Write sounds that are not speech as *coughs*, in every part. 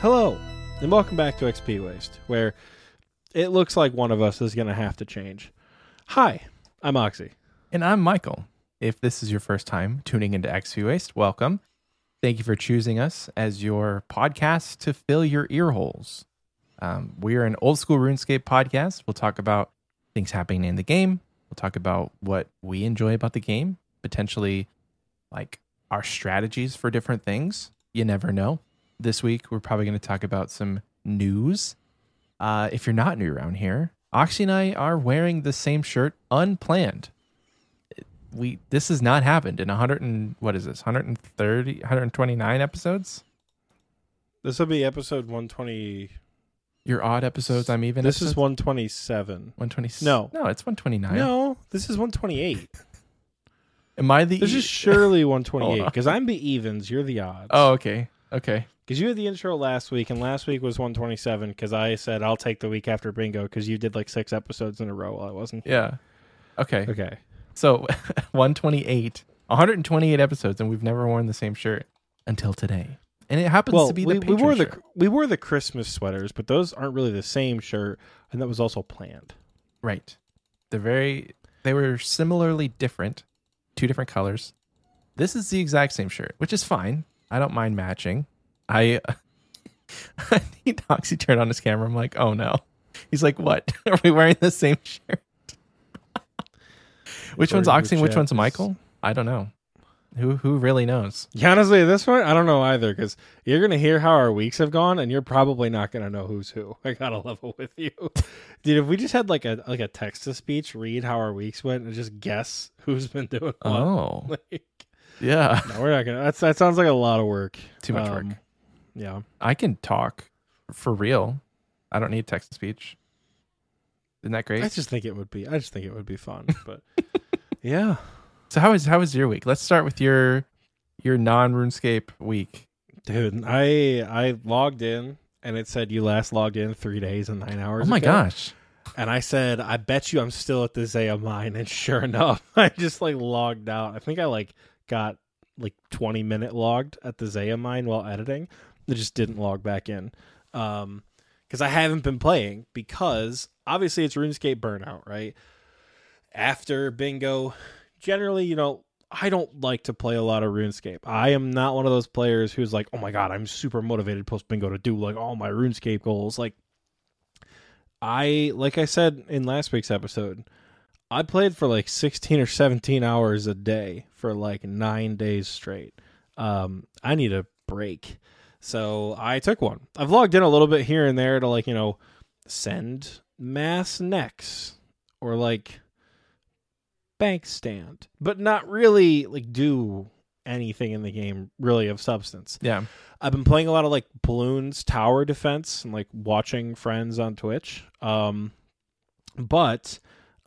Hello, and welcome back to XP Waste, where it looks like one of us is going to have to change. Hi, I'm Oxie. And I'm Michael. If this is your first time tuning into XP Waste, welcome. Thank you for choosing us as your podcast to fill your ear holes. Um, we're an old school RuneScape podcast. We'll talk about things happening in the game. We'll talk about what we enjoy about the game, potentially like our strategies for different things. You never know. This week, we're probably going to talk about some news. Uh, if you're not new around here, Oxie and I are wearing the same shirt unplanned. We this has not happened in 100 and what is this 130 129 episodes. This will be episode 120. Your odd episodes. I'm even. This is episodes? 127. 120. No. no, it's 129. No, this is 128. am I the? This is surely *laughs* Hold 128 on. because I'm the evens, you're the odds. oh, okay, okay. Because you had the intro last week, and last week was 127 because I said I'll take the week after bingo because you did like six episodes in a row while I wasn't. Yeah. Okay. Okay. So *laughs* 128, 128 episodes, and we've never worn the same shirt until today. And it happens Well, to be we, the we wore Patreon the we wore the Christmas sweaters, but those aren't really the same shirt, and that was also planned. right. They're very. They were similarly different, two different colors. This is the exact same shirt, which is fine. I don't mind matching. I. *laughs* I need Oxie turned on his camera. I'm like, oh no. He's like, what? *laughs* Are we wearing the same shirt? *laughs* which one's Oxie and which one's Michael? I don't know. Who who really knows? Yeah, honestly, this one I don't know either because you're gonna hear how our weeks have gone, and you're probably not gonna know who's who. I gotta level with you, dude. If we just had like a like a text to speech, read how our weeks went, and just guess who's been doing what. Oh, Like, yeah. no, we're not gonna. That's that sounds like a lot of work. Too much Um, work. Yeah. I can talk for real. I don't need text to speech. Isn't that great? I just think it would be. I just think it would be fun. *laughs* But yeah, So how was how was your week? Let's start with your your non RuneScape week. dude, I I logged in and it said you last logged in three days and nine hours. Oh my ago. gosh. And I said, I bet you I'm still at the Zaya mine. And sure enough, *laughs* I just like logged out. I think I like got like 20 minute logged at the Zaya mine while editing. I just didn't log back in. Um, because I haven't been playing because obviously it's RuneScape burnout, right? After bingo, generally, you know, I don't like to play a lot of RuneScape. I am not one of those players who's like, oh my god, I'm super motivated post bingo to do like all my RuneScape goals. Like, I like I said in last week's episode, I played for like 16 or 17 hours a day for like 9 days straight. Um I need a break. So I took one. I've logged in a little bit here and there to like, you know, send mass necks or like bank stand, but not really like do anything in the game really of substance. Yeah. I've been playing a lot of like Bloons tower defense and like watching friends on Twitch. Um but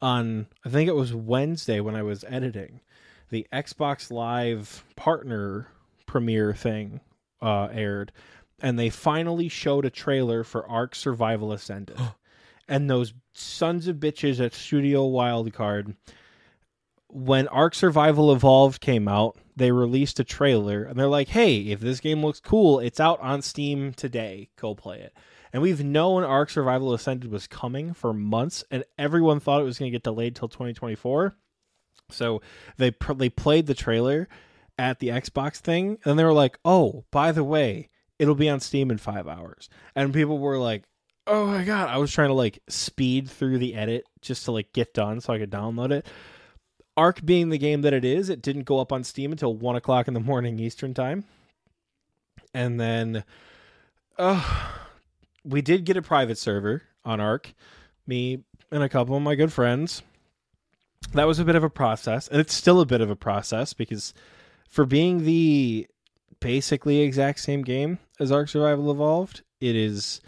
on I think it was Wednesday when I was editing, the Xbox Live partner premiere thing uh aired and they finally showed a trailer for Ark Survival Ascended. *gasps* and those sons of bitches at Studio Wildcard when Ark Survival Evolved came out, they released a trailer and they're like, "Hey, if this game looks cool, it's out on Steam today. Go play it." And we've known Ark Survival Ascended was coming for months, and everyone thought it was going to get delayed till 2024. So they pr- they played the trailer at the Xbox thing, and they were like, "Oh, by the way, it'll be on Steam in five hours." And people were like, "Oh my god!" I was trying to like speed through the edit just to like get done so I could download it. Ark being the game that it is, it didn't go up on Steam until one o'clock in the morning Eastern time. And then, uh, we did get a private server on Ark. me and a couple of my good friends. That was a bit of a process, and it's still a bit of a process because for being the basically exact same game as Ark Survival Evolved, it is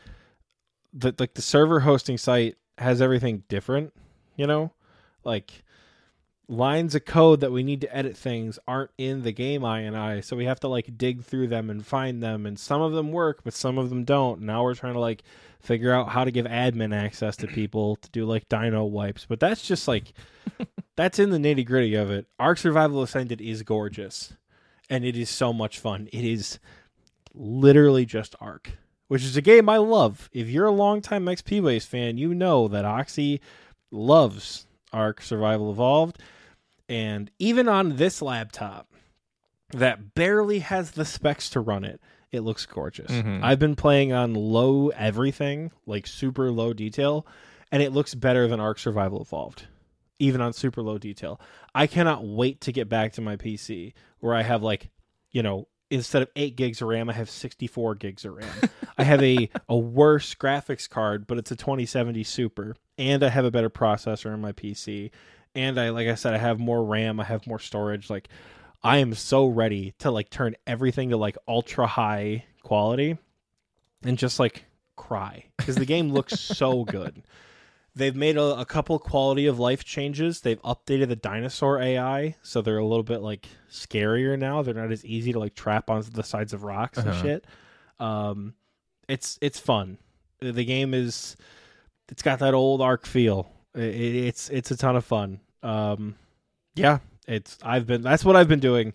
the like the server hosting site has everything different, you know? Like lines of code that we need to edit things aren't in the game INI, so we have to like dig through them and find them and some of them work, but some of them don't. Now we're trying to like figure out how to give admin access to people to do like dino wipes, but that's just like *laughs* that's in the nitty gritty of it. Ark Survival Ascended is gorgeous, and it is so much fun. It is literally just Ark. which is a game I love. If you're a longtime XP Waste fan, you know that Oxie loves Ark Survival Evolved. And even on this laptop that barely has the specs to run it, it looks gorgeous. Mhm. I've been playing on low everything, like super low detail, and it looks better than Ark Survival Evolved, even on super low detail. I cannot wait to get back to my PC where I have like, you know, instead of eight gigs of RAM, I have sixty four gigs of RAM. I have a *laughs* a worse graphics card, but it's a twenty seventy Super, and I have a better processor in my PC, and I like I said, I have more RAM, I have more storage. Like, I am so ready to like turn everything to like ultra high quality, and just like cry because the game looks *laughs* so good. They've made a, a couple quality of life changes. They've updated the dinosaur AI, so they're a little bit like scarier now. They're not as easy to like trap onto the sides of rocks and Uh-huh. shit. Um, it's it's fun. The game is it's got that old Ark feel. It, it's it's a ton of fun. Um, yeah, it's I've been that's what I've been doing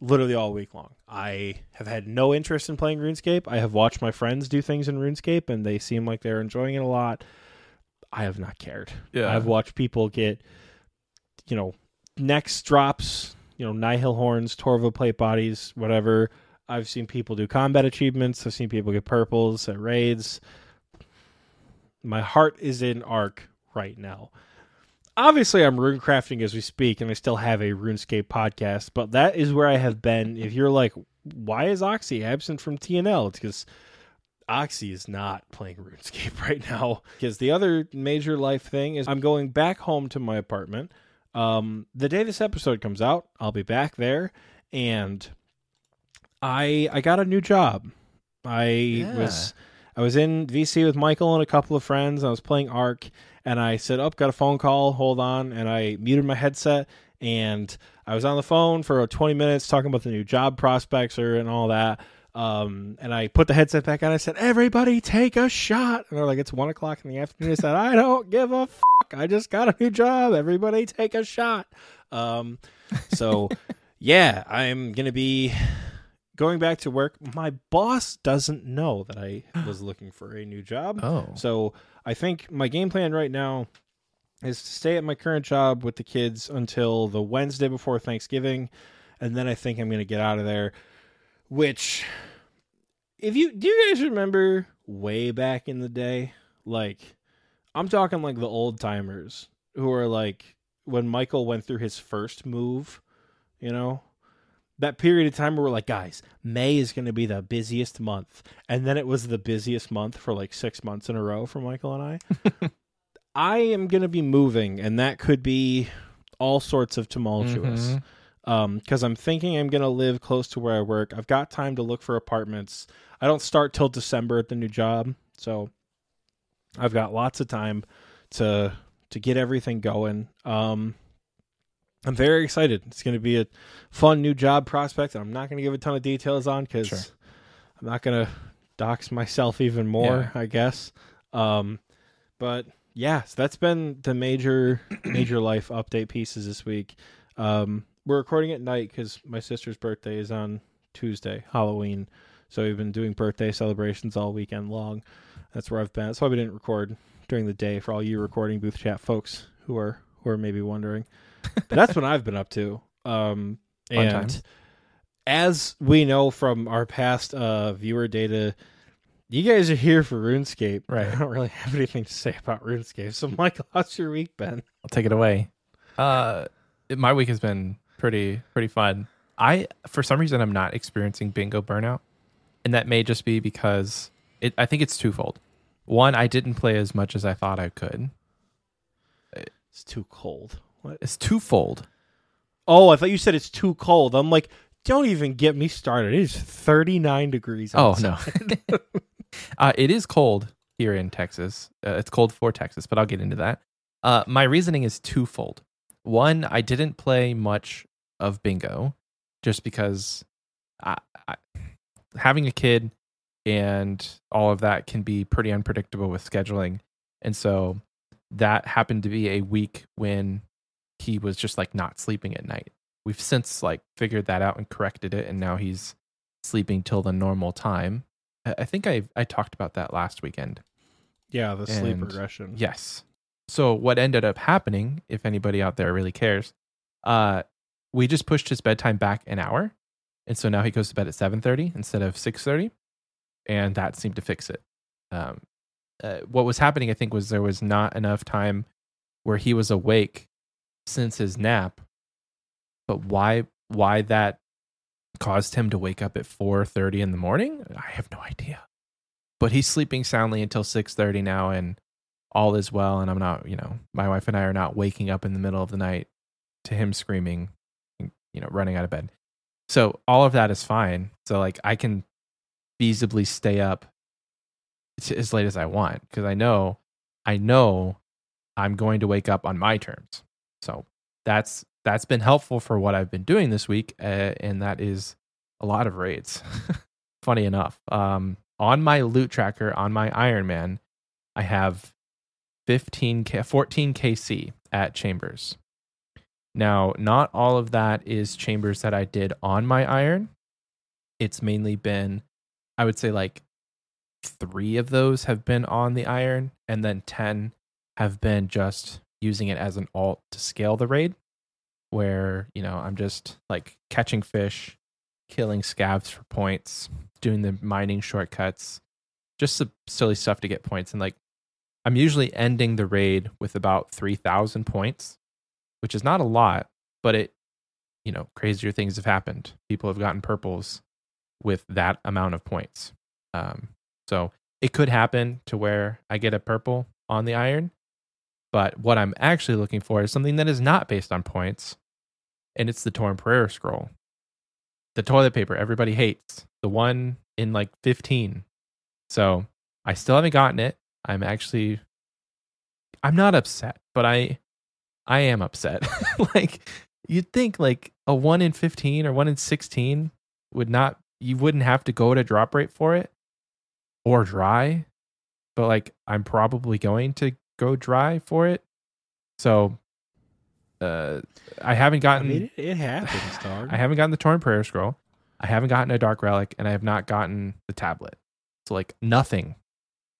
literally all week long. I have had no interest in playing RuneScape. I have watched my friends do things in RuneScape and they seem like they're enjoying it a lot. I have not cared. Yeah. I've watched people get, you know, Nex drops, you know, Nihil horns, Torva plate bodies, whatever. I've seen people do combat achievements. I've seen people get purples at raids. My heart is in Ark right now. Obviously, I'm rune crafting as we speak, and I still have a RuneScape podcast, but that is where I have been. If you're like, why is Oxie absent from TNL? It's because Oxie is not playing *laughs* RuneScape right now. Because the other major life thing is I'm going back home to my apartment. Um, the day this episode comes out, I'll be back there, and I I got a new job. I was I was in VC with Michael and a couple of friends. I was playing Ark, and I said, "Up, got a phone call. Hold on." And I muted my headset, and I was on the phone for 20 minutes talking about the new job prospects or and all that. Um, and I put the headset back on. I said, "Everybody, take a shot." And they're like, "It's one o'clock in the afternoon." I said, "I don't give a fuck. I just got a new job. Everybody, take a shot." Um, so *laughs* yeah, I'm gonna be going back to work. My boss doesn't know that I was looking for a new job. *gasps* Oh. So I think my game plan right now is to stay at my current job with the kids until the Wednesday before Thanksgiving, and then I think I'm going to get out of there. Which, if you do, you guys remember way back in the day, like I'm talking like the old timers who are like when Michael went through his first move, you know, that period of time where we're like, guys, May is going to be the busiest month. And then it was the busiest month for like six months in a row for Michael and I. *laughs* I am going to be moving, and that could be all sorts of tumultuous. Mhm. Um, because I'm thinking I'm going to live close to where I work. I've got time to look for apartments. I don't start till December at the new job. So I've got lots of time to to get everything going. Um, I'm very excited. It's going to be a fun new job prospect. and I'm not going to give a ton of details on because Sure. I'm not going to dox myself even more. I guess. Um, but yeah, so that's been the major *clears throat* major life update pieces this week. Um, we're recording at night because my sister's birthday is on Tuesday, Halloween. So we've been doing birthday celebrations all weekend long. That's where I've been. That's why we didn't record during the day for all you recording booth chat folks who are who are maybe wondering. *laughs* That's what I've been up to. Um, and as we know from our past uh, viewer data, you guys are here for RuneScape. Right. I don't really *laughs* have anything to say about RuneScape. So, Michael, *laughs* how's your week been? I'll take it away. Uh, it- my week has been pretty pretty fun. I for some reason I'm not experiencing bingo burnout, and that may just be because it. I think it's twofold. One, I didn't play as much as I thought I could. It's too cold. What? It's twofold. Oh, I thought you said it's too cold. I'm like, don't even get me started. It is 39 degrees. Oh no, *laughs* uh, it is cold here in Texas. Uh, it's cold for Texas, but I'll get into that. Uh, my reasoning is twofold. One, I didn't play much of bingo, just because I, I, having a kid and all of that can be pretty unpredictable with scheduling, and so that happened to be a week when he was just like not sleeping at night. We've since like figured that out and corrected it, and now he's sleeping till the normal time I think I I talked about that last weekend. Yeah, the sleep And- regression. Yes. So what ended up happening, if anybody out there really cares, uh, we just pushed his bedtime back an hour, and so now he goes to bed at seven thirty instead of six thirty, and that seemed to fix it. Um, uh, what was happening, I think, was there was not enough time where he was awake since his nap, but why why that caused him to wake up at four thirty in the morning, I have no idea. But he's sleeping soundly until six thirty now, and all is well and i'm not you know my wife and i are not waking up in the middle of the night to him screaming you know running out of bed. So all of that is fine. So like i can feasibly stay up as late as i want because i know i know i'm going to wake up on my terms so that's that's been helpful for what i've been doing this week uh, and that is a lot of raids *laughs* funny enough um on my loot tracker on my iron man i have 15 K, 14 KC at chambers. Now, not all of that is chambers that I did on my iron. It's mainly been, I would say, like three of those have been on the iron, and then 10 have been just using it as an alt to scale the raid, where, you know, I'm just like catching fish, killing scavs for points, doing the mining shortcuts, just some silly stuff to get points. And like, I'm usually ending the raid with about 3,000 points, which is not a lot, but it, you know, crazier things have happened. People have gotten purples with that amount of points. Um, so it could happen to where I get a purple on the iron. But what I'm actually looking for is something that is not based on points, and it's the Torn Prayer Scroll. The toilet paper everybody hates, the one in like 15. So I still haven't gotten it. I'm actually I'm not upset, but I I am upset. *laughs* like you'd think like a 1 in 15 or 1 in 16 would not you wouldn't have to go to drop rate for it or dry, but like I'm probably going to go dry for it. So uh I haven't I gotten mean, it, it happens, dog. I haven't gotten the torn prayer scroll. I haven't gotten a dark relic, and I have not gotten the tablet. So like nothing.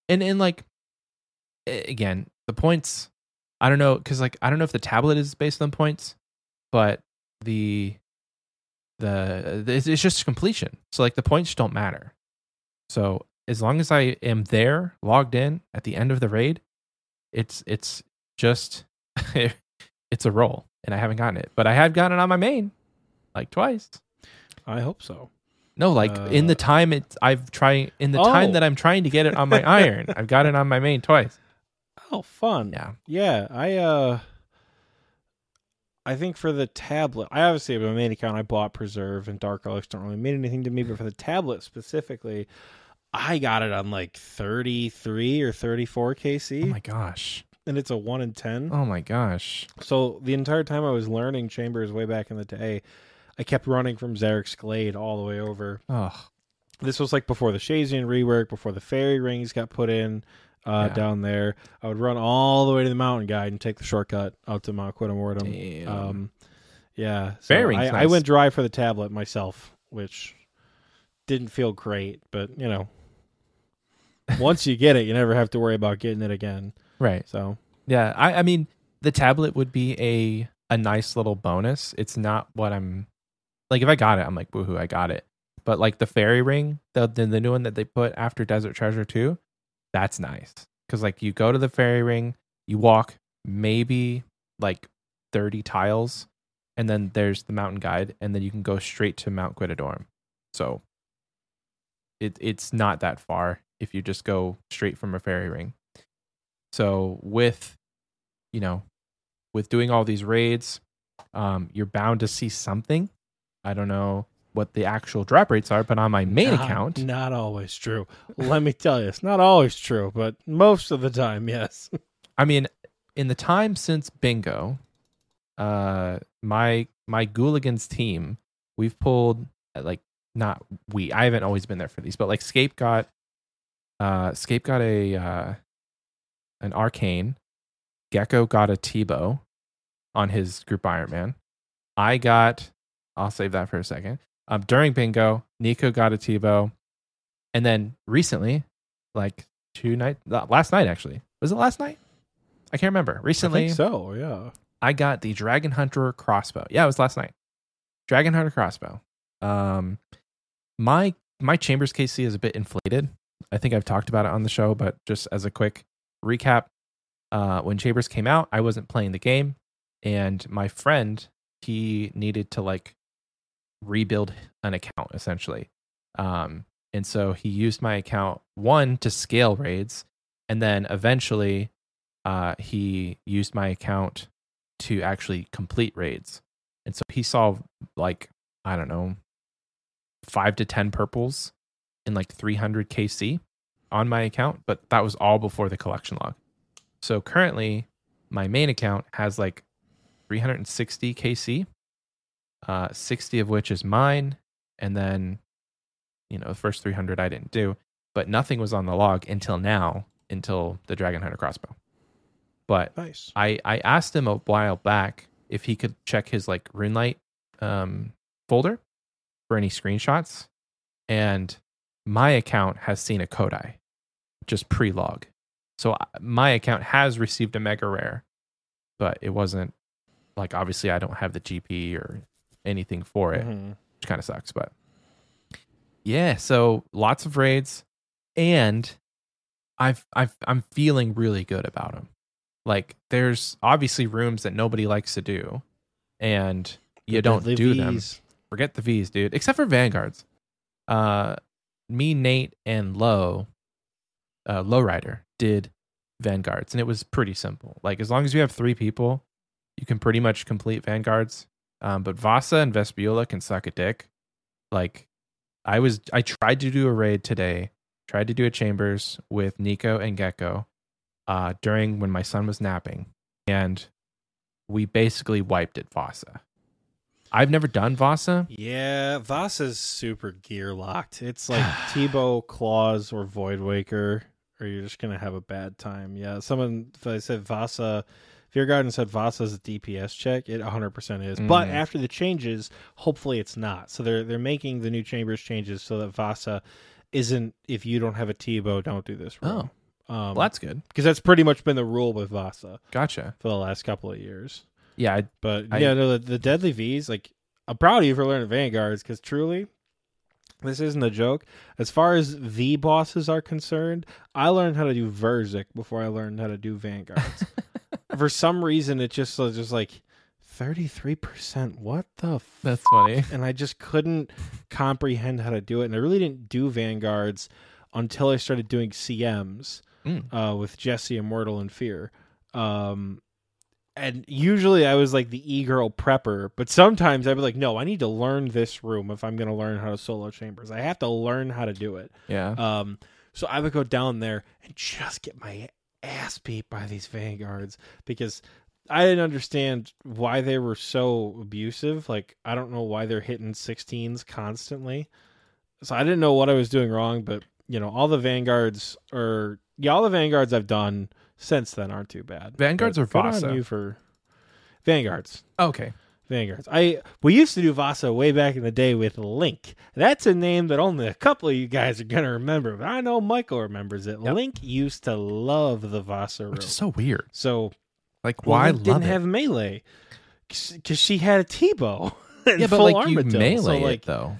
And and like again, the points. I don't know because like I don't know if the tablet is based on points, but the the it's just completion. So like the points don't matter. So as long as I am there, logged in at the end of the raid, it's it's just *laughs* it's a roll, and I haven't gotten it. But I have gotten it on my main, like twice. I hope so. No, like in the Uh, time it's I've tried in the time Oh. that I'm trying to get it on my iron, I've got it on my main twice. Oh, fun. Yeah. Yeah, I uh I think for the tablet, I obviously have a main account. I bought Preserve and Dark Relics don't really mean anything to me, but for the tablet specifically, I got it on like 33 or 34 KC. Oh my gosh. and it's a 1 in 10. Oh my gosh. So the entire time I was learning Chambers way back in the day, I kept running from Xeric's Glade all the way over. Oh, This was like before the Shayzien rework, before the fairy rings got put in uh, Yeah. down there. I would run all the way to the mountain guide and take the shortcut out to Mount Quidamortem. damn. Um, yeah, so Fairy I, rings, I nice. went dry for the tablet myself, which didn't feel great, but you know, once you get it, you never have to worry about getting it again. right. So Yeah. I, I mean, the tablet would be a a nice little bonus. It's not what I'm like. If I got it, I'm like, woohoo, I got it. But like the fairy ring, the the, the new one that they put after Desert Treasure Two, that's nice because like you go to the fairy ring, you walk maybe like thirty tiles, and then there's the mountain guide, and then you can go straight to Mount Quidamortem. So it it's not that far if you just go straight from a fairy ring. So with you know, with doing all these raids, um, you're bound to see something. I don't know what the actual drop rates are, but on my main not, account, not always true. Let me tell you, it's not always true, but most of the time, yes. *laughs* I mean, in the time since bingo, uh, my my Gooligans team, we've pulled uh, like not we. I haven't always been there for these, but like Scape got, uh, Scape got a uh, an arcane. Gecko got a T-bow on his group Iron Man. I got. I'll save that for a second. Um, during bingo, Nico got a T-bow. And then recently, like two night last night actually. Was it last night? I can't remember. Recently, I think so yeah. I got the Dragon Hunter crossbow. Yeah, it was last night. Dragon Hunter crossbow. Um, my my Chambers KC is a bit inflated. I think I've talked about it on the show, but just as a quick recap, uh, when Chambers came out, I wasn't playing the game, and my friend he needed to like rebuild an account essentially, um, and so he used my account one to scale raids, and then eventually, uh, he used my account to actually complete raids. And so he saw like, I don't know, five to 10 purples in like 300 KC on my account, but that was all before the collection log. So currently, my main account has like 360 KC, uh, 60 of which is mine. And then, you know, the first 300 I didn't do, but nothing was on the log until now, until the Dragon Hunter crossbow. But Nice. I I asked him a while back if he could check his like RuneLite um, folder for any screenshots, and my account has seen a Kodai, just pre-log. So my account has received a mega rare, but it wasn't like obviously I don't have the GP or anything for it, Mhm. which kind of sucks. But yeah, so lots of raids, and I've I've I'm feeling really good about them. Like there's obviously rooms that nobody likes to do, and you don't do them. Forget the V's, dude. Except for Vanguards. Uh, me, Nate, and Low, uh, Lowrider did Vanguards, and it was pretty simple. Like as long as you have three people, you can pretty much complete Vanguards. Um, but Vasa and Vespula can suck a dick. Like I was, I tried to do a raid today. Tried to do a chambers with Nico and Gecko uh, during when my son was napping, and we basically wiped it Vasa. I've never done Vasa. Yeah, Vasa's super gear locked. It's like *sighs* T-bow, Claws, or Void Waker, or you're just gonna have a bad time. Yeah, someone if I said Vasa, Fear Garden said Vasa's a DPS check. It 100 percent is, but Mm. after the changes, hopefully it's not. So they're they're making the new chambers changes so that Vasa isn't. If you don't have a T-bow, don't do this. Room. Oh, um, well, that's good. because that's pretty much been the rule with Vasa Gotcha. for the last couple of years. Yeah, I, But I- yeah, no, the, the Deadly V's, like, I'm proud of you for learning Vanguards because truly, this isn't a joke. As far as V bosses are concerned, I learned how to do Verzik before I learned how to do Vanguards. *laughs* for some reason, it just was just like 33%. What the f-? that's funny. And I just couldn't comprehend how to do it. And I really didn't do Vanguards until I started doing CMs Mm. uh, with Jesse Immortal and Fear. Um, and usually I was like the e girl prepper, but sometimes I'd be like, no, I need to learn this room if I'm going to learn how to solo chambers. I have to learn how to do it. Yeah. Um, so I would go down there and just get my ass beat by these vanguards because I didn't understand why they were so abusive. Like I don't know why they're hitting 16s constantly. So I didn't know what I was doing wrong, but you know, all the vanguards are yeah, all the vanguards I've done since then aren't too bad. Vanguards But or Vasa? you for vanguards. okay. Vanguards. I we used to do Vasa way back in the day with Link. That's a name that only a couple of you guys are gonna remember, but I know Michael remembers it. Yep. Link used to love the Vasa room. Which is so weird. so Like, why Link didn't it? have melee because she had a T-bow. *laughs* and yeah, but like you melee so, like, it though.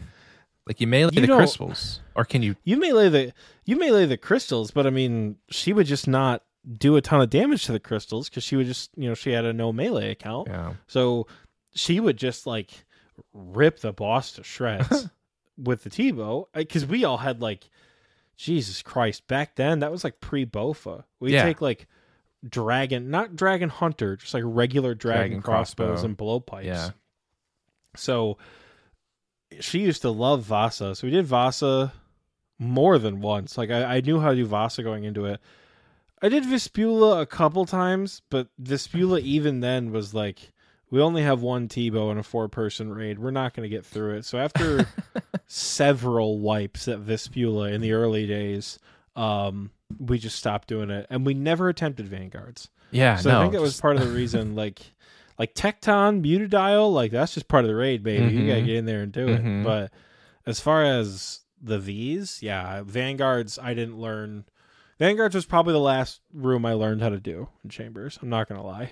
Like you melee You the crystals, or can you? You melee the you melee the crystals, but I mean, she would just not do a ton of damage to the crystals because she would just you know she had a no melee account. Yeah. So she would just like rip the boss to shreds *laughs* with the T-bow because we all had like Jesus Christ back then that was like pre Bofa. We Yeah. take like dragon, not dragon hunter, just like regular dragon, Dragon crossbows crossbow. and blowpipes. Yeah. So she used to love Vasa. So we did Vasa more than once. Like I, I knew how to do Vasa going into it. I did Vespula a couple times, but Vespula even then was like, we only have one T-bow in a four person raid. We're not going to get through it. So after *laughs* several wipes at Vespula in the early days, um, we just stopped doing it, and we never attempted Vanguards. Yeah. So no. I think that was part of the reason, like, like Tecton, Muttadile, like that's just part of the raid, baby. You gotta Mhm. get in there and do Mhm. it. But as far as the V's. Yeah, Vanguards. I didn't learn. Vanguards was probably the last room I learned how to do in Chambers. I'm not gonna lie.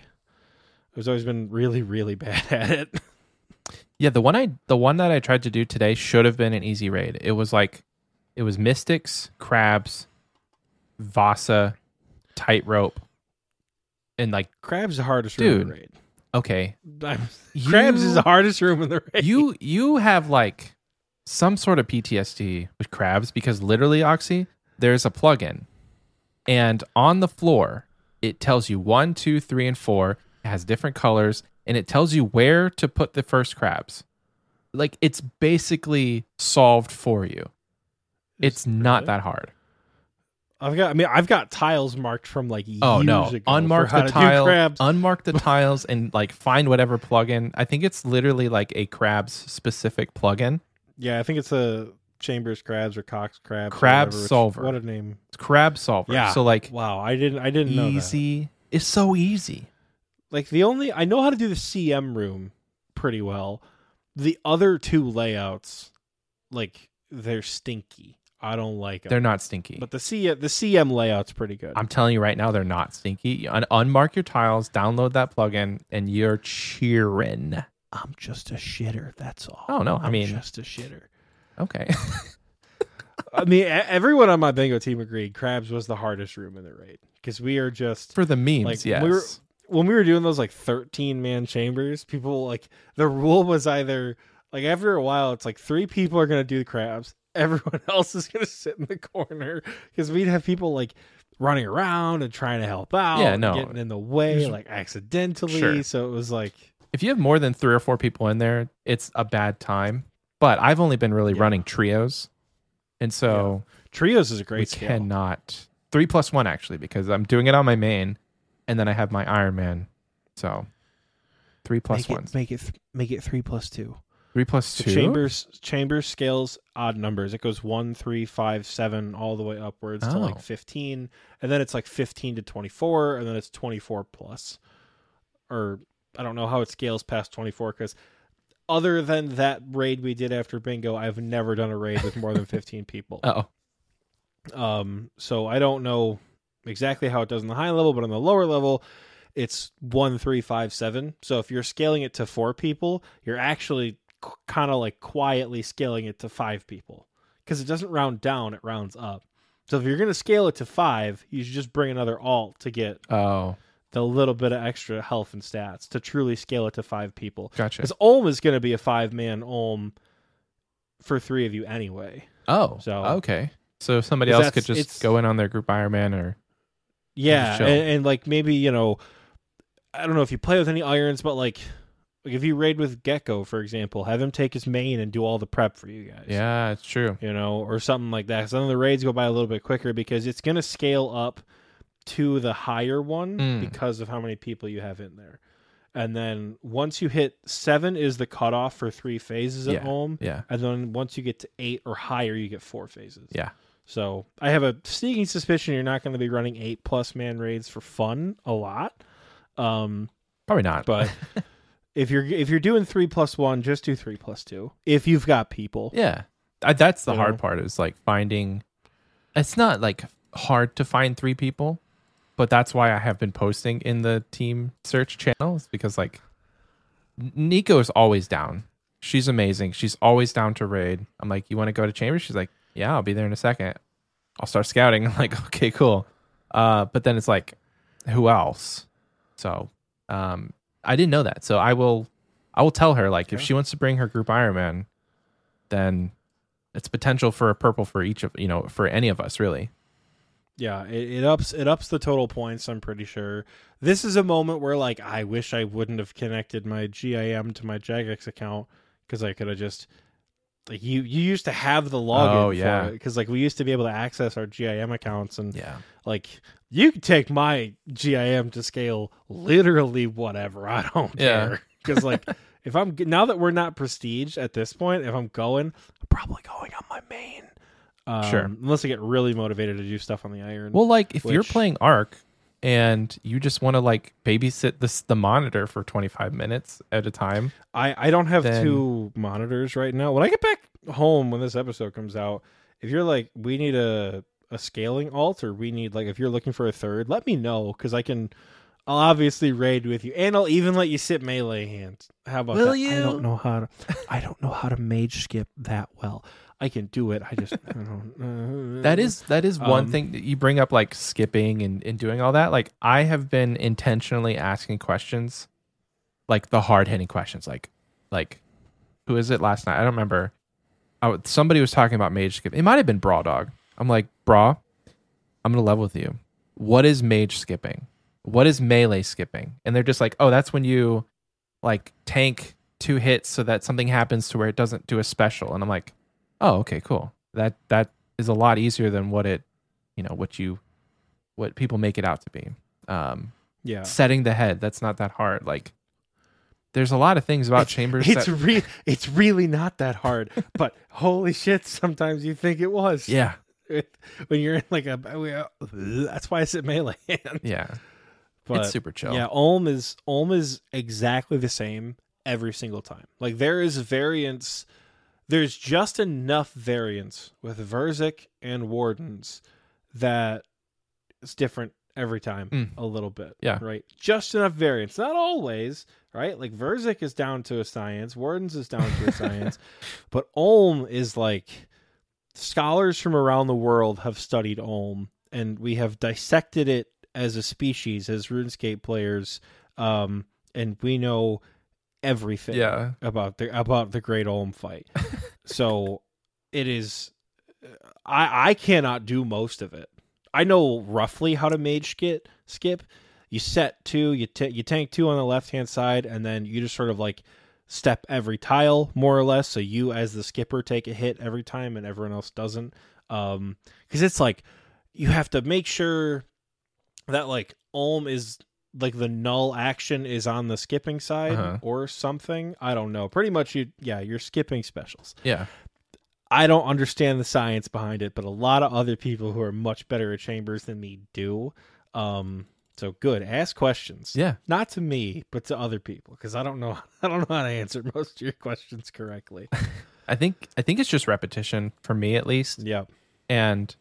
I've always been really, really *laughs* bad at it. Yeah, the one I the one that I tried to do today should have been an easy raid. It was like it was mystics, crabs, Vasa, tightrope, and like Crab's the hardest room in the raid. okay, *laughs* You- Crabs is the hardest room in the raid. you you have like some sort of PTSD with crabs because literally, Oxie, there's a plugin, and on the floor it tells you one, two, three, and four. It has different colors, and it tells you where to put the first crabs. Like it's basically solved for you. It's not that hard. I've got. I mean, I've got tiles marked from like years Oh no! ago Unmark the tile, unmark the tiles, and like find whatever plugin. I think it's literally like a crabs specific plugin. yeah, I think it's a Chambers crabs or Cox crabs. Crab whatever, solver. What a name! It's crab solver. Yeah. So like Wow, I didn't. I didn't know that. easy. It's so easy. Like the only I know how to do the CM room pretty well. The other two layouts, like they're stinky. I don't like them. They're not stinky. But the C the CM layout's pretty good. I'm telling you right now, they're not stinky. Un- unmark your tiles, download that plugin, and you're cheering. I'm just a shitter. That's all. Oh, no, I I'm mean- just a shitter. Okay. I mean, everyone on my bingo team agreed. Crabs was the hardest room in the raid because we are just For the memes, Like, yes. we were- when we were doing those like 13 man chambers, people like the rule was either like after a while, it's like three people are gonna do the crabs, *laughs* everyone else is gonna sit in the corner because we'd have people like running around and trying to help out, Yeah, no. getting in the way like accidentally. Sure. So it was like if you have more than three or four people in there, it's a bad time. But I've only been really Yeah. running trios. And so trios is a we great scale. cannot three plus one actually, because I'm doing it on my main and then I have my Iron Man. So three one. make it make it th- make it three plus two. three plus two. chambers chambers scales odd numbers. It goes one, three, five, seven, all the way upwards to Oh. like fifteen, and then it's like fifteen to twenty four, and then it's twenty four plus. Or I don't know how it scales past twenty four because other than that raid we did after bingo, I've never done a raid with more than fifteen people. *laughs* Oh. Um, so I don't know exactly how it does in the high level, but on the lower level, it's one, three, five, seven. So if you're scaling it to four people, you're actually kind of like quietly scaling it to five people because it doesn't round down; it rounds up. So if you're going to scale it to five, you should just bring another alt to get Oh. The little bit of extra health and stats to truly scale it to five people. Gotcha. Because Olm is going to be a five man Olm for three of you anyway. Oh. So- okay. So somebody else could just go in on their group Iron Man or Yeah, and, and like maybe you know, I don't know if you play with any irons, but like, like if you raid with Gecko, for example, have him take his main and do all the prep for you guys. Yeah, it's true. you know, or something like that. So then the raids go by a little bit quicker because it's going to scale up to the higher one Mm. because of how many people you have in there. And then once you hit seven is the cutoff for three phases at Yeah. home. Yeah. And then once you get to eight or higher, you get four phases. Yeah. So I have a sneaking suspicion you're not going to be running eight plus man raids for fun a lot. Um, Probably not. but *laughs* if you're if you're doing three plus one, just do three plus two. If you've got people, yeah. I, that's the You hard know? part is like finding it's not like hard to find three people, but that's why I have been posting in the team search channels because like Nico is always down. She's amazing. She's always down to raid. I'm like, you want to go to chambers? She's like, yeah, I'll be there in a second. I'll start scouting. *laughs* I'm like, okay, cool. Uh, but then it's like, who else? So, um, I didn't know that. So I will, I will tell her like if she wants to bring her group Ironman, then it's potential for a purple for each of you know for any of us really. Yeah, it, it ups it ups the total points. I'm pretty sure this is a moment where like I wish I wouldn't have connected my GIM to my Jagex account because I could have just like you you used to have the login Oh, yeah. because like we used to be able to access our GIM accounts and Yeah. like you could take my GIM to scale literally whatever. I don't Yeah. care because like *laughs* if I'm now that we're not prestige at this point, if I'm going, I'm probably going on my main. Um, Sure. Unless I get really motivated to do stuff on the iron. Well, like if you're playing Ark and you just want to like babysit this the monitor for 25 minutes at a time. I I don't have Then- two monitors right now. When I get back home when this episode comes out, if you're like we need a a scaling alt or we need like if you're looking for a third, let me know because I can. I'll obviously raid with you, and I'll even let you sit melee hands. How about Will that? I don't know how to. I don't know how to mage skip that well. I can do it. I just. I don't, uh, *laughs* That is that is one Um, thing that you bring up like skipping and, and doing all that. Like I have been intentionally asking questions, like the hard hitting questions, like like who is it last night? I don't remember. I, w- somebody was talking about mage skip. It might have been Bra Dog. I'm like, Bra. I'm gonna level with you. What is mage skipping? What is melee skipping? And they're just like, oh, that's when you like tank two hits so that something happens to where it doesn't do a special. And I'm like, oh, okay, cool. That that is a lot easier than what it, you know, what you, what people make it out to be. Um, yeah. setting the head that's not that hard. Like, there's a lot of things about *laughs* chambers. It's that, re- It's really not that hard, *laughs* but holy shit! Sometimes you think it was. yeah, when you're in like a that's why I sit melee *laughs* hand. yeah, But it's super chill. yeah, Olm is Olm is exactly the same every single time. Like there is variance. There's just enough variance with Verzik and Wardens that it's different every time Mm. a little bit. Yeah. Right. Just enough variance. Not always, right? Like Verzik is down to a science, Wardens is down to a science. *laughs* But Olm is like scholars from around the world have studied Olm and we have dissected it as a species, as RuneScape players. Um, and we know everything yeah, about the about the Great Olm fight. *laughs* so it is I I cannot do most of it. I know roughly how to mage skip skip. You set two, you t- you tank two on the left hand side, and then you just sort of like step every tile more or less. So you as the skipper take a hit every time, and everyone else doesn't. Um, because it's like you have to make sure that like Olm is like the null action is on the skipping side Uh-huh. or something. I don't know. Pretty much you yeah, you're skipping specials. yeah. I don't understand the science behind it, but a lot of other people who are much better at chambers than me do. Um so good. Ask questions. Yeah. Not to me, but to other people because I don't know *laughs* I don't know how to answer *laughs* most of your questions correctly. *laughs* I think I think it's just repetition for me at least. yeah. And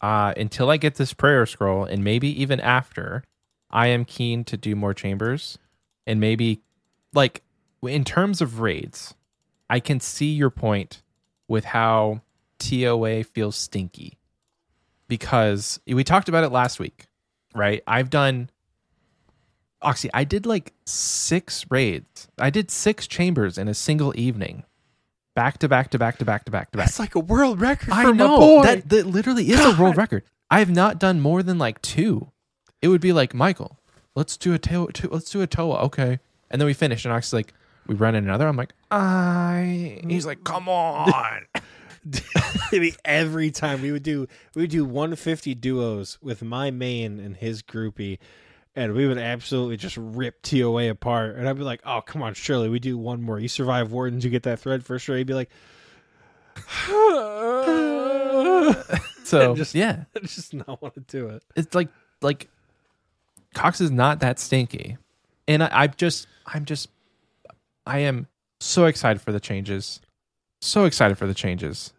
uh, until I get this prayer scroll, and maybe even after, I am keen to do more chambers, and maybe like in terms of raids, I can see your point with how TOA feels stinky because we talked about it last week, right? I've done. Oxie, I did like six raids. I did six chambers in a single evening, back to back to back to back to back to back. That's like a world record I for my know that that literally is a world record. I have not done more than like two. It would be like Michael, let's do a Toa, to, let's do a Toa, okay, and then we finish, and Oxie's like, we run in another. I'm like, I. He's like, come on. *laughs* Every time we would do we would do 150 duos with my main and his groupie and we would absolutely just rip TOA apart and I'd be like oh come on Shirley we do one more you survive wardens you get that thread for sure he'd be like *laughs* *laughs* So Just- yeah, I just not want to do it it's like like Cox is not that stinky, and I, I'm just I'm just I am so excited for the changes, so excited for the changes.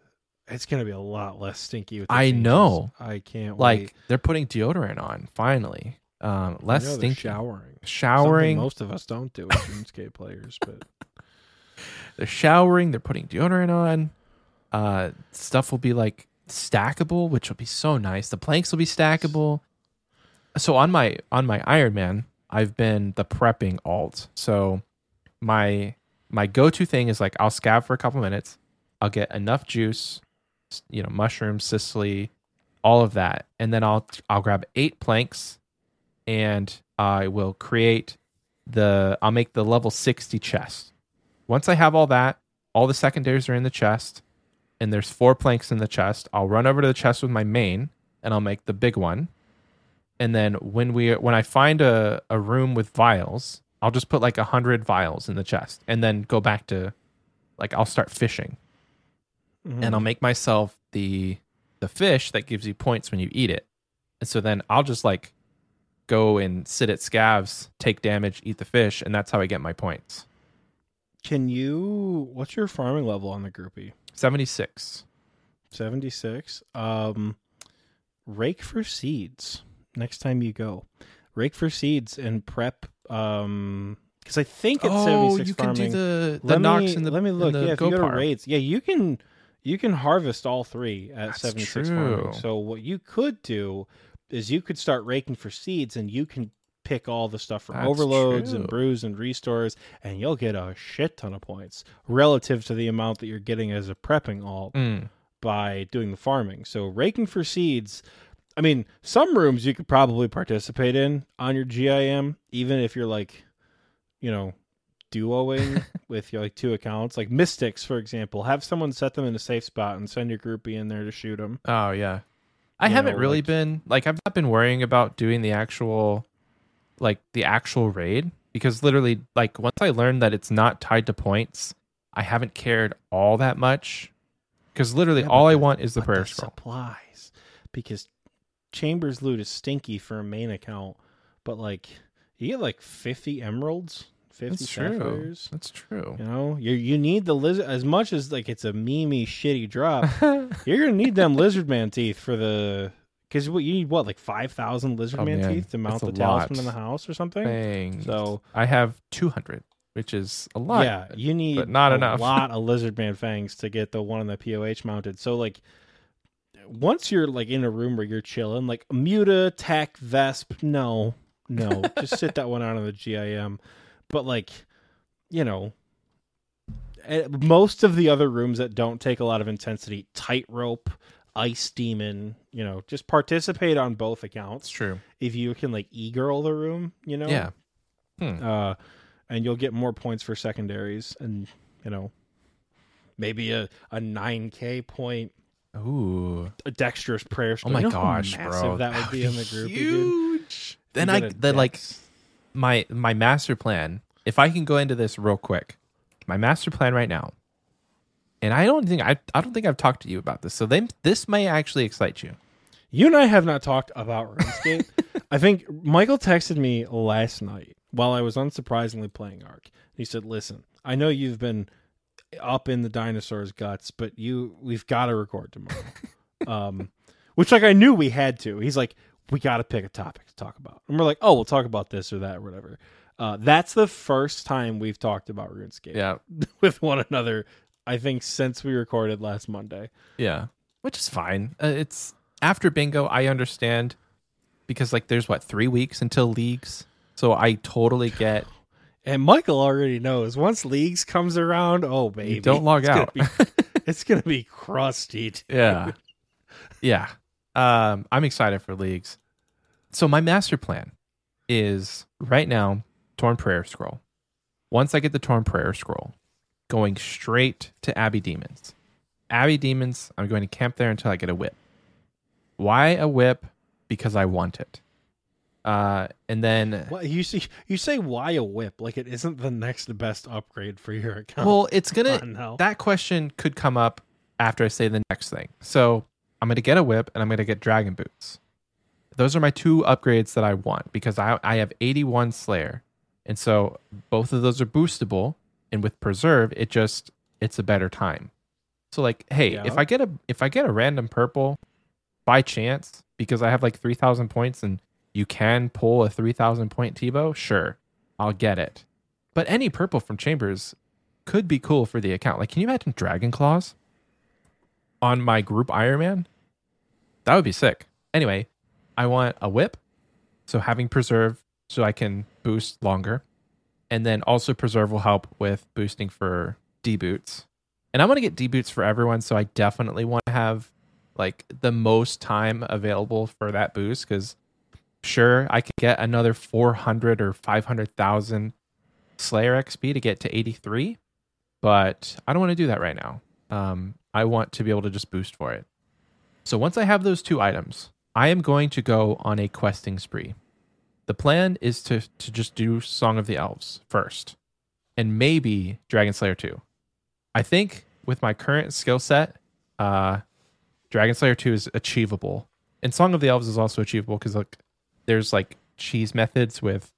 it's gonna be a lot less stinky with the I changes. know. I can't Like wait. they're putting deodorant on finally, um, less stinky. showering showering. Something most of us don't do as RuneScape players but *laughs* They're showering. They're putting deodorant on. Uh, stuff will be like stackable, which will be so nice. The planks will be stackable. So on my on my Iron Man, I've been the prepping alt. So my my go to thing is like I'll scab for a couple minutes. I'll get enough juice, you know, mushrooms, cicely, all of that, and then I'll I'll grab eight planks, and I will create the I'll make the level sixty chest. Once I have all that, all the secondaries are in the chest, and there's four planks in the chest. I'll run over to the chest with my main, and I'll make the big one. And then when we when I find a, a room with vials, I'll just put like a hundred vials in the chest, and then go back to like I'll start fishing, and I'll make myself the the fish that gives you points when you eat it. And so then I'll just like go and sit at scavs, take damage, eat the fish, and that's how I get my points. Can you? What's your farming level on the groupie? 76. Seventy six. Um, rake for seeds next time you go. Rake for seeds and prep. Um, because I think it's seventy oh, you farming. can do the the let knocks me, and the let me look. Yeah, if you go to raids, yeah, you can you can harvest all three at That's seventy six true. farming. So what you could do is you could start raking for seeds, and you can pick all the stuff from That's overloads and brews and restores, and you'll get a shit ton of points relative to the amount that you're getting as a prepping alt Mm. by doing the farming. So raking for seeds. I mean, some rooms you could probably participate in on your GIM, even if you're like, you know, duoing *laughs* with your like two accounts. Like Mystics, for example, have someone set them in a safe spot and send your groupie in there to shoot them. Oh yeah. I You haven't know, really like- been like I've not been worrying about doing the actual like the actual raid because literally like once I learned that it's not tied to points, I haven't cared all that much because literally Yeah, all I want is the prayer scroll. supplies, because Chambers loot is stinky for a main account, but like you get like fifty emeralds, fifty That's true. That's true. You know, you you need the lizard as much as like it's a memey shitty drop. *laughs* you're gonna need them lizard man teeth for the because what you need what like five thousand lizard Oh, man man, teeth to mount that's the talisman in the house or something. Dang. So I have 200, which is a lot. yeah, you need but not a enough. lot *laughs* of lizard man fangs to get the one on the POH mounted. So like once you're like in a room where you're chilling, like Muta, Tech, Vesp, no, no, *laughs* just sit that one out on the GIM. But like, you know, eh, most of the other rooms that don't take a lot of intensity, tightrope, ice demon, you know, just participate on both It's accounts. true. If you can like e girl the room, you know, Yeah. Hmm. uh, and you'll get more points for secondaries, and you know, maybe a a nine k point Ooh. a dexterous prayer. Oh my You know how gosh, massive bro. That would be in the group. Huge. Then I get a then like my my master plan if i can go into this real quick my master plan right now and i don't think i, I don't think i've talked to you about this so then this may actually excite you You and I have not talked about RuneScape. *laughs* I think Michael texted me last night while I was unsurprisingly playing Ark. He said, "Listen, I know you've been up in the dinosaurs' guts, but you we've got to record tomorrow." um, *laughs* which like I knew we had to. He's like, "We got to pick a topic to talk about," and we're like, "Oh, we'll talk about this or that or whatever." Uh, that's the first time we've talked about RuneScape yeah *laughs* with one another. I think since we recorded last Monday. yeah which is fine uh, it's after bingo i understand because like there's what three weeks until leagues so i totally get And Michael already knows once leagues comes around, oh baby, don't log it's gonna out. be- *laughs* it's gonna be crusty. dude. yeah. Yeah. Um i'm excited for leagues. So my master plan is right now torn prayer scroll. Once i get the torn prayer scroll going straight to abbey demons. Abbey demons i'm going to camp there until i get a whip. Why a whip? Because i want it uh and then What you see? You say why a whip? Like it isn't the next best upgrade for your account. well it's gonna Come on now. that question could come up after I say the next thing. So I'm gonna get a whip and I'm gonna get dragon boots. Those are my two upgrades that I want because I I have 81 Slayer, and so both of those are boostable. And with preserve, it just it's a better time. So like, hey, Yeah. if I get a if I get a random purple by chance because I have like 3,000 points and you can pull a 3,000 point T-bow, sure, I'll get it. But any purple from Chambers could be cool for the account. Like, can you imagine Dragon Claws on my group Iron Man? That would be sick. Anyway, I want a whip. So having preserve so I can boost longer. And then also preserve will help with boosting for D boots. And I want to get D boots for everyone. So I definitely want to have like the most time available for that boost because sure I could get another 400 or 500,000 Slayer XP to get to 83, but I don't want to do that right now. Um, I want to be able to just boost for it. So once I have those two items, I am going to go on a questing spree. The plan is to to just do Song of the Elves first, and maybe Dragon Slayer 2. I think with my current skill set, uh, Dragon Slayer 2 is achievable. And Song of the Elves is also achievable because like there's like cheese methods with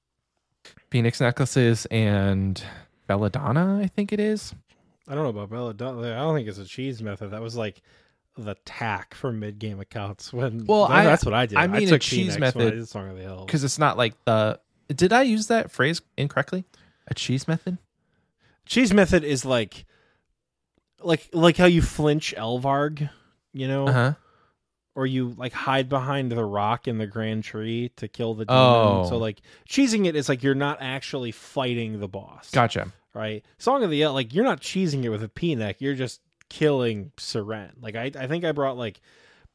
phoenix necklaces and belladonna. I think it is. I don't know about Belladonna. I don't think it's a cheese method. That was like the tack for mid game accounts. When Well, that- I- that's what I did. I mean, a took cheese when I method- did Song of the Elves. because it's not like the. Did I use that phrase incorrectly? A cheese method? cheese method is like, like like how you flinch Elvarg, you know, Uh huh. Or you like hide behind the rock in the grand tree to kill the demon. Oh. So like cheesing it is like you're not actually fighting the boss. Gotcha. right? Song of the El- like you're not cheesing it with a P neck, you're just killing Seren. Like I, I think I brought like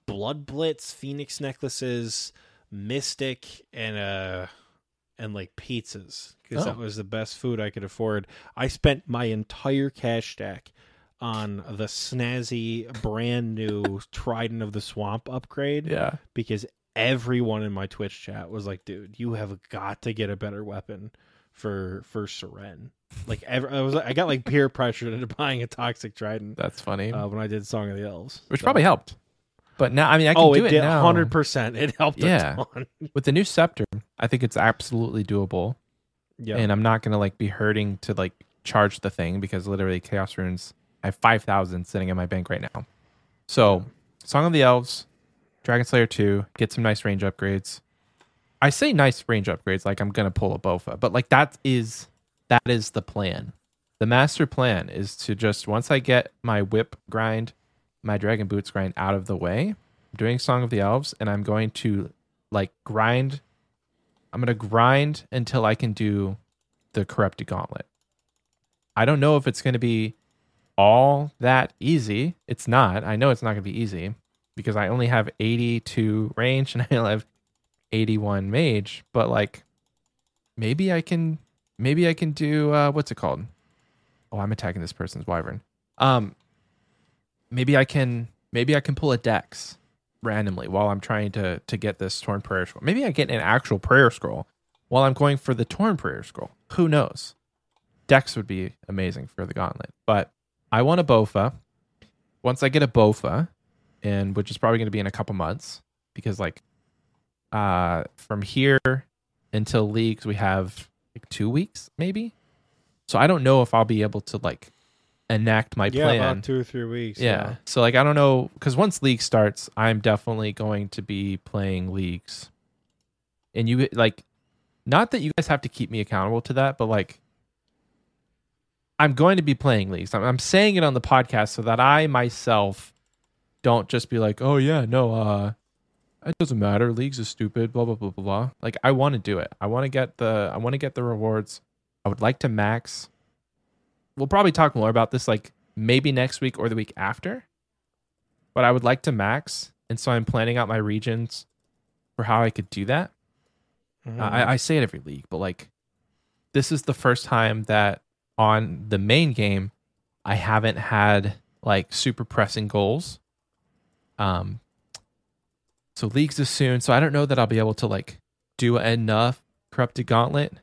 Blood Blitz, Phoenix necklaces, Mystic, and uh and like pizzas because that Oh. was the best food I could afford. I spent my entire cash stack on the snazzy brand new Trident of the Swamp upgrade Yeah. because everyone in my Twitch chat was like, "Dude, you have got to get a better weapon for for Seren." Like, ever, I was, I got like peer pressured into buying a toxic trident That's funny. uh, when I did Song of the Elves, Which So- probably helped. But now, I mean, I can oh, do it it, now. hundred percent. It helped Yeah. a ton. *laughs* with the new scepter. I think it's absolutely doable, Yeah, and I'm not gonna like be hurting to like charge the thing because literally chaos runes. I have five thousand sitting in my bank right now. So, Song of the Elves, Dragon Slayer two, get some nice range upgrades. I say nice range upgrades like I'm gonna pull a Bofa, but like that is that is the plan. The master plan is to just once I get my whip grind, my dragon boots grind out of the way, I'm doing Song of the Elves, and I'm going to like grind. I'm gonna grind until I can do the corrupted gauntlet. I don't know if it's gonna be all that easy. It's not. I know it's not gonna be easy because I only have 82 range *laughs* and I have 81 mage. But like, maybe I can. Maybe I can do uh, what's it called? Oh, I'm attacking this person's wyvern. Um, maybe I can. Maybe I can pull a dex randomly while I'm trying to to get this torn prayer scroll. Maybe I get an actual prayer scroll while I'm going for the torn prayer scroll. Who knows? Dex would be amazing for the gauntlet, but I want a Bofa. Once I get a Bofa, and which is probably going to be in a couple months, because like, uh, from here until leagues we have like two weeks maybe. So I don't know if I'll be able to like enact my yeah, plan. about two or three weeks. Yeah. So like I don't know because once league starts, I'm definitely going to be playing leagues. And you like not that you guys have to keep me accountable to that, but like I'm going to be playing leagues. I'm, I'm saying it on the podcast so that I myself don't just be like, "Oh yeah, no, uh it doesn't matter. Leagues is stupid, blah blah blah blah blah." Like I want to do it. I want to get the I want to get the rewards. I would like to max we'll probably talk more about this like maybe next week or the week after. But I would like to max, and so I'm planning out my regions for how I could do that. Mhm. I, I say it every league, but like this is the first time that on the main game I haven't had like super pressing goals. Um so leagues is soon, so I don't know that I'll be able to like do enough corrupted gauntlet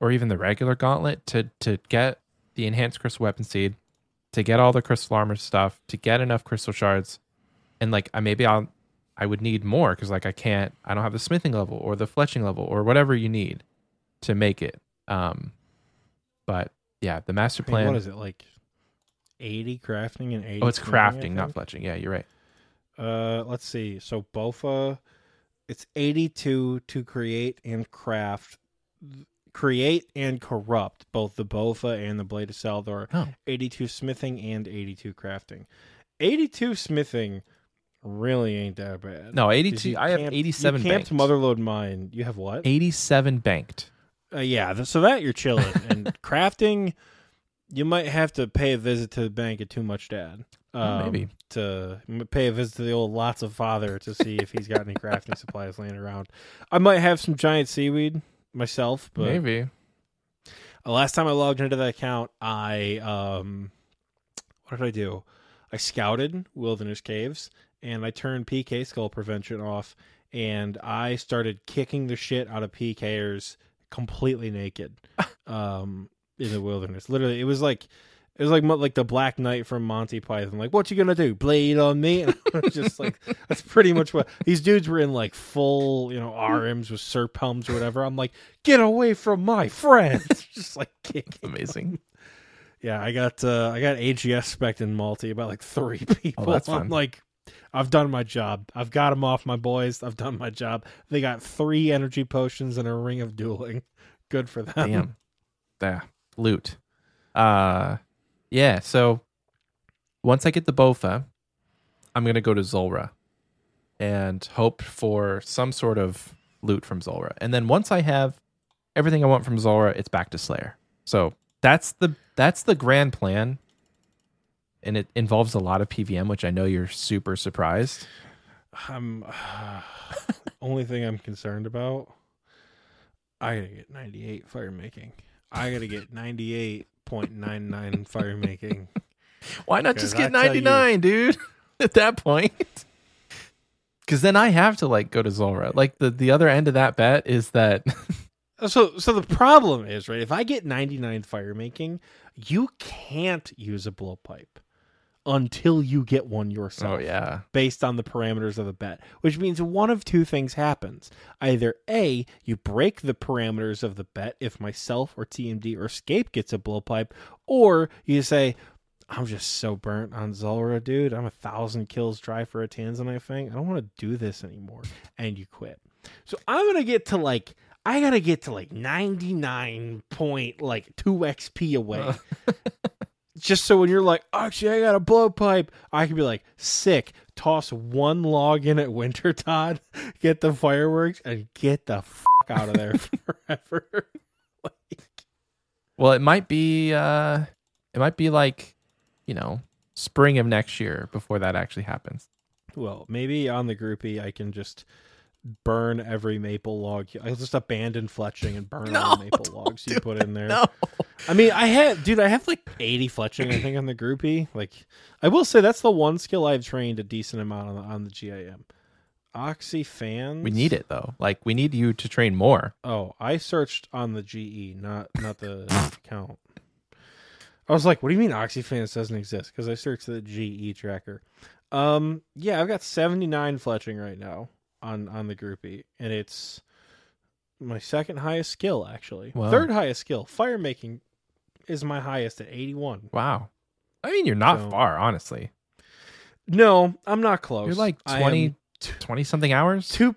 or even the regular gauntlet to to get the enhanced crystal weapon seed, to get all the crystal armor stuff, to get enough crystal shards, and like I maybe I'll I would need more because like I can't I don't have the smithing level or the fletching level or whatever you need to make it. Um, but yeah, the master I mean, plan. what is it like? Eighty crafting and eighty. oh, it's crafting, not fletching. Yeah, you're right. Uh, let's see. So Bofa, it's eighty-two to create and craft, create and corrupt both the Bofa and the Blade of Saldor. Oh. Eighty-two smithing and eighty-two crafting. Eighty-two smithing really ain't that bad. No, 82. you I have 87 You camped banked. Motherlode Mine. You have what? 87 banked. Uh, yeah, so that you're chilling. *laughs* and crafting, you might have to pay a visit to the bank at Too Much Dad. Oh, Um, maybe. To pay a visit to the old Lots of Father to see if he's got any *laughs* crafting supplies laying around. I might have some giant seaweed myself, but maybe. uh, last time I logged into that account, I um, what did I do? I scouted Wilderness Caves and I turned PK Skull Prevention off, and I started kicking the shit out of PKers completely naked, *laughs* um, in the wilderness. Literally, it was like It was like like the Black Knight from Monty Python. Like, what you gonna do? Blade on me? *laughs* And I was just like, that's pretty much what these dudes were in. Like full, you know, RMs with helms or whatever. I'm like, get away from my friends! *laughs* just like kicking. Amazing. Yeah, I got uh I got AGS spec in multi about like three people. Oh, that's I'm like, I've done my job. I've got them off my boys. I've done my job. They got three energy potions and a ring of dueling. *laughs* Good for them. Damn. Yeah. Loot. Uh yeah, so once I get the Bofa, I'm gonna go to Zulrah and hope for some sort of loot from Zulrah. And then once I have everything I want from Zulrah, it's back to Slayer. So that's the that's the grand plan. And it involves a lot of PVM, which I know you're super surprised. I'm *sighs* only thing I'm concerned about. I gotta get 98 fire making. I gotta get *laughs* 98.99 fire making. *laughs* Why not Because just I get you- 99, dude? *laughs* At that point. Cuz then I have to like go to Zulrah. Like the the other end of that bet is that So so the problem is, right, if I get 99 fire making, you can't use a blowpipe until you get one yourself. Oh yeah. based on the parameters of the bet, which means one of two things happens. Either A, you break the parameters of the bet if myself or TMD or Escape gets a blowpipe, or you say, I'm just so burnt on Zulrah, dude. I'm a thousand kills dry for a Tanzanite Fang. I don't want to do this anymore. And you quit. So I'm gonna get to like I gotta get to like 99 point like 2 XP away. *laughs* just so when you're like, actually, I got a blowpipe, I can be like, sick. Toss one log in at Winter *laughs* Todd, get the fireworks, and get the fuck out of there *laughs* forever. *laughs* like, Well, it might be uh it might be like, you know, spring of next year before that actually happens. well, maybe on the groupie, I can just burn every maple log. I'll just abandon fletching and burn *laughs* all the maple logs you do put in there. No. I mean, I had, dude, I have like 80 fletching, I think, on the groupie. Like, I will say that's the one skill I've trained a decent amount on the, on the GIM. Oxie fans. We need it though. Like we need you to train more. Oh, I searched on the GE, not not the *laughs* account. I was like, "What do you mean OxieFans doesn't exist?" Because I searched the GE tracker. Um, yeah, I've got seventy nine fletching right now on on the groupie, and it's my second highest skill actually. Wow. Third highest skill, fire making, is my highest at eighty one. Wow. I mean, you're not So- far, honestly. No, I'm not close. You're like I 20 20 something hours. two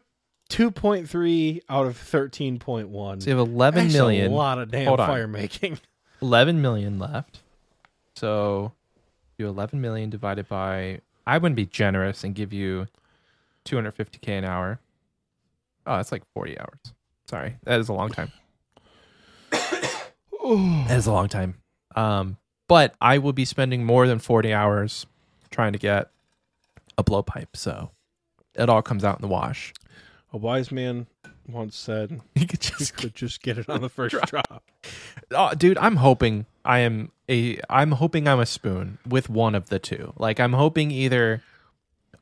two point three out of thirteen point one. So you have 11 That's million A lot of damn Hold on. fire making. *laughs* 11 million left. So do 11 million divided by I wouldn't be generous and give you 250k an hour. Oh, that's like 40 hours. Sorry. That is a long time. *coughs* That is a long time. Um but I will be spending more than 40 hours trying to get a blowpipe. So it all comes out in the wash. A wise man once said, *laughs* You could "You just could just get it on the *laughs* first drop." oh, dude, I'm hoping I am a I'm hoping I'm a spoon with one of the two. Like I'm hoping either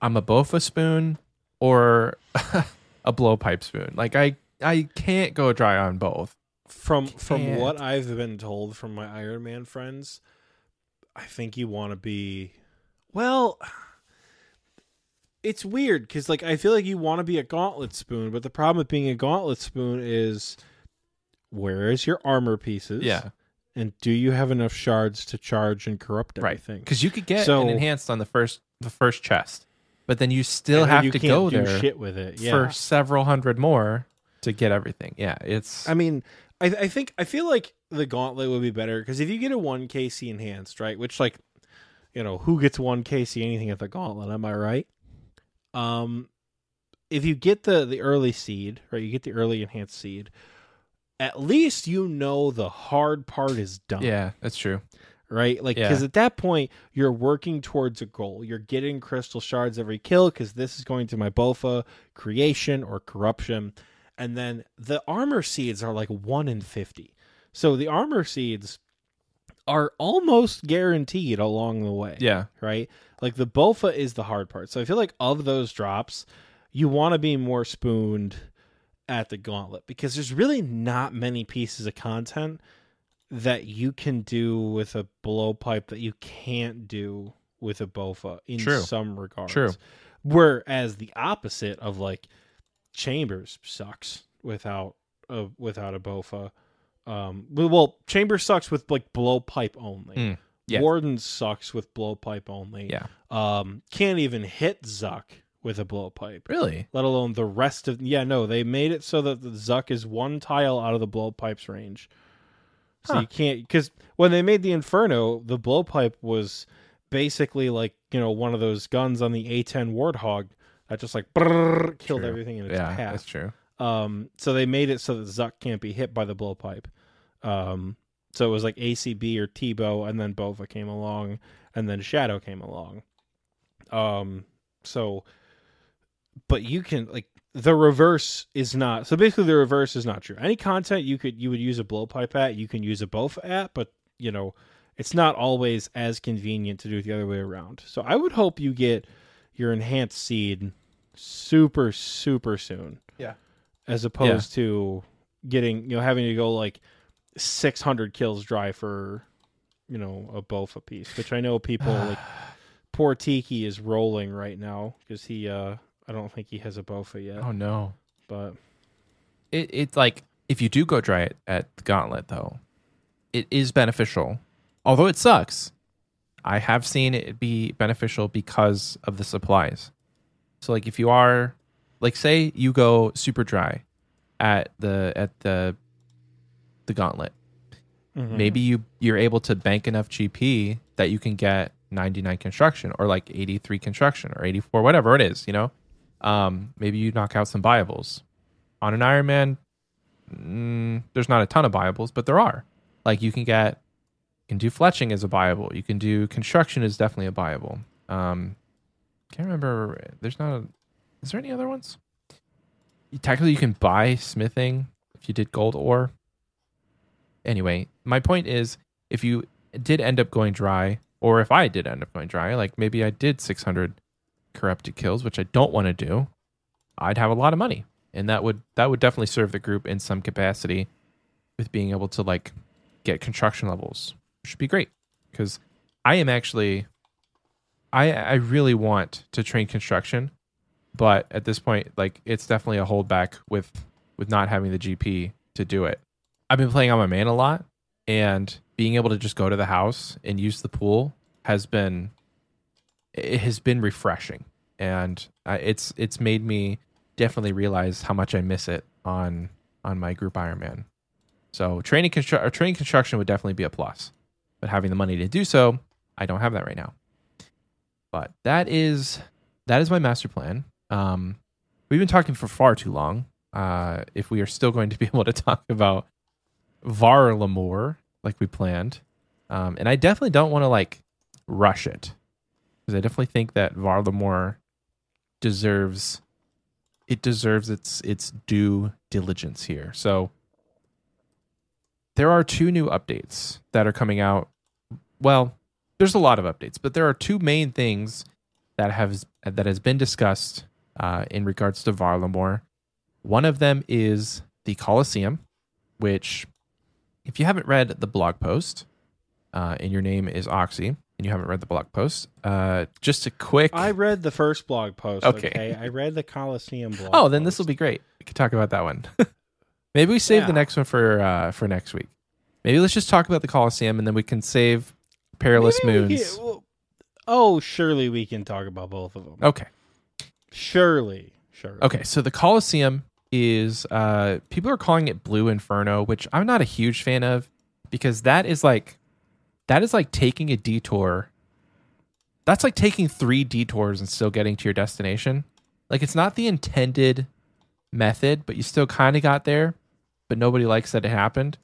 I'm a bofa spoon or *laughs* a blowpipe spoon. Like I I can't go dry on both. From from Can't. what I've been told from my Iron Man friends, I think you want to be well. It's weird because like I feel like you want to be a gauntlet spoon, but the problem with being a gauntlet spoon is where is your armor pieces? Yeah. and do you have enough shards to charge and corrupt Right. everything? Cuz you could get So- an enhanced on the first the first chest. But then you still And have you to go do there shit with it. Yeah. for several hundred more to get everything. Yeah, it's I mean, I, I think I feel like the gauntlet would be better because if you get a one KC enhanced, right? Which like, you know, who gets one KC anything at the gauntlet? Am I right? Um, if you get the the early seed, right? You get the early enhanced seed. At least you know the hard part is done. yeah, that's true. Right? Like, Yeah. because at that point, you're working towards a goal. You're getting crystal shards every kill because this is going to my Bofa creation or corruption. And then the armor seeds are like 1 in 50. So the armor seeds are almost guaranteed along the way Yeah. right? Like the Bofa is the hard part. So I feel like of those drops, you want to be more spooned at the gauntlet because there's really not many pieces of content that you can do with a blowpipe that you can't do with a bofa in True. some regards. True. Whereas the opposite of like Chambers sucks without a without a bofa. Um, well, Chambers sucks with like blowpipe only. Mm, yeah. Warden sucks with blowpipe only. Yeah. Um, can't even hit Zuk with a blowpipe Really? let alone the rest of yeah no they made it so that the zuk is one tile out of the blowpipe's range so Huh. you can't because when they made the inferno the blowpipe was basically like you know one of those guns on the a10 warthog that just like brrrr, killed True. everything in its Yeah, path that's true. um so they made it so that zuk can't be hit by the blowpipe um so it was like acb or T-bow and then bofa came along and then shadow came along um so but you can like the reverse is not so basically the reverse is not true. Any content you could you would use a blowpipe at you can use a bofa at but you know it's not always as convenient to do it the other way around. So i would hope you get your enhanced seed super super soon. Yeah. as opposed to getting you know having to go like 600 kills dry for you know a bofa piece which i know people like *sighs* poor tiki is rolling right now because he uh i don't think he has a bofa yet Oh no. but It it's like if you do go dry it at the gauntlet though, it is beneficial. Although it sucks, I have seen it be beneficial because of the supplies. So like if you are like say you go super dry at the at the the gauntlet, mhm. maybe you you're able to bank enough GP that you can get 99 construction or like 83 construction or 84 whatever it is, you know. Um maybe you knock out some viables. On an Iron Man mm, there's not a ton of viables, but there are. Like you can get you can do fletching as a viable. You can do construction is definitely a viable. Um can't remember there's not a, is there any other ones? Technically you can buy smithing if you did gold ore anyway, my point is if you did end up going dry, or if I did end up going dry, like maybe I did 600 corrupted kills, which I don't want to do, I'd have a lot of money, and that would that would definitely serve the group in some capacity with being able to like get construction levels, which would be great because I am actually I I really want to train construction, but at this point, like it's definitely a holdback with with not having the GP to do it. I've been playing on my man a lot, and being able to just go to the house and use the pool has been it has been refreshing, and uh, it's it's made me definitely realize how much I miss it on on my group Ironman. So training constru- training construction would definitely be a plus, but having the money to do so, I don't have that right now. But that is that is my master plan. Um, we've been talking for far too long. Uh, if we are still going to be *laughs* able to talk about Varlamore like we planned, um, and I definitely don't want to like rush it because I definitely think that Varlamore deserves it deserves its its due diligence here. So there are two new updates that are coming out. Well, there's a lot of updates, but there are two main things that have that has been discussed uh, in regards to Varlamore. One of them is the Colosseum, which, if you haven't read the blog post, uh, and your name is Oxie, and you haven't read the blog post, uh, just a quick. i read the first blog post Okay. okay, i read the coliseum blog oh, then this will be great. We can talk about that one. *laughs* Maybe we save the next one for uh, for next week. Maybe let's just talk about the Colosseum, and then we can save Perilous Maybe we Moons. can- well, oh surely we can talk about both of them Okay. surely surely. Okay, so the Colosseum is uh people are calling it Blue Inferno, which I'm not a huge fan of because that is like that is like taking a detour. That's like taking 3 detours and still getting to your destination. Like it's not the intended method, but you still kind of got there, but nobody likes that it happened.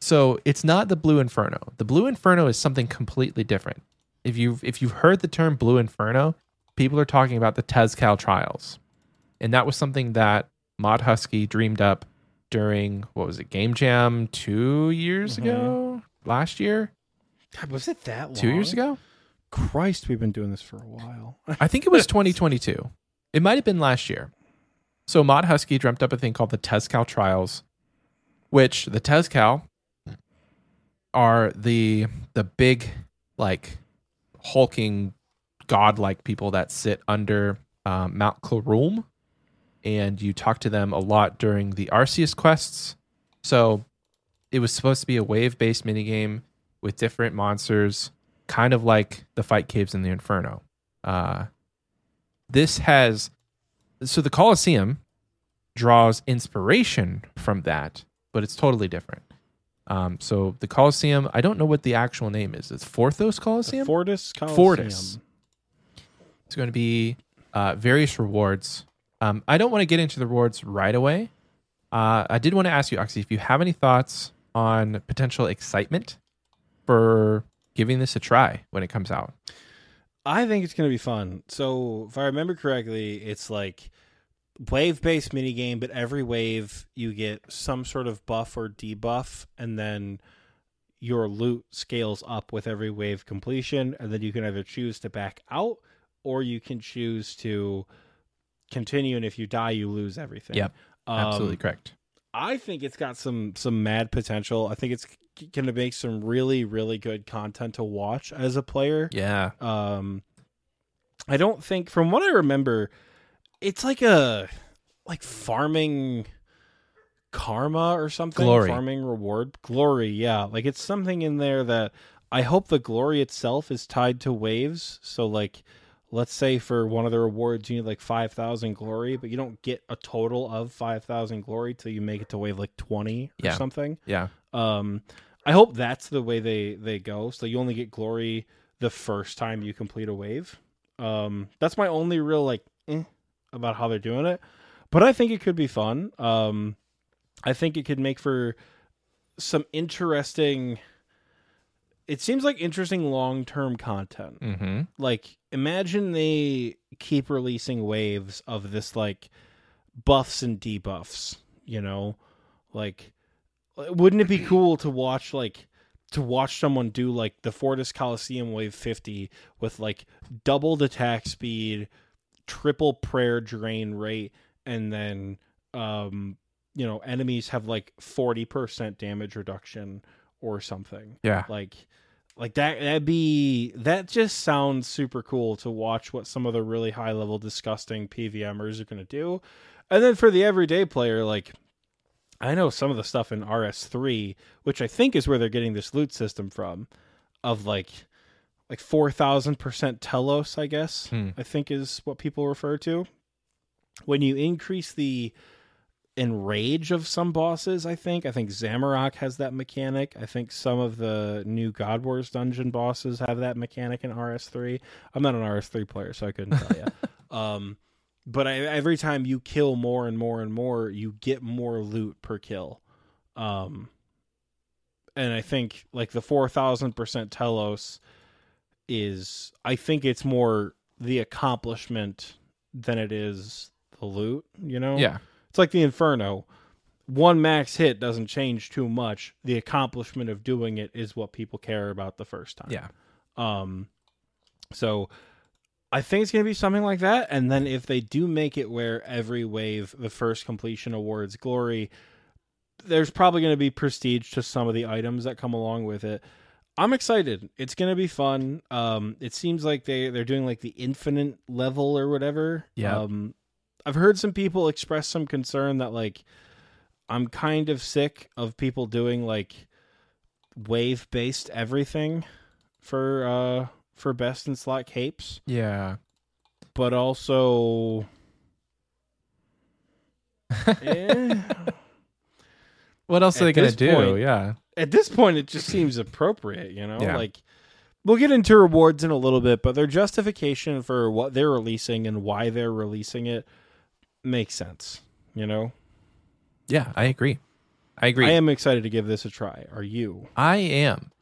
So, it's not the Blue Inferno. The Blue Inferno is something completely different. If you've if you've heard the term Blue Inferno, people are talking about the Tezcal trials. And that was something that Mod Husky dreamed up during what was it, Game Jam two years Mhm. ago? Last year? God, was it that long Two years ago? christ we've been doing this for a while I think it was *laughs* 2022. It might have been last year. So Mod Husky dreamt up a thing called the Tezcal Trials, which the Tezcal are the the big like hulking godlike people that sit under um, Mount Karuulm, and you talk to them a lot during the Arceuus quests. So it was supposed to be a wave based minigame with different monsters, kind of like the fight caves in the Inferno. Uh, this has so the Colosseum draws inspiration from that, but it's totally different. Um, so the Colosseum, I don't know what the actual name is. It's Forthos Colosseum. Fortis Coliseum. Fortis. It's going to be uh, various rewards. Um, I don't want to get into the rewards right away. Uh, I did want to ask you, Oxie, if you have any thoughts on potential excitement for giving this a try when it comes out. I think it's going to be fun. So, if I remember correctly, it's like wave based minigame, but every wave you get some sort of buff or debuff, and then your loot scales up with every wave completion. And then you can either choose to back out or you can choose to continue. And if you die, you lose everything. Yep. Absolutely Um, correct. I think it's got some some mad potential. I think it's going to make some really really good content to watch as a player. Yeah. Um, I don't think, from what I remember, it's like a like farming karma or something. Glory. farming reward, glory. Yeah, like it's something in there that I hope the glory itself is tied to waves. So like. Let's say for one of the rewards you need like five thousand glory, but you don't get a total of five thousand glory till you make it to wave like twenty or Yeah. something. Yeah. Um, I hope that's the way they they go. So you only get glory the first time you complete a wave. Um, that's my only real like eh, about how they're doing it. But I think it could be fun. Um, I think it could make for some interesting. It seems like interesting long term content Mm-hmm. like imagine they keep releasing waves of this like buffs and debuffs you know like wouldn't it be cool to watch like to watch someone do like the Fortis Coliseum wave 50 with like doubled attack speed triple prayer drain rate and then um you know enemies have like 40% damage reduction or something Yeah. like like that that'd be that just sounds super cool to watch what some of the really high level disgusting pvmers are going to do and then for the everyday player like i know some of the stuff in rs3 which i think is where they're getting this loot system from of like like 4000% telos i guess Hmm. i think is what people refer to. When you increase the enrage of some bosses i think i think zamorak has that mechanic. I think some of the new god wars dungeon bosses have that mechanic in rs3 i'm not an rs3 player so i couldn't tell you *laughs* um but I, every time you kill more and more and more you get more loot per kill um and i think like the 4000% telos is i think it's more the accomplishment than it is the loot you know Yeah. it's like the Inferno. One max hit doesn't change too much. The accomplishment of doing it is what people care about the first time. Yeah. Um so I think it's going to be something like that and then if they do make it where every wave the first completion awards glory there's probably going to be prestige to some of the items that come along with it. I'm excited. It's going to be fun. Um it seems like they they're doing like the infinite level or whatever. Yeah. Um I've heard some people express some concern that like I'm kind of sick of people doing like wave based everything for uh for best in slot capes, Yeah. but also *laughs* eh, What else are At they gonna do? point- yeah. at this point it just seems appropriate, you know? Yeah. Like we'll get into rewards in a little bit, but their justification for what they're releasing and why they're releasing it makes sense, you know? Yeah. I agree. I agree. I am excited to give this a try. Are you? I am.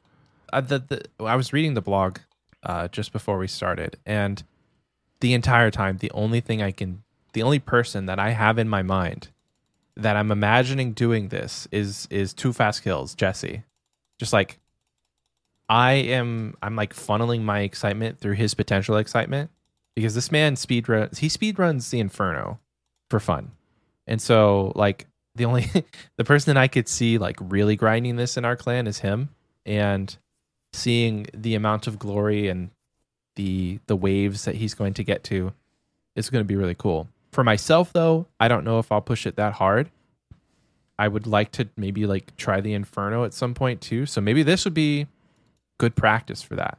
The, the, I was reading the blog uh, just before we started, and the entire time, the only thing I can, the only person that I have in my mind that I'm imagining doing this is is Two Fast Kills Jesse. Just like I am, I'm like funneling my excitement through his potential excitement because this man speed runs. He speed runs the Inferno for fun, and so like the only *laughs* the person that I could see like really grinding this in our clan is him and seeing the amount of glory and the the waves that he's going to get to is going to be really cool. For myself though, I don't know if I'll push it that hard. I would like to maybe like try the Inferno at some point too. So maybe this would be good practice for that.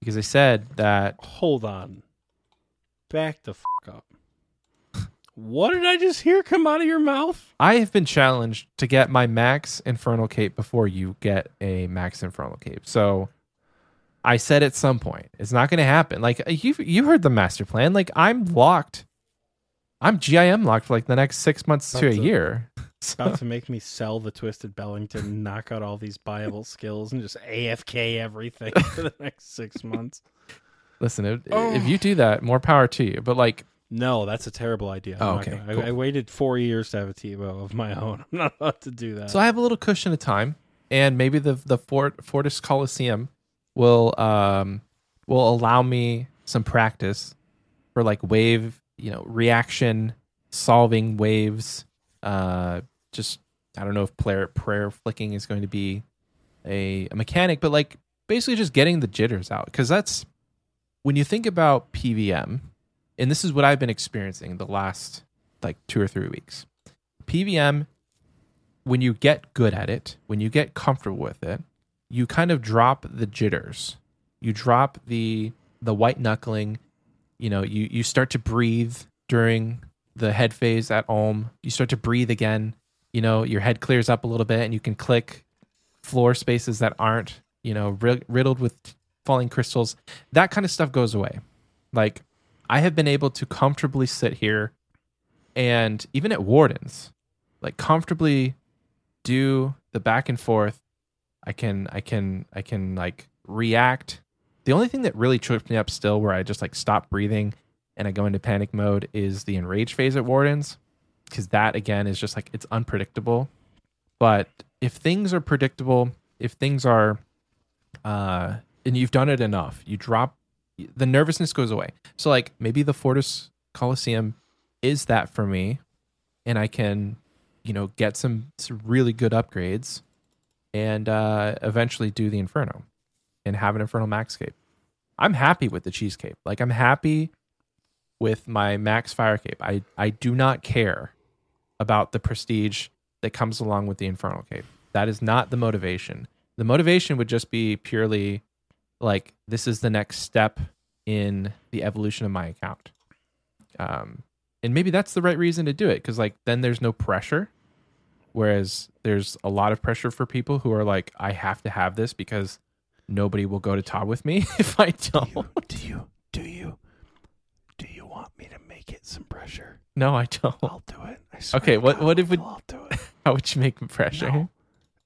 Because I said that Hold on. Back the fuck up. What did I just hear come out of your mouth? I have been challenged to get my max infernal cape before you get a max infernal cape. So I said at some point it's not going to happen. Like uh, you, you heard the master plan. Like I'm locked. I'm GIM locked for like the next six months to a That's a- year. *laughs* About to make me sell the Twisted Bellington, knock out all these viable skills, and just AFK everything *laughs* for the next six months. Listen, if, Oh. if you do that, more power to you. But like, No, that's a terrible idea. Oh, okay, gonna- I, cool. I waited four years to have a T-bow of my *laughs* own. I'm not about to do that. so I have a little cushion of time, and maybe the the Fort Fortis Coliseum will um will allow me some practice for like wave, you know, reaction solving waves. Uh, just I don't know if player prayer flicking is going to be a, a mechanic, but like basically just getting the jitters out because that's when you think about PVM, and this is what I've been experiencing the last like two or three weeks. PVM, when you get good at it, when you get comfortable with it, you kind of drop the jitters. You drop the the white knuckling. You know, you you start to breathe during the head phase at Olm. You start to breathe again. You know, your head clears up a little bit, and you can click floor spaces that aren't you know riddled with falling crystals. That kind of stuff goes away. Like I have been able to comfortably sit here, and even at Wardens, like comfortably do the back and forth. I can I can I can like react. The only thing that really trips me up still where I just like stop breathing and I go into panic mode is the enrage phase at Wardens because that again is just like it's unpredictable. But if things are predictable, if things are uh and you've done it enough, you drop the nervousness goes away. So like maybe the Fortis Coliseum is that for me and I can you know get some, some really good upgrades and uh eventually do the Inferno and have an Infernal Max cape. I'm happy with the cheese cape. Like I'm happy with my Max Fire cape. I I do not care about the prestige that comes along with the Infernal cape. That is not the motivation. The motivation would just be purely like this is the next step in the evolution of my account. Um and maybe that's the right reason to do it cuz like then there's no pressure whereas there's a lot of pressure for people who are like I have to have this because nobody will go to top with me *laughs* if I don't. do you do you do you want me to make it some pressure? No, I don't. I'll do it. I swear Okay, what- God, what if we- I'll do it. *laughs* How would you make pressure? No.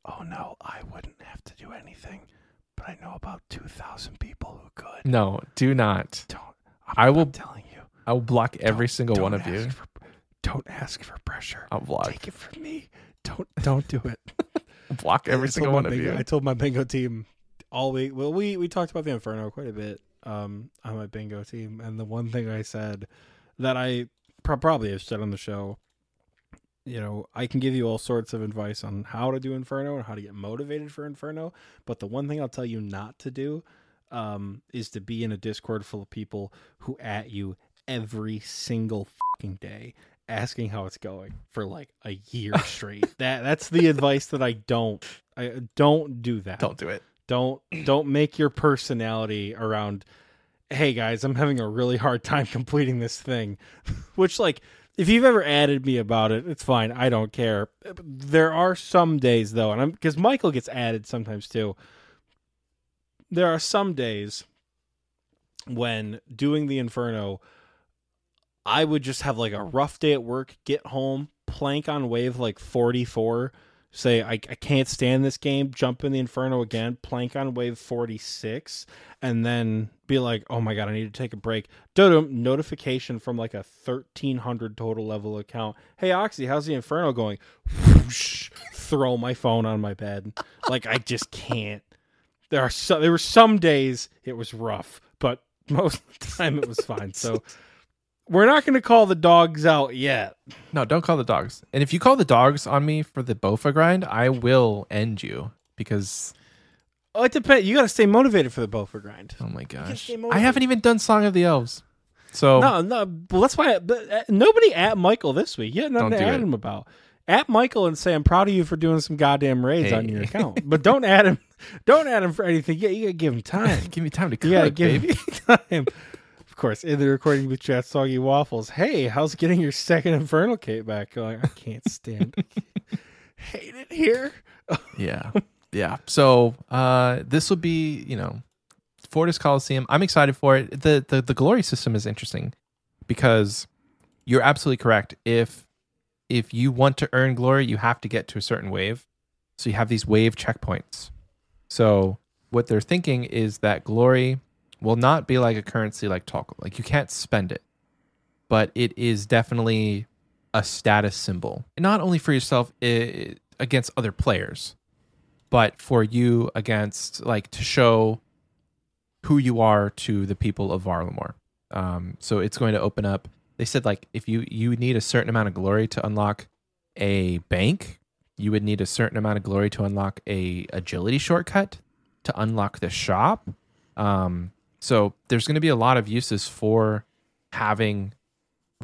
Oh no, I wouldn't have to do anything, but I know about two thousand people who could. No, do not. Don't. I'm, I will- I'm telling you. I will block every single one of you. For, don't ask for pressure. I'll block. Take it from me. Don't don't do it. *laughs* Block every single one of bingo, you. I told my bingo team all week. Well, we we talked about the Inferno quite a bit um, on my bingo team, and the one thing I said that I pro- probably have said on the show, you know, I can give you all sorts of advice on how to do Inferno and how to get motivated for Inferno, but the one thing I'll tell you not to do um, is to be in a Discord full of people who at you every single fucking day asking how it's going for like a year *laughs* straight. that that's the advice that I don't I don't do that. Don't do it. Don't don't make your personality around hey guys, I'm having a really hard time *laughs* completing this thing. *laughs* Which like if you've ever added me about it, it's fine. I don't care. There are some days though, and I'm because Michael gets added sometimes too. There are some days when doing the Inferno, I would just have like a rough day at work, get home, plank on wave like 44, say, I, I can't stand this game, jump in the Inferno again, plank on wave 46, and then be like, oh my God, I need to take a break. Dodum, notification from like a 1300 total level account. Hey, Oxie, how's the Inferno going? Whoosh, throw my phone on my bed. Like, I just can't. There are so, there were some days it was rough, but most of the time it was fine. So we're not going to call the dogs out yet. No, don't call the dogs. And if you call the dogs on me for the Bofa grind, I will end you because Oh, it depends. You got to stay motivated for the Bofa grind. Oh my gosh. I haven't even done Song of the Elves. So No, no. Well, that's why but, uh, nobody at Michael this week. Yeah, nothing Don't to do add it. him about. At Michael and say I'm proud of you for doing some goddamn raids on your account, *laughs* but don't add him. Don't add him for anything. Yeah, you gotta give him *laughs* time. give me time to cook, give baby. him *laughs* time. Of course, in the recording with chat, soggy waffles. Hey, how's getting your second Infernal Cape back going? I can't stand. *laughs* Hate it here. *laughs* yeah. Yeah. So uh this will be, you know, Fortis Colosseum. I'm excited for it. The the the glory system is interesting because you're absolutely correct. If if you want to earn glory, you have to get to a certain wave. So you have these wave checkpoints. So what they're thinking is that glory will not be like a currency like Tokkul. Like you can't spend it. But it is definitely a status symbol. Not only for yourself i against other players, but for you against like to show who you are to the people of Varlamore. Um, so it's going to open up. They said like if you you need a certain amount of glory to unlock a bank, you would need a certain amount of glory to unlock a agility shortcut to unlock the shop. Um, so there's going to be a lot of uses for having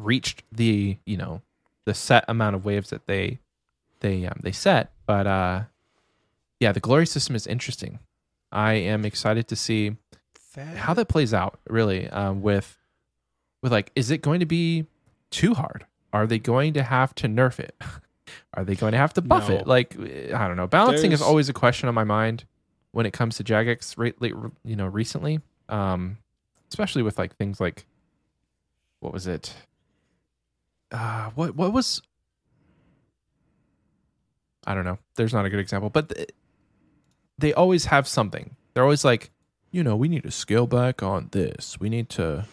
reached the you know the set amount of waves that they they um, they set. But uh, yeah, the glory system is interesting. I am excited to see how that plays out. Really, um, with with like, is it going to be too hard? Are they going to have to nerf it? *laughs* Are they going to have to buff No. it? Like, I don't know. Balancing is always a question on my mind when it comes to Jagex. Right, you know, recently, um, especially with like things like what was it? Uh, what what was? I don't know. There's not a good example, but th- they always have something. They're always like, you know, we need to scale back on this. We need to.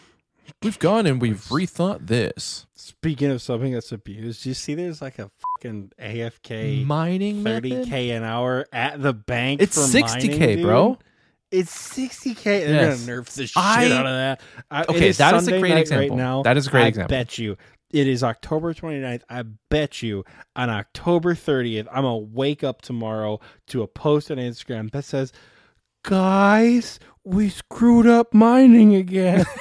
We've gone and we've rethought this Speaking of something that's abused, you see there's like a fucking AFK mining thirty method. k an hour at the bank. It's sixty mining, k, dude. bro. It's sixty k. They're Yes. gonna nerf the shit I- out of that. I, Okay, that is a Sunday great night example. Right now, That is a great I example. Bet you it is October 29th. I bet you on October 30th, I'm gonna wake up tomorrow to a post on Instagram that says, "Guys, we screwed up mining again." *laughs*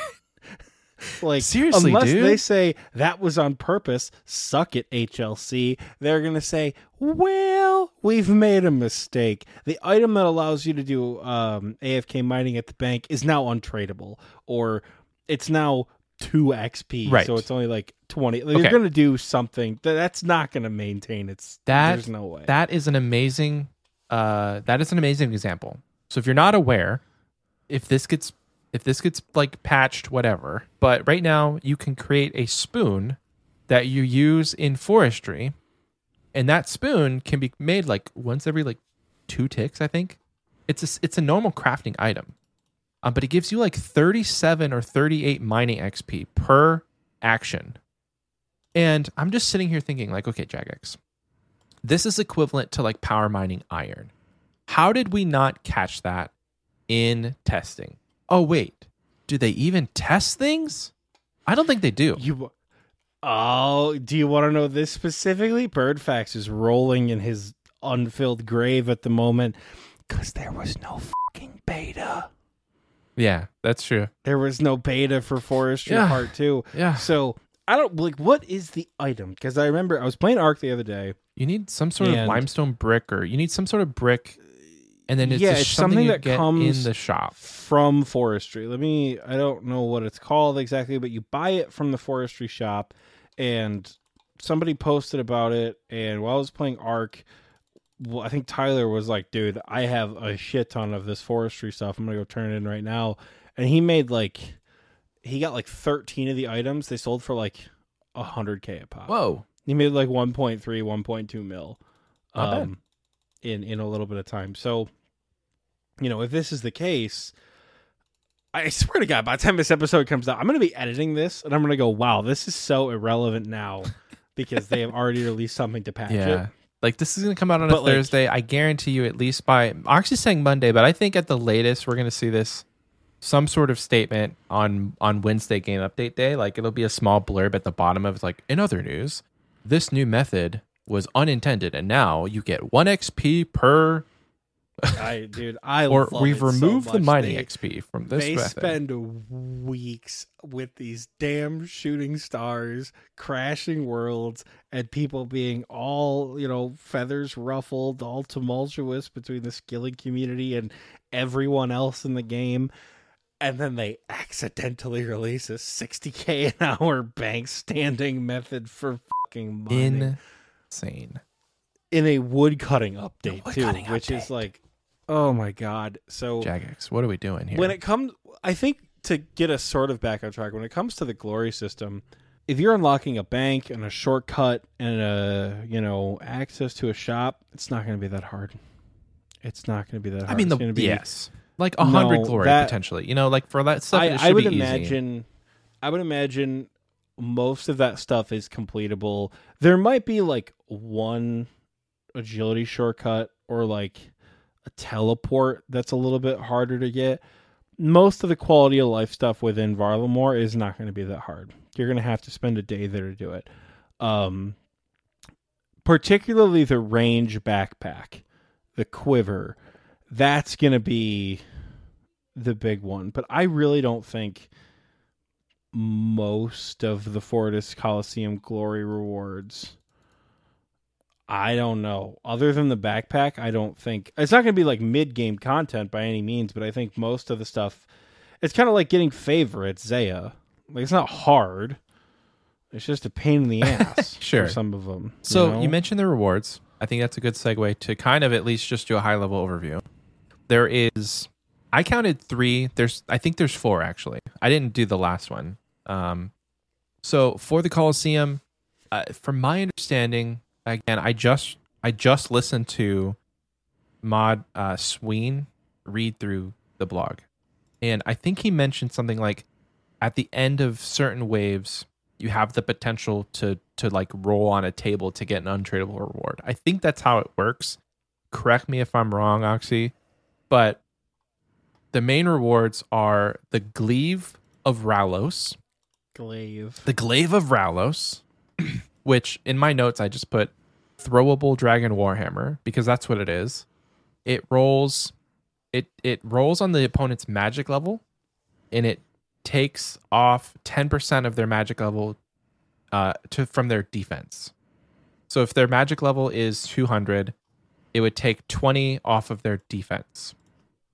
*laughs* like Seriously, unless dude? they say that was on purpose, suck it HLC. They're gonna say, "Well, we've made a mistake. The item that allows you to do um, AFK mining at the bank is now untradeable, or it's now two XP. Right. So it's only like twenty. They're gonna do something that's not gonna maintain its. That- there's no way. That is an amazing. Uh, that is an amazing example. So if you're not aware, if this gets if this gets like patched, whatever. But right now, you can create a spoon that you use in forestry, and that spoon can be made like once every like two ticks. I think it's a, it's a normal crafting item, um, but it gives you like 37 or 38 mining XP per action. And I'm just sitting here thinking, like, okay, Jagex, this is equivalent to like power mining iron. How did we not catch that in testing? Oh, wait. Do they even test things? I don't think they do. You. Oh, do you want to know this specifically? Birdfax is rolling in his unfilled grave at the moment because there was no fucking beta. Yeah, that's true. There was no beta for Forestry Yeah. Part Two. Yeah. So I don't like what is the item because I remember I was playing Ark the other day. You need some sort of limestone brick or you need some sort of brick and then it's Yeah, it's something, something that comes in the shop. from forestry. Let me I don't know what it's called exactly, but you buy it from the forestry shop and somebody posted about it and while I was playing Ark well, I think Tyler was like, "Dude, I have a shit ton of this forestry stuff. I'm going to go turn it in right now." And he made like he got like 13 of the items. They sold for like 100k a pop. Whoa. He made like 1.3, 1.2 mil Not bad. um, in in a little bit of time. So, you know, if this is the case, I swear to God, by the time this episode comes out, I'm going to be editing this and I'm going to go, "Wow, this is so irrelevant now," *laughs* because they have already released something to patch Yeah. it. Like this is gonna come out on But, a like- Thursday. I guarantee you at least by I'm actually saying Monday, but I think at the latest we're gonna see this some sort of statement on on Wednesday game update day. Like it'll be a small blurb at the bottom of it, like in other news, this new method was unintended and now you get one XP per I dude, I or love we've it so removed the mining They- XP from this they method. spend weeks with these damn shooting stars, crashing worlds, and people being all, you know, feathers ruffled, all tumultuous between the skilling community and everyone else in the game. And then they accidentally release a 60k an hour bank standing method for fucking mining Insane. in a wood cutting update too, wood-cutting which update. is like, oh my god! So Jagex, what are we doing here? when it comes i think to get us sort of back on track when it comes to the glory system if you're unlocking a bank and a shortcut and a you know access to a shop it's not going to be that hard it's not going to be that hard I mean, the be, yes, like a hundred No, glory that- potentially. You know, like for that stuff, I, it I would be easy. imagine i would imagine most of that stuff is completable there might be like one agility shortcut or like a teleport that's a little bit harder to get most of the quality of life stuff within Varlamore is not going to be that hard. You're going to have to spend a day there to do it. Um, particularly the range backpack, the quiver, that's going to be the big one. But I really don't think most of the Fortis Colosseum glory rewards. I don't know. Other than the backpack, I don't think it's not going to be like mid game content by any means. But I think most of the stuff, it's kind of like getting favorites. Zeah, like it's not hard. It's just a pain in the *laughs* ass. Sure. for some of them. So know? you mentioned the rewards. I think that's a good segue to kind of at least just do a high level overview. There is, I counted three. There's, I think there's four actually. I didn't do the last one. Um, so for the Colosseum, uh, from my understanding, again, I just I just listened to Mod uh, Sween read through the blog, and I think he mentioned something like at the end of certain waves, you have the potential to to like roll on a table to get an untradeable reward. I think that's how it works. Correct me if I'm wrong, Oxy, but the main rewards are the Glaive of Ralos, glaive. the Glaive of Ralos, *clears throat* which in my notes I just put throwable dragon warhammer because that's what it is. It rolls it it rolls on the opponent's magic level and it takes off 10% of their magic level uh to from their defense. So if their magic level is 200, it would take 20 off of their defense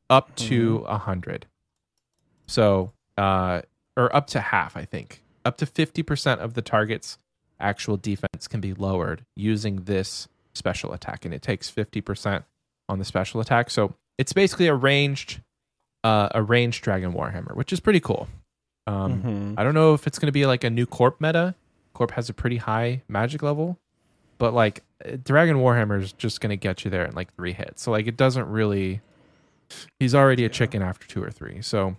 up to 100. So, uh or up to half, I think. Up to 50% of the target's actual defense can be lowered using this special attack and it takes 50% on the special attack. So, it's basically a ranged uh a ranged dragon warhammer, which is pretty cool. Um Mhm. I don't know if it's going to be like a new Corp meta. Corp has a pretty high magic level, but like uh, Dragon Warhammer is just going to get you there in like three hits. So like it doesn't really. He's already a chicken after two or three, so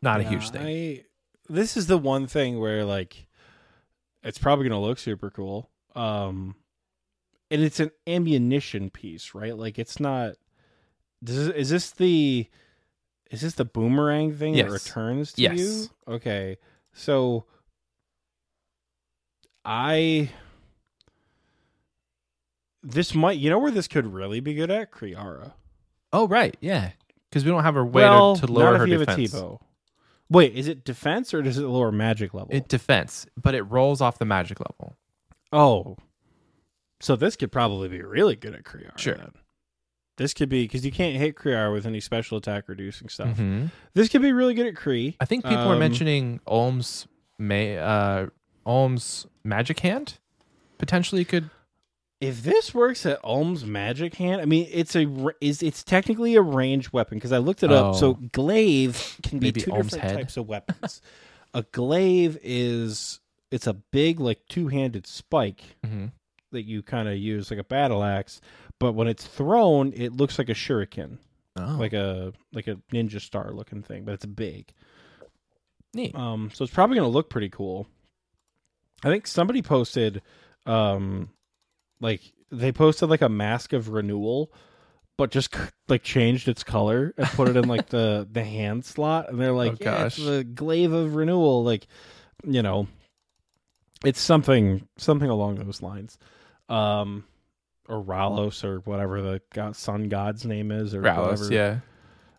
not a huge thing. I, this is the one thing where like it's probably going to look super cool. Um and it's an ammunition piece, right? Like it's not does, is this the is this the boomerang thing Yes. that returns to Yes. you? Okay. So I this might you know where this could really be good at? Kree'arra. oh right, yeah, because we don't have a way well, to, to lower not her if you defense. have a T-bow. Wait, is it defense or does it lower magic level? It defense, but it rolls off the magic level. Oh, so this could probably be really good at Kree'arra. Sure. then. This could be because you can't hit Kree'arra with any special attack reducing stuff. Mhm. This could be really good at Kree. I think people are Um, mentioning Olm's may uh Olm's magic hand potentially could. If this works at Olm's magic hand, I mean, it's a is it's technically a ranged weapon because I looked it up. So Oh. glaive can be Maybe two Olm's different head? types of weapons. a glaive is it's a big like two handed spike Mhm. that you kind of use like a battle axe, but when it's thrown, it looks like a shuriken. Oh, like a like a ninja star looking thing, but it's big. neat. Um, so it's probably gonna look pretty cool. I think somebody posted, um, like they posted like a mask of renewal, but just like changed its color and put it in like the *laughs* the hand slot, and they're like, Oh, yeah, gosh. the glaive of renewal, like you know, it's something something along those lines. Um, or Ralos or whatever the god, sun god's name is or Ralos, whatever. yeah.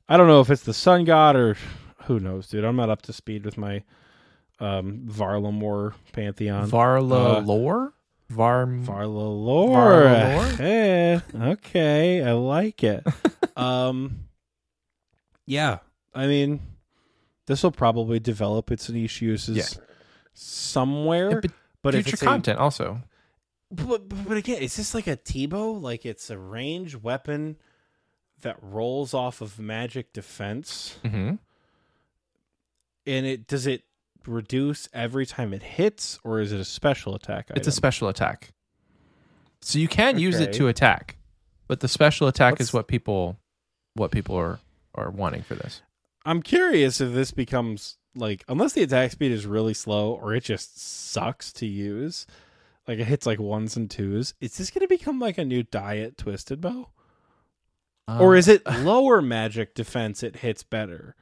I don't know if it's the sun god or who knows, dude. I'm not up to speed with my um Varlamore pantheon. Varla Uh, lore? Var Varlalore. Varlalore? Eh, *laughs* okay, I like it. *laughs* um, yeah, I mean, this will probably develop its niche uses Yeah. somewhere. Yeah, but but if future it's a- content also. but, but but again, is this like a T-bow? Like it's a range weapon that rolls off of magic defense, Mm-hmm. and it does it reduce every time it hits, or is it a special attack? It's a special attack. So you can use it to attack, but the special attack What's- is what people what people are are wanting for this. I'm curious if this becomes like unless the attack speed is really slow or it just sucks to use. Like it hits like ones and twos. Is this going to become like a new diet twisted bow? or is uh, it *laughs* lower magic defense it hits better?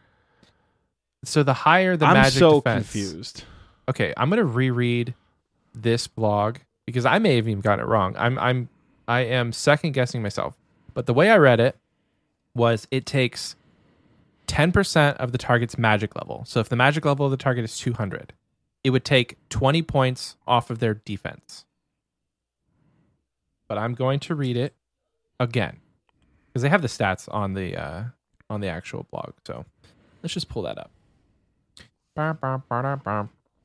So the higher the I'm magic so defense? confused. Okay, I'm gonna reread this blog because I may have even gotten it wrong. I'm I'm I am second guessing myself, but the way I read it was it takes 10% of the target's magic level. So if the magic level of the target is 200, it would take 20 points off of their defense. But I'm going to read it again because they have the stats on the uh, on the actual blog. So let's just pull that up.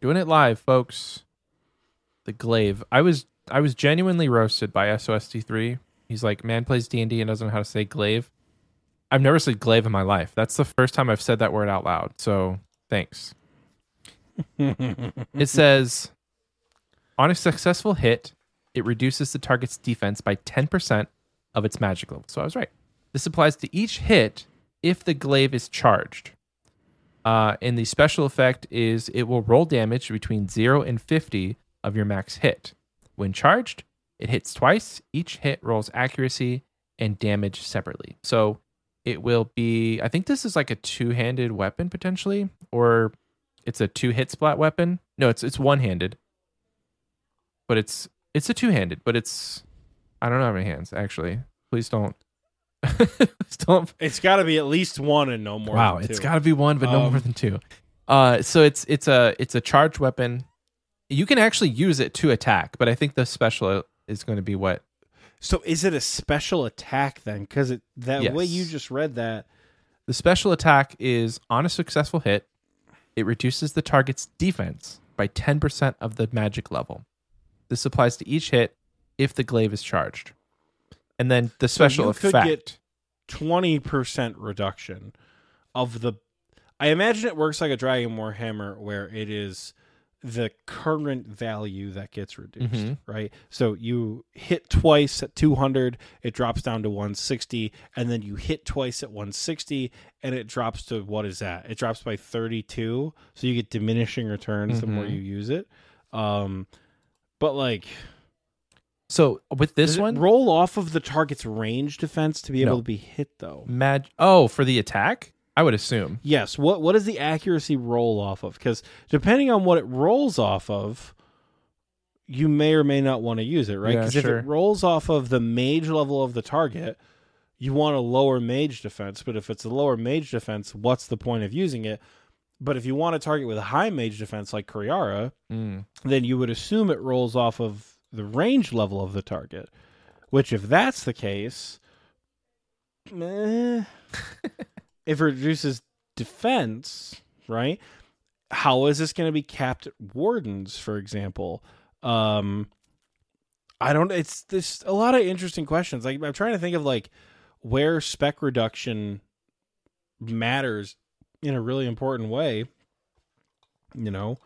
Doing it live, folks. The glaive. I was I was genuinely roasted by SOST3. He's like, man plays D and D and doesn't know how to say glaive. I've never said glaive in my life. That's the first time I've said that word out loud. So thanks. *laughs* It says, on a successful hit, it reduces the target's defense by 10% of its magic level. So I was right. This applies to each hit if the glaive is charged. Uh, and the special effect is it will roll damage between 0 and 50 of your max hit. When charged, it hits twice. Each hit rolls accuracy and damage separately. So it will be, I think this is like a two handed weapon potentially, or it's a two hit splat weapon. No, it's it's one handed, but it's it's a two handed, but it's I don't know how many hands actually. Please don't. *laughs* Don't It's got to be at least one and no more. wow, than it's got to be one, but no Um, more than two. Uh, so it's it's a it's a charged weapon. You can actually use it to attack, but I think the special is going to be what. So is it a special attack then? Because it that way you just read that. The special attack is on a successful hit, it reduces the target's defense by 10% of the magic level. This applies to each hit if the glaive is charged. And then the special you could get twenty percent reduction of the. I imagine it works like a Dragon Warhammer, where it is the current value that gets reduced, Mhm. right? So you hit twice at 200, it drops down to 160, and then you hit twice at 160, and it drops to what is that? It drops by 32, so you get diminishing returns the more Mhm. you use it. Um, but like so with this does it one, roll off of the target's range defense to be able No. to be hit though. mag- oh, for the attack, I would assume. Yes. What what does the accuracy roll off of? Because depending on what it rolls off of, you may or may not want to use it, right? Yeah, Because sure. if it rolls off of the mage level of the target, you want a lower mage defense. But if it's a lower mage defense, what's the point of using it? But if you want a target with a high mage defense like Kree'arra, Mm. then then you would assume it rolls off of the range level of the target. Which, if that's the case, eh, if *laughs* it reduces defense, right? How is this going to be capped at wardens, for example? Um, I don't. It's this a lot of interesting questions. Like I'm trying to think of like where spec reduction matters in a really important way. You know,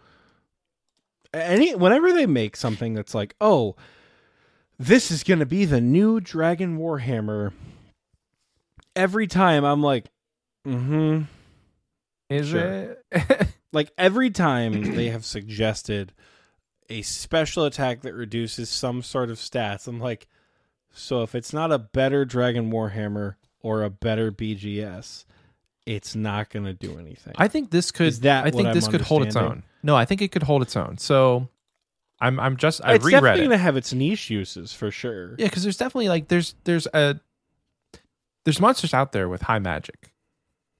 any whenever they make something that's like, oh, this is going to be the new Dragon Warhammer. Every time I'm like, mm-hmm. Is Sure. it? *laughs* Like every time they have suggested a special attack that reduces some sort of stats, I'm like, so if it's not a better Dragon Warhammer or a better BGS, it's not going to do anything. I think this could. Is that I think this I'm could hold its own. No, I think it could hold its own. So, I'm I'm just I it's reread definitely it. gonna have its niche uses for sure. Yeah, because there's definitely like there's there's a there's monsters out there with high magic,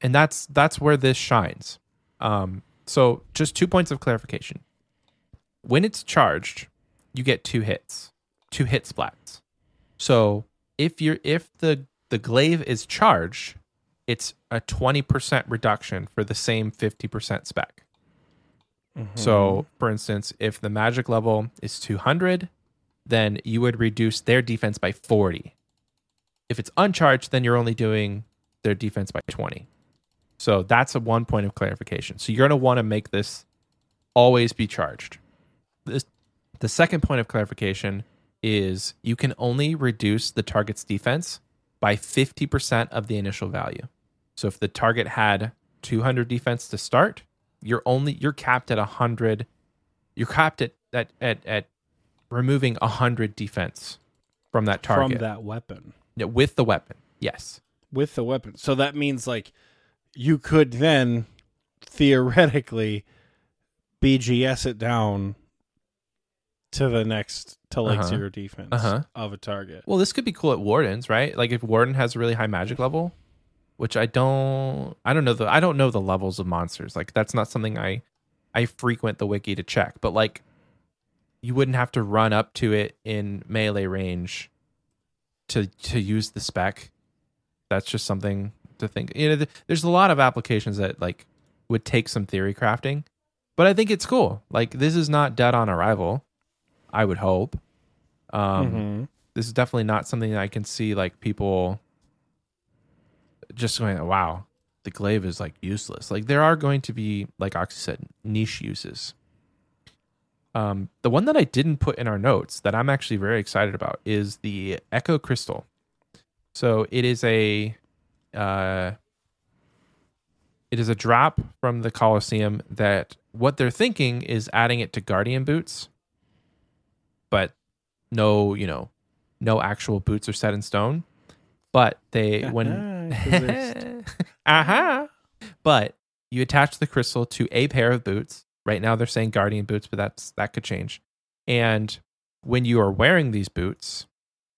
and that's that's where this shines. Um, so just two points of clarification. When it's charged, you get two hits, two hit splats. So if you're if the the glaive is charged, it's a twenty percent reduction for the same fifty percent spec. So, mm-hmm. for instance, if the magic level is 200, then you would reduce their defense by 40. If it's uncharged, then you're only doing their defense by 20. So that's a one point of clarification. So you're going to want to make this always be charged. This, the second point of clarification is you can only reduce the target's defense by 50% of the initial value. So if the target had 200 defense to start, you're only you're capped at 100 you're capped at at at, at removing 100 defense from that target from that weapon Yeah, with the weapon. Yes. with the weapon. So that means like you could then theoretically BGS it down to the next to like Uh-huh. zero defense Uh-huh. of a target. Well, this could be cool at Wardens, right? Like if Warden has a really high magic level, which I don't I don't know the I don't know the levels of monsters. Like that's not something I I frequent the wiki to check, but like you wouldn't have to run up to it in melee range to to use the spec. That's just something to think. You know, th- there's a lot of applications that like would take some theory crafting, but I think it's cool. Like this is not dead on arrival. I would hope. Um, Mhm. this is definitely not something that I can see like people just going, wow, the glaive is like useless. Like there are going to be, like Oxy said, niche uses. Um, the one that I didn't put in our notes that I'm actually very excited about is the Echo Crystal. So it is a, uh, it is a drop from the Colosseum that what they're thinking is adding it to Guardian boots, but no, you know, no actual boots are set in stone. But they when *laughs* *laughs* uh-huh. But you attach the crystal to a pair of boots. Right now they're saying guardian boots, but that's that could change. And when you are wearing these boots,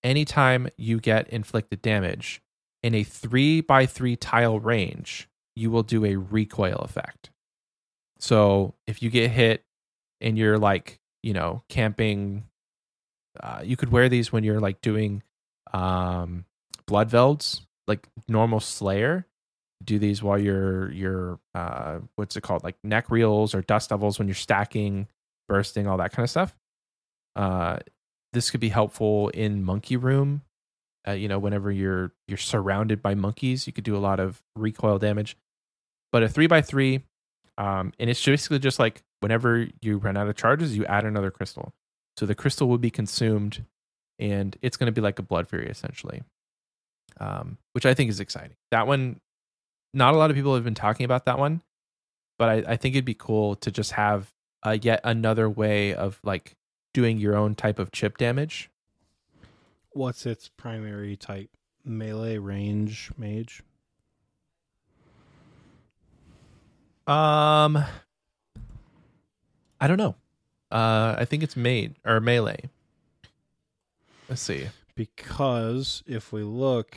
anytime you get inflicted damage in a three by three tile range, you will do a recoil effect. So if you get hit and you're like, you know, camping, uh, you could wear these when you're like doing um, blood velds, like normal Slayer. Do these while you're you're uh, what's it called, like nechryaels or dust devils when you're stacking, bursting, all that kind of stuff. Uh, this could be helpful in monkey room. Uh, you know, whenever you're you're surrounded by monkeys, you could do a lot of recoil damage. But a three by three, um, and it's basically just like whenever you run out of charges, you add another crystal. So the crystal will be consumed, and it's going to be like a blood fury essentially, um, which I think is exciting. That one, not a lot of people have been talking about that one, but I, I think it'd be cool to just have uh, yet another way of like doing your own type of chip damage. What's its primary type? Melee range mage. Um, I don't know. Uh, I think it's made or melee. Let's see. Because if we look,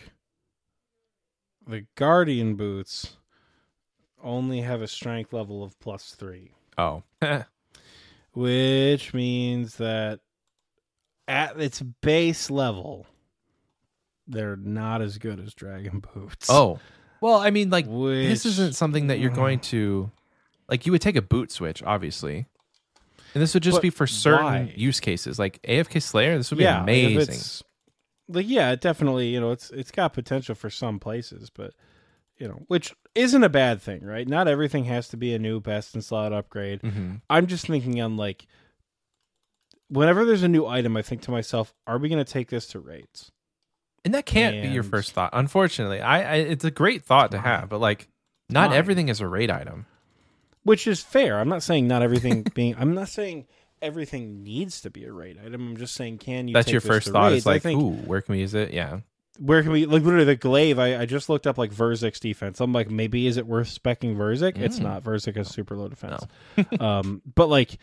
the guardian boots only have a strength level of plus three, Oh, *laughs* which means that at its base level, they're not as good as dragon boots. oh. Well, I mean, like which, this isn't something that you're going to like. You would take a boot switch, obviously, and this would just But be for certain why? use cases, like AFK Slayer. This would be yeah, if amazing. Like, yeah, it definitely, you know, it's it's got potential for some places, but you know, which isn't a bad thing, right? Not everything has to be a new best in slot upgrade. hmm I'm just thinking on like whenever there's a new item, I think to myself, are we going to take this to raids? And that can't be your first thought. Unfortunately, I, I it's a great thought to have, but like, not everything is a raid item. Which is fair. I'm not saying not everything *laughs* being. I'm not saying everything needs to be a raid item. I'm just saying, can you? That's your this first thought. It's like, think, ooh, where can we use it? Yeah. where can we like literally the glaive? I, I just looked up like Verzik's defense. I'm like, maybe is it worth specking Verzik? It's Mm. not. Verzik has super low defense. *laughs* um, but like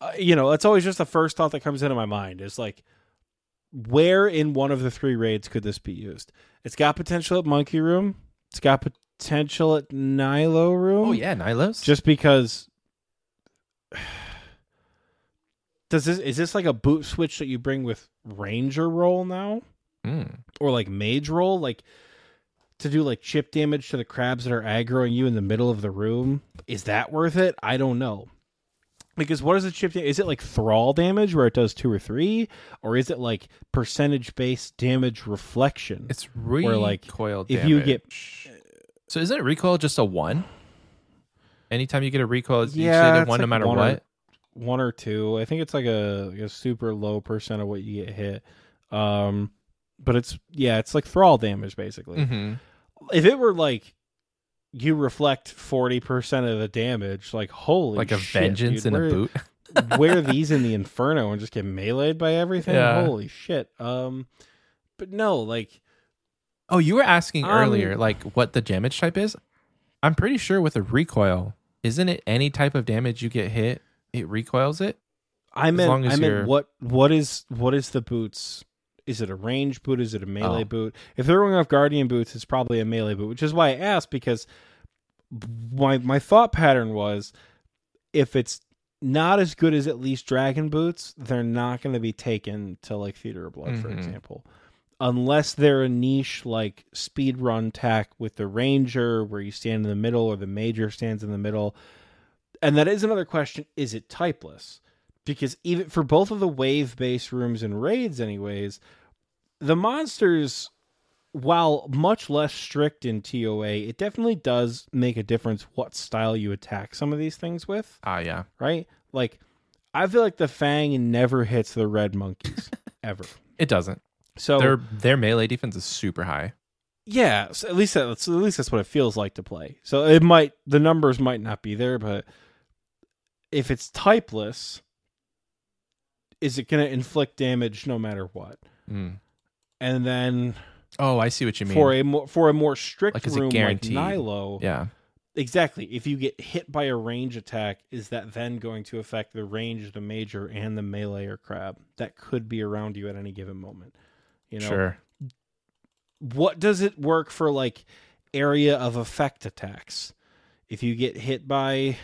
uh, you know, it's always just the first thought that comes into my mind is like, where in one of the three raids could this be used? It's got potential at Monkey Room. It's got potential at Nylo Room. Oh yeah, Nylos. just because. Does this is this like a boot switch that you bring with Ranger role now, Mm. or like Mage role, like to do like chip damage to the crabs that are aggroing you in the middle of the room? Is that worth it? I don't know. Because what is the chip? da- Is it like thrall damage where it does two or three, or is it like percentage based damage reflection? It's recoil Where, like, damage. if you get- so isn't recoil just a one? Anytime you get a recoil, it's Yeah, usually one no matter one or- what. One or two. I think it's like a, like a super low percent of what you get hit. Um, but it's yeah, it's like thrall damage basically. hmm If it were like you reflect forty percent of the damage, like holy Like a shit, vengeance dude, in a boot. *laughs* wear these in the inferno and just get meleeed by everything. Yeah. Holy shit. Um, but no, like Oh, you were asking Um, earlier, like what the damage type is. I'm pretty sure with a recoil, isn't it any type of damage you get hit, it recoils it? I meant I meant what what is what is the boots? Is it a range boot? Is it a melee Oh. boot? If they're going off guardian boots, it's probably a melee boot, which is why I asked because my my thought pattern was if it's not as good as at least dragon boots, they're not going to be taken to like theater of blood, for Mhm. example. Unless they're a niche like speed run tack with the ranger where you stand in the middle or the major stands in the middle. And that is another question, is it typeless? Because even for both of the wave based rooms and raids anyways, the monsters while much less strict in TOA, it definitely does make a difference what style you attack some of these things with Ah, yeah. right? Like, I feel like the Fang never hits the red monkeys *laughs* ever. It doesn't. So Their their melee defense is super high. yeah, so at least that's at least that's what it feels like to play. So it might the numbers might not be there, but if it's typeless, is it going to inflict damage no matter what? Mm. And then Oh, I see what you mean. for a more for a more strict Like, room like Nylo, yeah. Exactly. If you get hit by a range attack, is that then going to affect the range, of the major, and the melee or crab that could be around you at any given moment? You know, sure. what does it work for like area of effect attacks? If you get hit by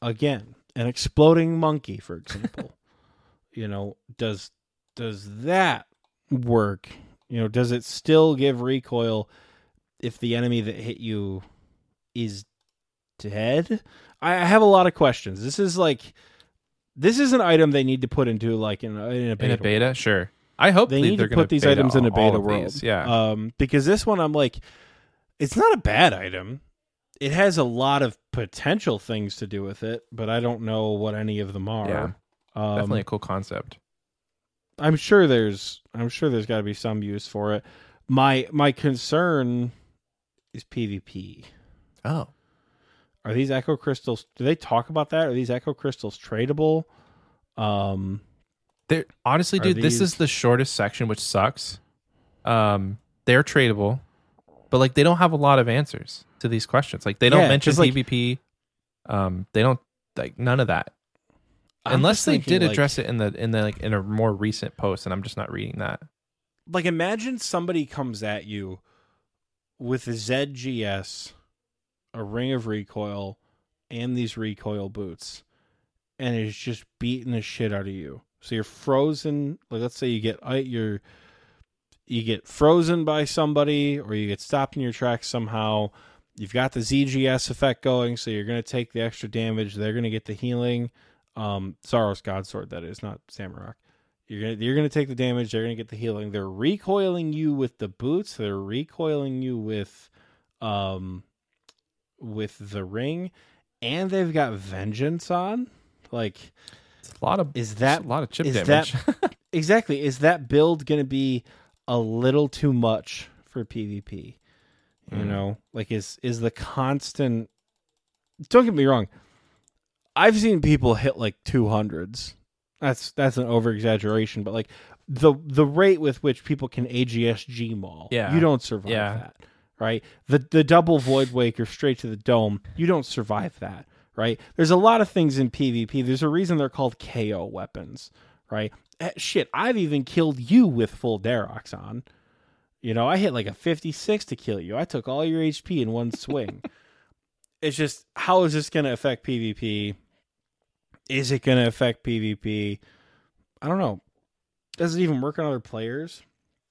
again an exploding monkey, for example, *laughs* you know, does does that work? You know, does it still give recoil if the enemy that hit you is dead? I I have a lot of questions. This is like this is an item they need to put into like in a, in a beta. In a beta, sure. I hope They need to put these items in a beta world. these, Yeah. Um, because this one, I'm like, it's not a bad item. It has a lot of potential things to do with it, but I don't know what any of them are. Yeah. Um, Definitely a cool concept. I'm sure there's I'm sure there's got to be some use for it. My my concern is PvP. Oh. Are these echo crystals? Do they talk about that? Are these echo crystals tradable? Um, They're honestly, dude, this is the shortest section, which sucks. Um, they're tradable, but like they don't have a lot of answers to these questions. Like they don't Yeah, mention like- PvP. Um, they don't like none of that. I'm Unless they did like- address it in the in the like in a more recent post, and I'm just not reading that. like imagine somebody comes at you with a ZGS, a ring of recoil, and these recoil boots, and is just beating the shit out of you. So you're frozen. Like let's say you get uh, you're you get frozen by somebody, or you get stopped in your tracks somehow. You've got the ZGS effect going, so you're gonna take the extra damage. They're gonna get the healing. Um, Zaros Godsword, that is not Zamorak. You're gonna you're gonna take the damage. They're gonna get the healing. They're recoiling you with the boots. They're recoiling you with, um, with the ring, and they've got vengeance on. Like It's a lot of Is that- a lot of chip damage. *laughs* exactly is that build gonna be a little too much for PvP? You Mm. know, like is is the constant? Don't get me wrong. I've seen people hit like two hundreds. That's that's an over exaggeration, but like the the rate with which people can AGSG maul, Yeah. you don't survive Yeah. that, right? The the double void waker straight to the dome, you don't survive that, right? There's a lot of things in PvP. There's a reason they're called KO weapons, right? Eh, Shit, I've even killed you with full Dharok's on. You know, I hit like a 56 to kill you. I took all your HP in one swing. *laughs* it's just, how is this going to affect PvP? Is it going to affect PvP? I don't know. Does it even work on other players?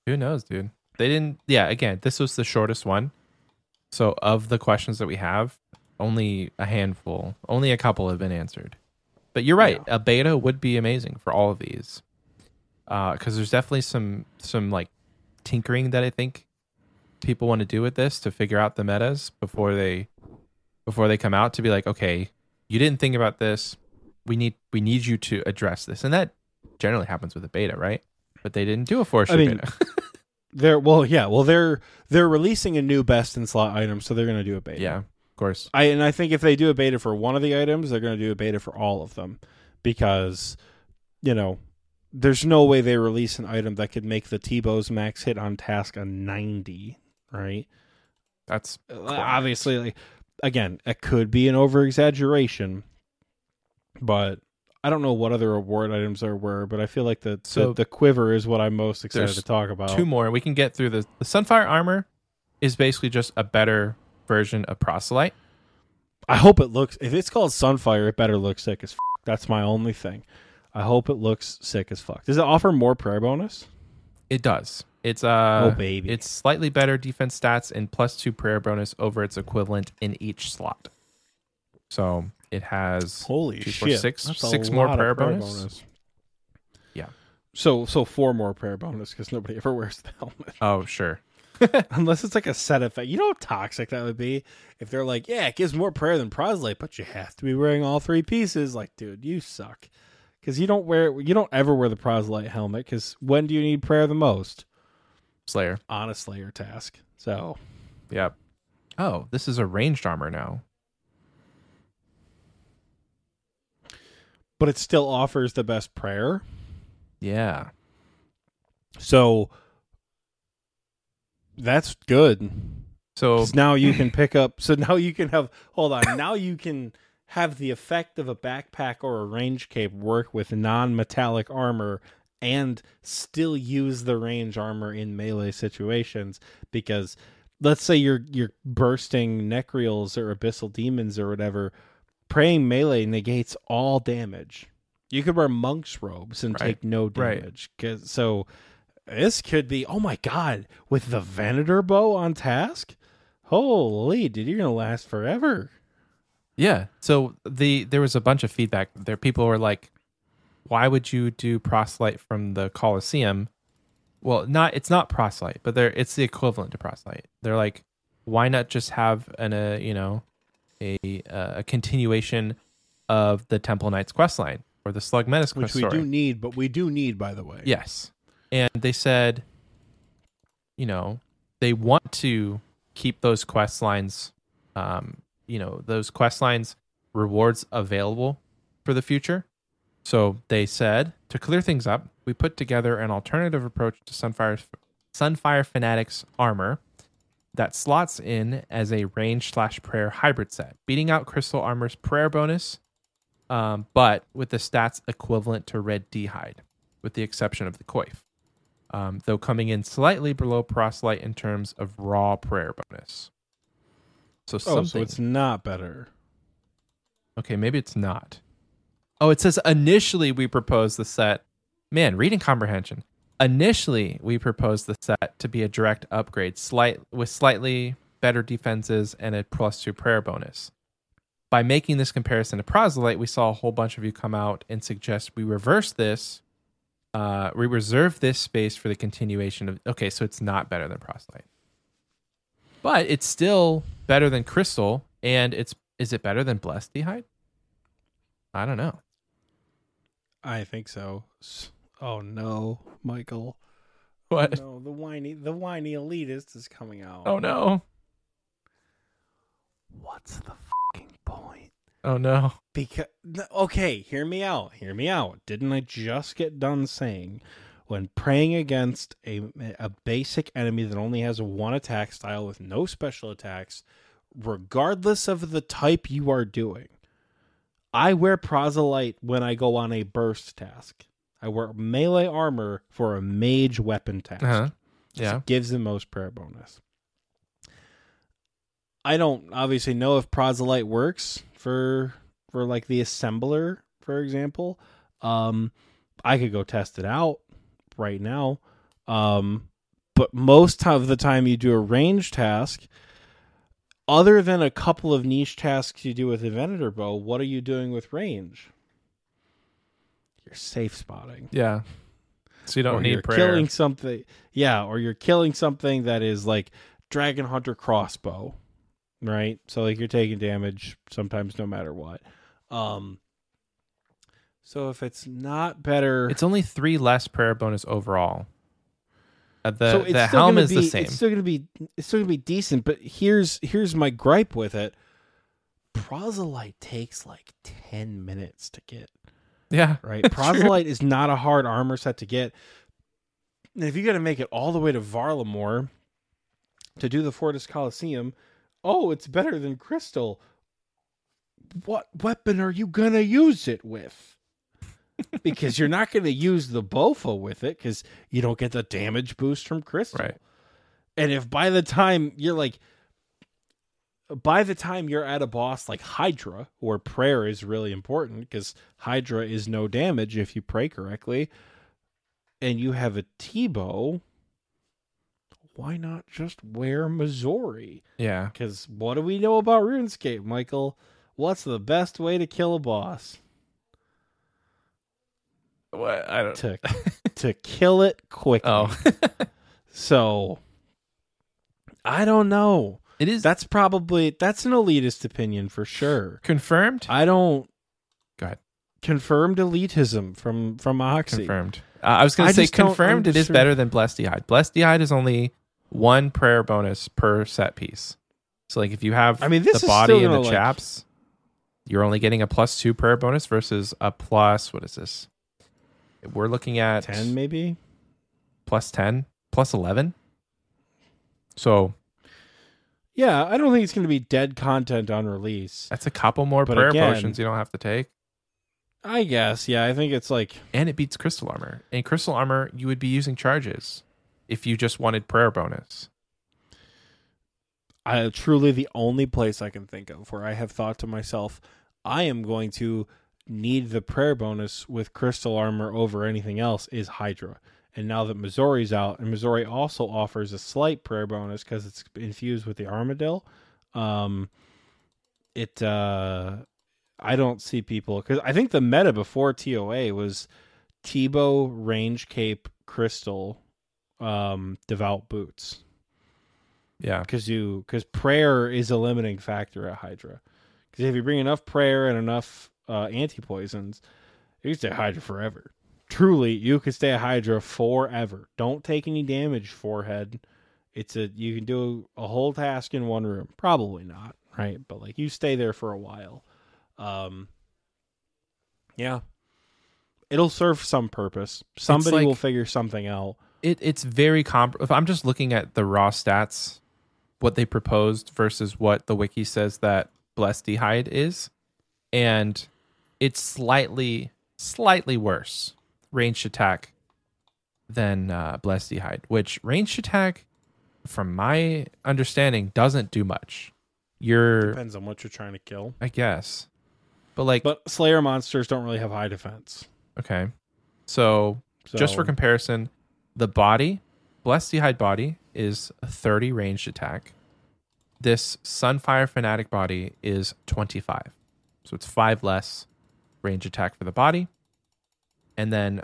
Who knows, dude? They didn't. Yeah, again, this was the shortest one. So, of the questions that we have, only a handful, only a couple have been answered. But you're right. A beta would be amazing for all of these, uh, because there's definitely some some like tinkering that I think people want to do with this to figure out the metas before they before they come out to be like, okay, you didn't think about this. We need we need you to address this, and that generally happens with a beta, right? But they didn't do a force I mean, beta. *laughs* They're well, yeah, well they're they're releasing a new best in slot item, so they're going to do a beta. yeah, course. I and I think if they do a beta for one of the items, they're going to do a beta for all of them because you know there's no way they release an item that could make the T-Bow's max hit on task a 90, right? That's uh, Obviously, like again, it could be an over exaggeration, but I don't know what other reward items there were, but I feel like the So- the, the quiver is what I'm most excited to talk about. two more. We can get through the the Sunfire armor is basically just a better version of Proselyte. I hope it looks. If it's called Sunfire, it better look sick as. F- That's my only thing. I hope it looks sick as fuck. Does it offer more prayer bonus? It does. It's uh Oh, baby. It's slightly better defense stats and plus two prayer bonus over its equivalent in each slot. So it has Holy Two, four, shit! six- more of prayer bonus? Yeah. So so four more prayer bonus because nobody *laughs* ever wears the helmet oh sure. *laughs* unless it's like a set effect. You know how toxic that would be if they're like, yeah, it gives more prayer than proselyte, but you have to be wearing all three pieces. Like, dude, you suck because you don't wear you don't ever wear the proselyte helmet because when do you need prayer the most? Slayer. On a Slayer task. So Yep. Oh, this is a ranged armor now. but it still offers the best prayer. Yeah. So that's good. So now you can pick up. So now you can have. Hold on. Now you can have the effect of a backpack or a range cape work with non-metallic armor and still use the range armor in melee situations because let's say you're you're bursting nechryaels or abyssal demons or whatever praying melee negates all damage you could wear monk's robes and Right. take no Right. damage 'Cause- so this could be oh my god with the venator bow on task holy dude you're gonna last forever Yeah. So the there was a bunch of feedback there. People were like, "Why would you do proselyte from the Colosseum?" Well, not it's not proselyte, but they're it's the equivalent to proselyte. They're like, "Why not just have an uh, you know a uh, a continuation of the Temple Knights quest line or the Slug Menace quest which we story?" do need but we do need by the way Yes. And they said, you know, they want to keep those quest lines, um, you know, those quest lines rewards available for the future. So they said, to clear things up, we put together an alternative approach to Sunfire, Sunfire Fanatics armor that slots in as a range slash prayer hybrid set, beating out Crystal Armor's prayer bonus, um, but with the stats equivalent to Red D'hide, with the exception of the Coif, um, though coming in slightly below Proselyte in terms of raw prayer bonus. So oh something. so it's not better Okay, maybe it's not. Oh, it says initially we proposed the set. Man, reading comprehension. Initially, we proposed the set to be a direct upgrade, slight with slightly better defenses and a plus two prayer bonus. By making this comparison to Proselyte, we saw a whole bunch of you come out and suggest we reverse this. Uh, we reserve this space for the continuation of. Okay, so it's not better than Proselyte, but it's still better than Crystal, and it's is it better than Blessed D'hide? I don't know. i think so S- oh no michael What? no the whiny the whiny elitist is coming out Oh no. what's the fucking point Oh no. Because okay, hear me out. Hear me out. Didn't I just get done saying when praying against a a basic enemy that only has one attack style with no special attacks, regardless of the type you are doing, I wear proselyte when I go on a burst task. I wear melee armor for a mage weapon task. Uh-huh. Yeah. gives the most prayer bonus. I don't obviously know if proselyte works for for like the assembler, for example. Um I could go test it out right now. Um but most of the time you do a range task, other than a couple of niche tasks you do with the Venator bow, what are you doing with range? You're safe spotting Yeah. So you don't or need you're prayer. killing something yeah or you're killing something that is like dragon hunter crossbow right so like you're taking damage sometimes no matter what um so if it's not better It's only three less prayer bonus overall. Uh, the so the helm is be, the same. it's still gonna be it's still gonna be decent but here's here's my gripe with it proselyte takes like 10 minutes to get Yeah. right? *laughs* True. Proselyte is not a hard armor set to get. And if you got to make it all the way to Varlamore to do the Fortis Colosseum, oh, it's better than Crystal. What weapon are you going to use it with? because you're not going to use the Bofa with it because you don't get the damage boost from Crystal. Right. And if by the time you're like, by the time you're at a boss like Hydra, where prayer is really important because Hydra is no damage if you pray correctly, and you have a T-bow, why not just wear Masori? Yeah. Because what do we know about RuneScape, Michael? What's the best way to kill a boss? What? I don't. To *laughs* to kill it quickly. Oh, *laughs* So I don't know. it is That's probably that's an elitist opinion for sure. confirmed. I don't Go ahead. confirmed elitism from from Oxie. Confirmed. Uh, I was going to say confirmed. It is better than Blessed Hide. Blessed Hide is only one prayer bonus per set piece. So like if you have I mean, this the is body still and the gonna, like- chaps, you're only getting a plus two prayer bonus versus a plus. What is this? We're looking at Ten maybe. plus ten, plus eleven. So Yeah, I don't think it's going to be dead content on release. that's a couple more But prayer again- potions you don't have to take. I guess. Yeah, I think it's like and it beats crystal armor. And crystal armor, you would be using charges if you just wanted prayer bonus. I truly the only place I can think of where I have thought to myself, I am going to need the prayer bonus with crystal armor over anything else is Hydra. And now that Masori's out, and Masori also offers a slight prayer bonus because it's infused with the Armadyl. Um, it uh, I don't see people because I think the meta before TOA was T-bow, Range Cape, Crystal, um, Devout Boots Yeah. because you because prayer is a limiting factor at Hydra. Because if you bring enough prayer and enough uh, anti poisons, you can stay Hydra forever. Truly, you can stay a Hydra forever. Don't take any damage, forehead. It's a you can do a whole task in one room. Probably not, right? But like you stay there for a while. Um, yeah, it'll serve some purpose. Somebody like- will figure something out. It it's very comp if i'm just looking at the raw stats what they proposed versus what the wiki says that blessed hide is and it's slightly slightly worse ranged attack than uh, blessed hide which ranged attack from my understanding doesn't do much you're Depends on what you're trying to kill. i guess but like But Slayer monsters don't really have high defense. okay so So Just for comparison, the body, Blessed Hide body, is 30 ranged attack. This Sunfire Fanatic body is 25. So it's five less range attack for the body. And then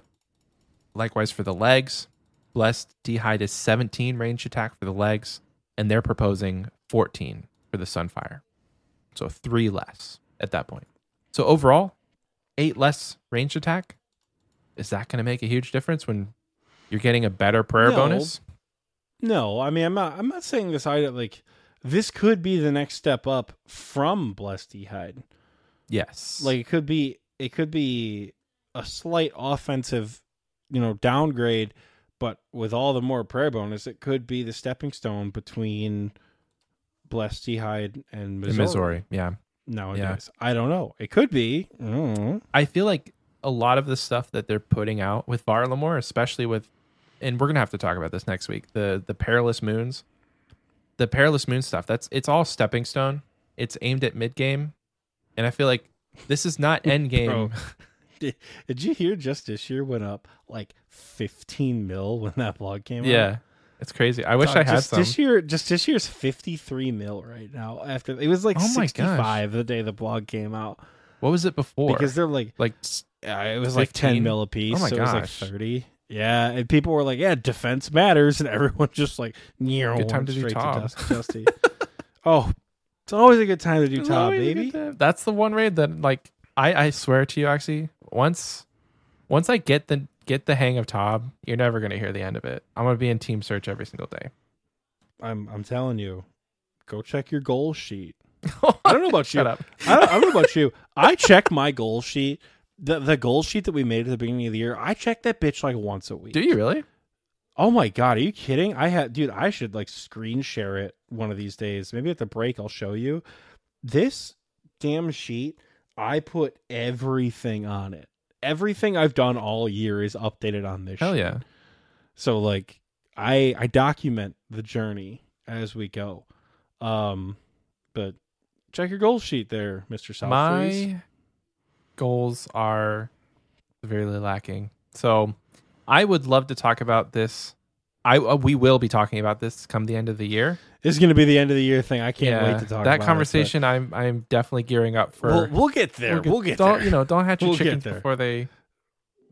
likewise for the legs, Blessed Hide is 17 range attack for the legs. And they're proposing 14 for the Sunfire. So three less at that point. So overall, eight less range attack. Is that going to make a huge difference when you're getting a better prayer No. bonus? no, I mean I'm not I'm not saying this item like this could be the next step up from Blessed Hide. Yes. Like it could be it could be a slight offensive, you know, downgrade, but with all the more prayer bonus, it could be the stepping stone between Blessed Hide and Masori. Masori. Yeah. nowadays. I don't know. It could be. Mm. I feel like a lot of the stuff that they're putting out with Varlamore, especially with, and we're gonna have to talk about this next week. The the perilous moons, the perilous moon stuff. That's it's all stepping stone. It's aimed at mid game, and I feel like this is not *laughs* end game. *laughs* Did, did you hear Justiciar went up like 15 mil when that blog came out? yeah, it's crazy. I wish Dog, I had just some. This year, Justiciar's 53 mil right now. After it was like Oh my 65 the day the blog came out what was it before? because they're like, like uh, it was like 10 15? mil a piece. Oh my so it was like gosh. 30. Yeah, and people were like, "Yeah, defense matters," *laughs* and everyone just like, "Near." Good time to do Tob. dust, Justy. *laughs* oh, it's always a good time to do It's Tob, baby. That's the one raid that like I I swear to you actually once once I get the get the hang of Tob, you're never gonna hear the end of it. I'm gonna be in team search every single day. I'm I'm telling you, go check your goal sheet. *laughs* I don't know about you. Shut up. I don't, I don't know about you. I check my goal sheet. The the goal sheet that we made at the beginning of the year, I check that bitch like once a week. Do you really? Oh my god, are you kidding? I had dude, I should like screen share it one of these days. Maybe at the break I'll show you. This damn sheet, I put everything on it. Everything I've done all year is updated on this Hell sheet. yeah. So like I I document the journey as we go. Um but check your goal sheet there, Mr. Southfreeze. My goals are severely lacking. So I would love to talk about this. I uh, we will be talking about this come the end of the year. This is going to be the end of the year thing. I can't Yeah, wait to talk that about it, conversation. I'm I'm definitely gearing up for. We'll, we'll get there. We'll get, don't there. you know? Don't hatch your We'll chickens before they.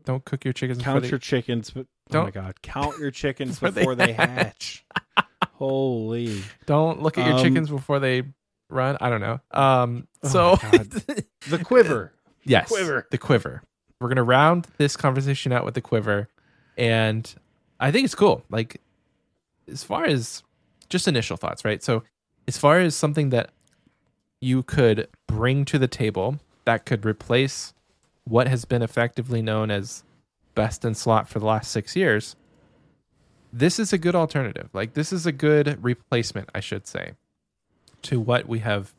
Don't cook your chickens before count they. your chickens, but oh Don't- my god, count your chickens *laughs* Before they before they hatch. *laughs* Holy! Don't look at your Um, chickens before they run. I don't know. Um. Oh So my God. *laughs* The quiver. Yes, quiver. The quiver. We're gonna round this conversation out with the quiver, and I think it's cool. Like, as far as just initial thoughts, right? So, as far as something that you could bring to the table that could replace what has been effectively known as best in slot for the last six years, this is a good alternative. Like, this is a good replacement, I should say, to what we have,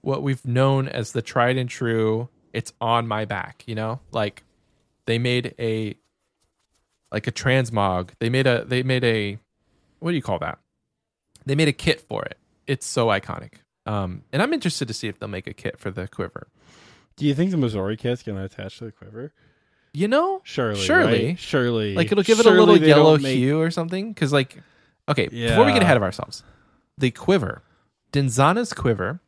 what we've known as the tried and true. It's on my back, you know. Like, they made a, like a transmog. They made a, they made a, what do you call that? They made a kit for it. It's so iconic. Um, and I'm interested to see if they'll make a kit for the quiver. Do you think the Masori kit's to attach to the quiver? You know, Surely, Surely. right? surely. like it'll give it a little yellow make- hue or something. Because like, okay, before we get ahead of ourselves, the quiver, Denzana's quiver,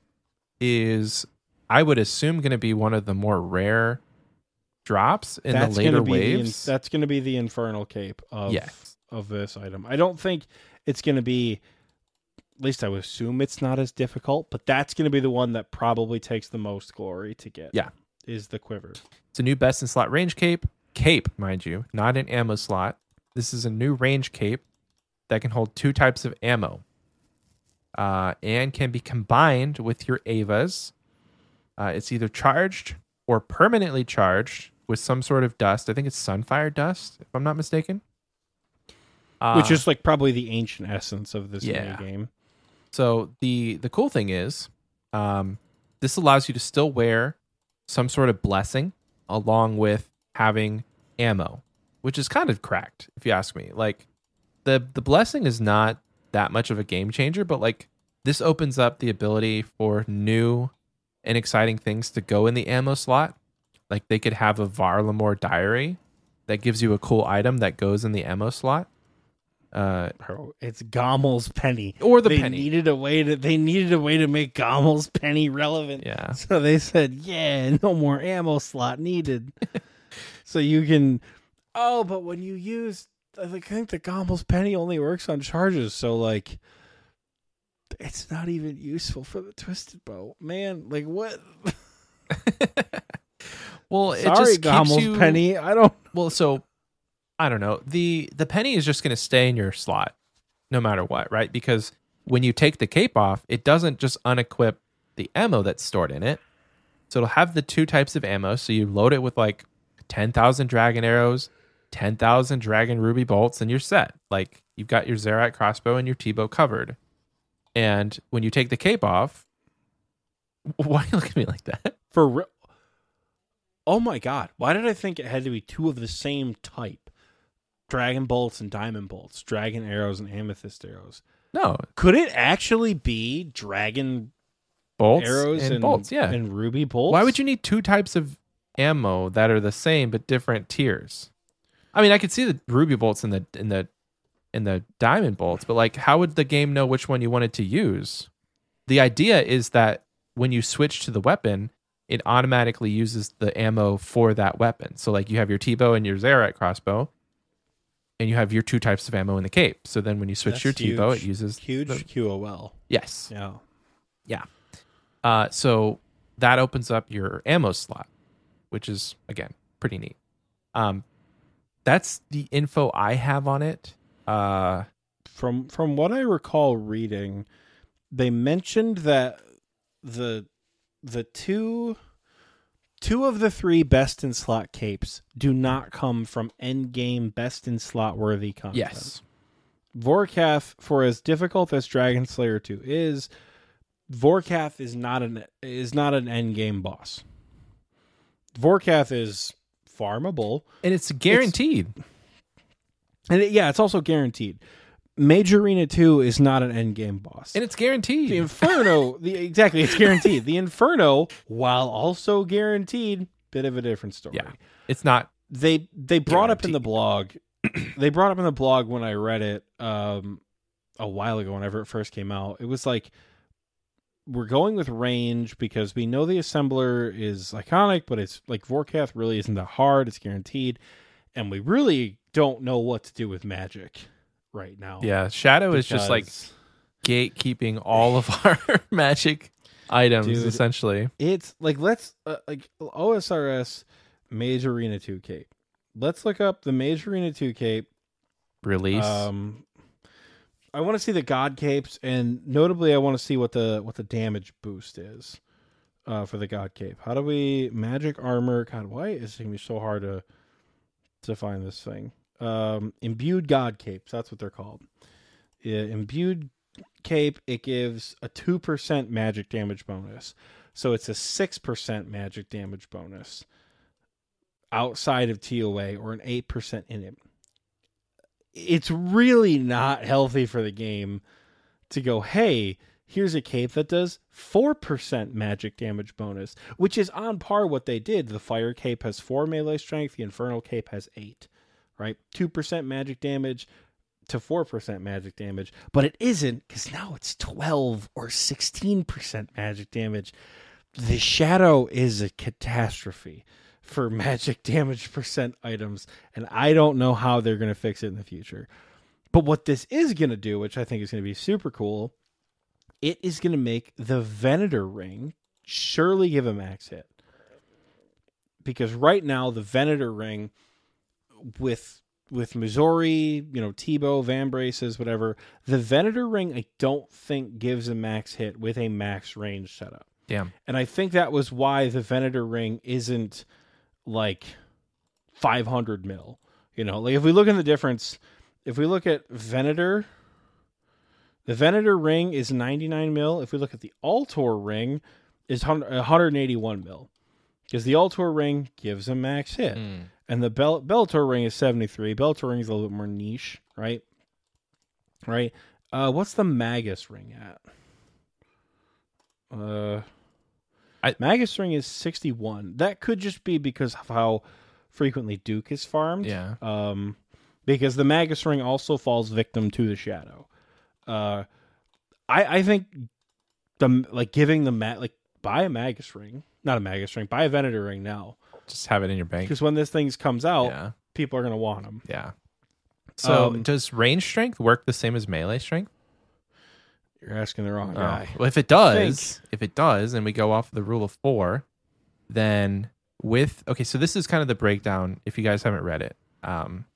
is I would assume going to be one of the more rare drops in That's the later be the waves. that's going to be the infernal cape of Yes. of this item. I don't think it's going to be. At least I would assume it's not as difficult, but that's going to be the one that probably takes the most glory to get. Yeah. is the quiver. It's a new best in slot range cape. Cape, mind you, not an ammo slot. This is a new range cape that can hold two types of ammo uh, and can be combined with your Avas. Uh, it's either charged or permanently charged with some sort of dust. I think it's sunfire dust, if I'm not mistaken. Uh, Which is like probably the ancient essence of this Yeah. game. So the the cool thing is, um, this allows you to still wear some sort of blessing along with having ammo, which is kind of cracked if you ask me. Like the the blessing is not that much of a game changer, but like this opens up the ability for new and exciting things to go in the ammo slot. Like they could have a Varlamore diary that gives you a cool item that goes in the ammo slot. Uh, Bro, it's Ghommal's penny. or the they penny. needed a way to they needed a way to make Ghommal's penny relevant. yeah. *laughs* So they said, "Yeah, no more ammo slot needed." *laughs* so you can Oh, but when you use I think I think the Ghommal's penny only works on charges, so like it's not even useful for the twisted bow. Man, like what? *laughs* Well, it Sorry, just keeps Ghommal's you, penny. I don't *laughs* Well, so I don't know. The the penny is just going to stay in your slot no matter what, right? Because when you take the cape off, it doesn't just unequip the ammo that's stored in it. So it'll have the two types of ammo. So you load it with like 10,000 dragon arrows, 10,000 dragon ruby bolts, and you're set. Like you've got your Zaryte crossbow and your T-bow covered. And when you take the cape off, *laughs* Why are you look at me like that? For real. Oh my god! Why did I think it had to be two of the same type? Dragon bolts and diamond bolts, dragon arrows and amethyst arrows. No, Could it actually be dragon bolts arrows and, and, bolts. Yeah. and ruby bolts? Why would you need two types of ammo that are the same but different tiers? I mean, I could see the ruby bolts in the in the in the diamond bolts, but like, how would the game know which one you wanted to use? The idea is that when you switch to the weapon, it automatically uses the ammo for that weapon. So, like, you have your T-bow and your Zaryte crossbow, and you have your two types of ammo in the cape. So then, when you switch That's your T-bow, it uses huge the- QOL? yes. Yeah. Uh, so that opens up your ammo slot, which is again pretty neat. Um, that's the info I have on it. Uh, From from what I recall reading, they mentioned that the the two two of the three best in slot capes do not come from end game best in slot worthy content. yes, Vorkath, for as difficult as Dragon Slayer 2 is, Vorkath is not an is not an end game boss. Vorkath is farmable, and it's guaranteed. And it, yeah, it's also guaranteed. Mage Arena 2 is not an end game boss. and it's guaranteed. the Inferno, the exactly, it's guaranteed. the Inferno, while also guaranteed, bit of a different story. yeah, it's not. they they brought up in the blog *clears throat* they brought up in the blog when i read it um a while ago whenever it first came out it was like we're going with range because we know the assembler is iconic but it's like vorkath really isn't that hard it's guaranteed and we really don't know what to do with magic right now Yeah, Shadow is just like gatekeeping all of our *laughs* magic items Dude. essentially. it's like let's uh, like osrs mage arena 2 cape let's look up the mage arena 2 cape Release. Um, I want to see the god capes, and notably, I want to see what the what the damage boost is uh, for the god cape. How do we magic armor? God, why is it gonna be so hard to to find this thing? Um, imbued god capes. That's what they're called. Yeah, imbued cape. It gives a two percent magic damage bonus, so it's a six percent magic damage bonus outside of TOA or an eight percent in it it's really not healthy for the game to go, hey, here's a cape that does 4% magic damage bonus, which is on par what they did. The fire cape has 4 melee strength, the infernal cape has 8, right? 2% magic damage to 4% magic damage, but it isn't cuz now it's 12 or 16% magic damage. The shadow is a catastrophe for *laughs* magic damage percent items, and I don't know how they're going to fix it in the future. But what this is going to do, which I think is going to be super cool, it is going to make the Venator ring surely give a max hit. Because right now, the Venator ring with with Masori, you know, T-bow, Van Braces, whatever, the Venator ring I don't think gives a max hit with a max range setup. Damn. And I think that was why the Venator ring isn't like 500 mil. You know, like if we look at the difference, if we look at Venator, the Venator ring is 99 mil. If we look at the Ultor ring, is 181 mil. Because the Ultor ring gives a max hit. Mm. And the Bel- Bellator ring is 73. Bellator ring is a little bit more niche, right? Right? Uh, what's the Magus ring at? Uh, I- Magus ring is 61. That could just be because of how frequently Duke is farmed. Yeah. Um, because the Magus ring also falls victim to the Shadow. Uh, I I think the like giving the mat like buy a Magus ring, not a Magus ring, buy a Venator ring now Just have it in your bank. because when this thing comes out, Yeah. people are gonna want them. Yeah. So Um, does range strength work the same as melee strength? You're asking the wrong Oh. guy. Well, if it does, if it does, and we go off the rule of four, then with okay, so this is kind of the breakdown. If you guys haven't read it, um,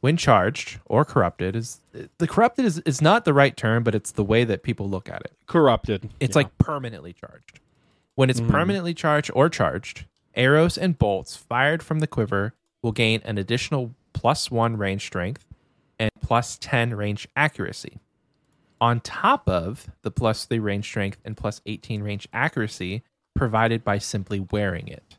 when charged or corrupted is the corrupted is is not the right term, but it's the way that people look at it. Corrupted. It's Yeah. like permanently charged. When it's Mhm. permanently charged or charged, arrows and bolts fired from the quiver will gain an additional plus one range strength and plus 10 range accuracy. On top of the plus three range strength and plus 18 range accuracy, provided by simply wearing it.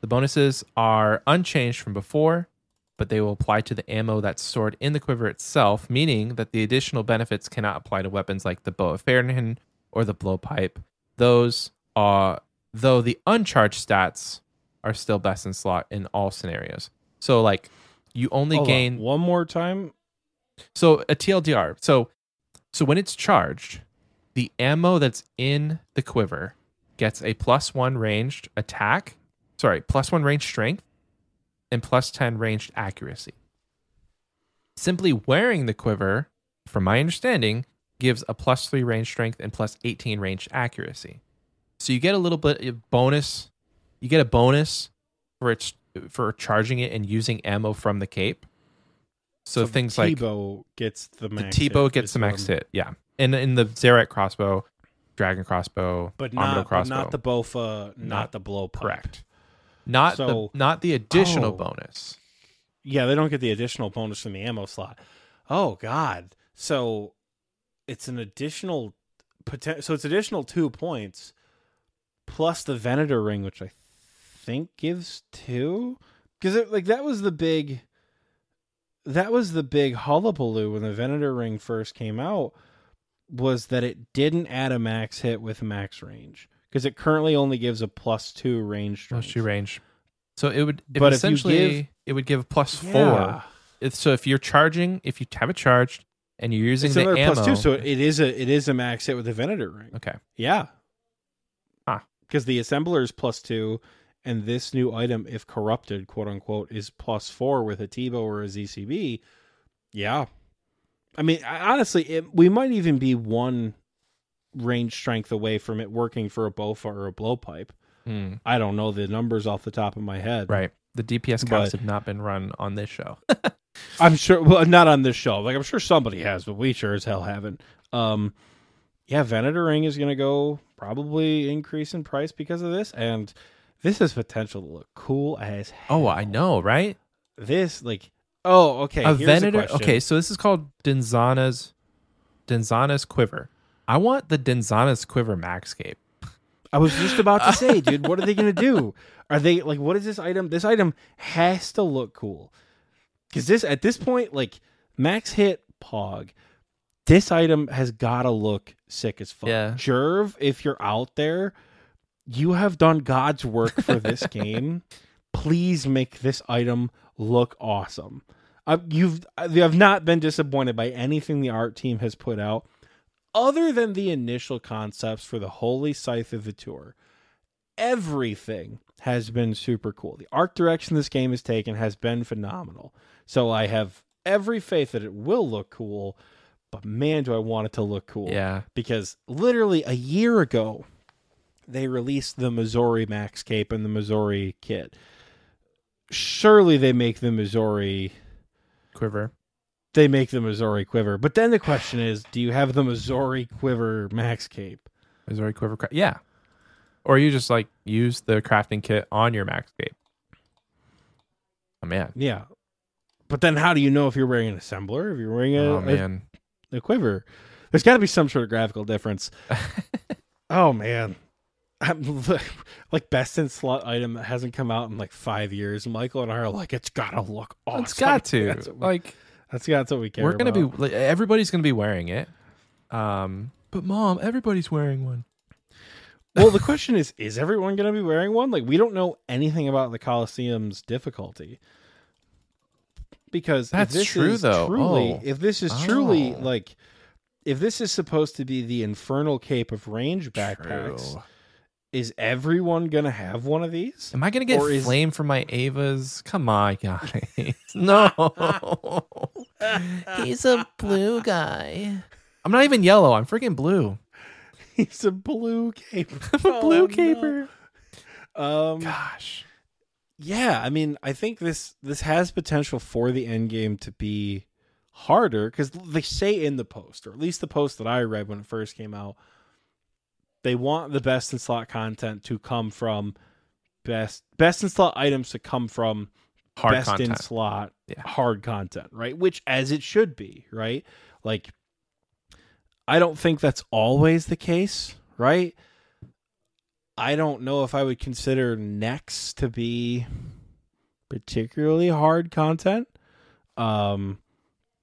The bonuses are unchanged from before, but they will apply to the ammo that's stored in the quiver itself, meaning that the additional benefits cannot apply to weapons like the bow of Ferdinand or the blowpipe. Those are though the uncharged stats are still best in slot in all scenarios. So like you only Hold on, gain one more time. so a TLDR. So so when it's charged, the ammo that's in the quiver gets a plus one ranged attack, sorry, plus one ranged strength, and plus ten ranged accuracy. Simply wearing the quiver, from my understanding, gives a plus three range strength and plus eighteen range accuracy. So you get a little bit of bonus. You get a bonus for its for charging it and using ammo from the cape. So, the things like T-bow gets the the max. T-bow hit, gets the max hit, yeah. And in the Zaryte crossbow, dragon crossbow, but not, but not the Bofa, not, Not- the blowpipe. correct. Not So- the not the additional Oh. bonus. Yeah, they don't get the additional bonus from the ammo slot. Oh God! So it's an additional So it's additional two points plus the Venator ring, which I think gives two. Because like that was the big. That was the big hullabaloo when the Venator ring first came out. Was that it didn't add a max hit with max range because it currently only gives a plus two range. Plus two range. So it would it But if essentially give- it would give plus Yeah. four. It's, so if you're charging, if you have it charged and you're using It's the ammo, plus two, so it is a it is a max hit with the Venator ring. okay, Yeah. Huh. Because the assembler is plus two, and this new item, if corrupted, quote unquote, is plus four with a T-bow or a ZCB. Yeah. I mean, honestly, it, we might even be one range strength away from it working for a Bofa or a blowpipe. Hmm, I don't know the numbers off the top of my head. right. The DPS But- counts have not been run on this show. *laughs* I'm sure. Well, not on this show. Like I'm sure somebody has, but we sure as hell haven't. Um, yeah, Venator ring is going to go probably increase in price because of this, and this has potential to look cool as hell. oh, I know, right? This like, oh, okay. a here's Venator. question. okay, so this is called Denzana's Denzana's quiver. I want the Denzana's quiver max cape. I was just about to say, dude, what are they going to do? *laughs* Are they like, what is this item? This item has to look cool because this at this point, like max hit pog. This item has got to look sick as fuck. Yeah. Jerv, if you're out there, you have done God's work for this *laughs* game. Please make this item look awesome. Uh, you've you have not been disappointed by anything the art team has put out, other than the initial concepts for the Holy Scythe of Vitur. Everything has been super cool. The art direction this game has taken has been phenomenal. So I have every faith that it will look cool. But man, do I want it to look cool Yeah, because literally a year ago they released the Masori Max Cape and the Masori kit. Surely they make the Masori quiver. they make the Masori quiver. But then the question is, do you have the Masori quiver Max Cape? Masori quiver. Cra- yeah, or you just like use the crafting kit on your max cape. Oh man. Yeah. But then how do you know if you're wearing an assembler, if you're wearing a, oh man. A quiver? There's got to be some sort of graphical difference. *laughs* Oh man. I'm, *laughs* like best in slot item that hasn't come out in like five years. Michael and I are like, it's gotta look awesome. It's got *laughs* to. That's we, like that's, that's what we care. we're gonna about. be. Like, everybody's gonna be wearing it. Um, but mom, everybody's wearing one. well, the question is, is everyone going to be wearing one? Like, we don't know anything about the Colosseum's difficulty. Because That's true, though. Truly, Oh. if this is truly Oh. like, if this is supposed to be the infernal cape of range backpacks, True. is everyone to have one of these? Am I gonna get Or is- flame from my Avas? Come on, guys. *laughs* *laughs* no. *laughs* He's a blue guy. I'm not even yellow. I'm freaking blue. He's a blue cape. I'm a Oh, blue no. caper. Um, Gosh. Yeah, I mean, I think this this has potential for the end game to be harder because they say in the post, or at least the post that I read when it first came out, they want the best in slot content to come from best best in slot items to come from Hard best in slot Yeah. hard content, right? Which as it should be, right? Like I don't think that's always the case, right? I don't know if I would consider Nex to be particularly hard content. Um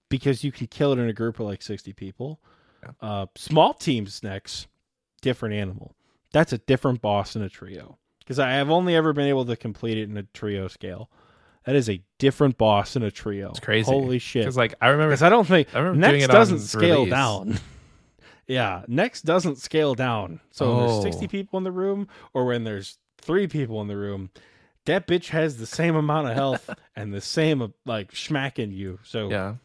because you can kill it in a group of like 60 people. Yeah. Uh small teams Nex different animal. That's a different boss in a trio. Because I have only ever been able to complete it in a trio scale. That is a different boss in a trio. It's crazy. Holy shit. Because like I remember Because I don't think I remember doing Nex it doesn't scale release. down. *laughs* yeah, Nex doesn't scale down. So Oh. there's 60 people in the room or when there's three people in the room, that bitch has the same amount of health *laughs* and the same uh, like smacking you. So yeah.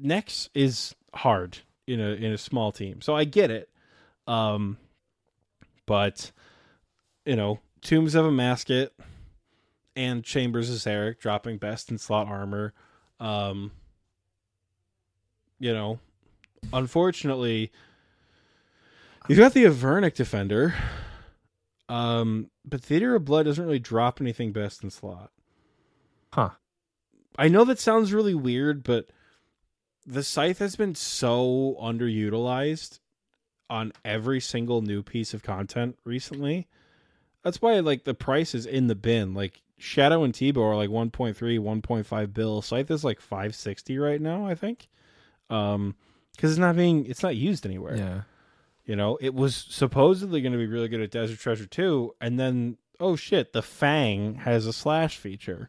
Nex is hard in a in a small team. So I get it. Um but you know, Tombs of Amascut and Chambers of Xeric dropping best in slot armor. Um you know, unfortunately you've got the Avernic defender. Um but Theater of Blood doesn't really drop anything best in slot. Huh. I know that sounds really weird, but the scythe has been so underutilized on every single new piece of content recently. That's why like the price is in the bin. Like Shadow and T-bow are like 1.3, 1.5 bill. Scythe is like 560 right now, I think. Um cuz it's not being it's not used anywhere. Yeah. You know, it was supposedly going to be really good at Desert Treasure 2 and then oh shit, the Fang has a slash feature.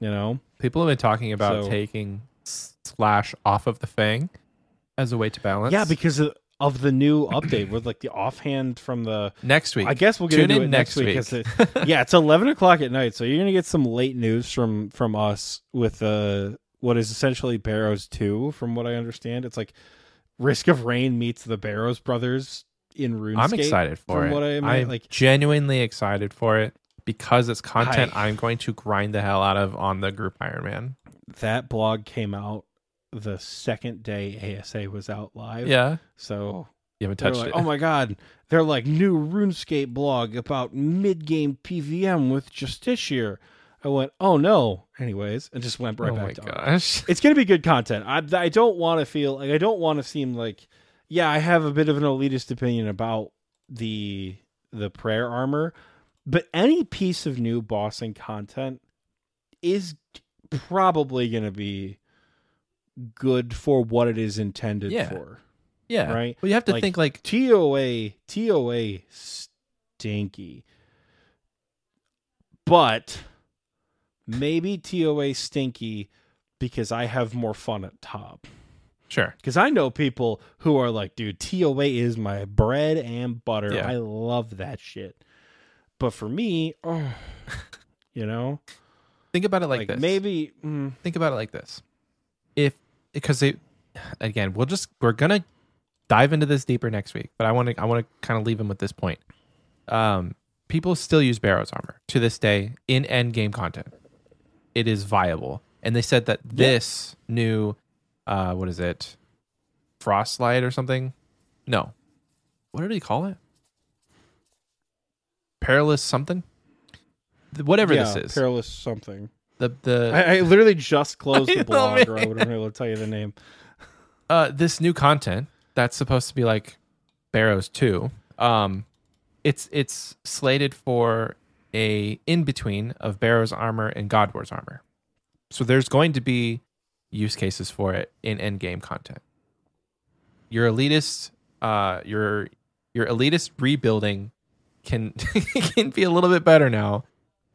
You know? People have been talking about So- taking slash off of the fang as a way to balance. Yeah, because of, of the new update with like the offhand from the. next week. I guess we'll get Tune into in it next next week. week. it- yeah, it's eleven o'clock at night, so you're gonna get some late news from from us with uh what is essentially Barrows two. From what I understand, it's like Risk of Rain meets the Barrows brothers in RuneScape. I'm excited for it. what I- I'm like- genuinely excited for it because it's content I- I'm going to grind the hell out of on the group Iron Man. That blog came out the second day ASA was out live. Yeah. so oh, You haven't touched like, it. oh my god, they're like new RuneScape blog about mid-game PVM with Justiciar. I went, oh no. Anyways, and just went right oh back my to it. gosh. It's gonna be good content. I I don't want to feel like I don't want to seem like, yeah, I have a bit of an elitist opinion about the the prayer armor, but any piece of new bossing content is probably gonna be good for what it is intended Yeah. for. Yeah. right? Well, you have to Like, think like TOA TOA stinky. But maybe TOA stinky because I have more fun at Tob. sure. Because I know people who are like, dude, TOA is my bread and butter. Yeah. I love that shit. But for me, oh, *sighs* you know, Think about it like, like, this. maybe mm, think about it like this if because they again we'll just we're gonna dive into this deeper next week but i want to i want to kind of leave them with this point um people still use barrows armor to this day in end game content it is viable. And they said that this new uh what is it? Frostlight or something? No. What did he call it? Perilous something? Th- whatever yeah, this is. perilous something. the the I, I literally just closed *laughs* I the blog, or I man. would have been able to tell you the name. uh this new content that's supposed to be like Barrows 2 um it's it's slated for a in between of Barrows armor and God Wars armor. So there's going to be use cases for it in end game content. Your elitist uh your your elitist rebuilding can *laughs* can be a little bit better now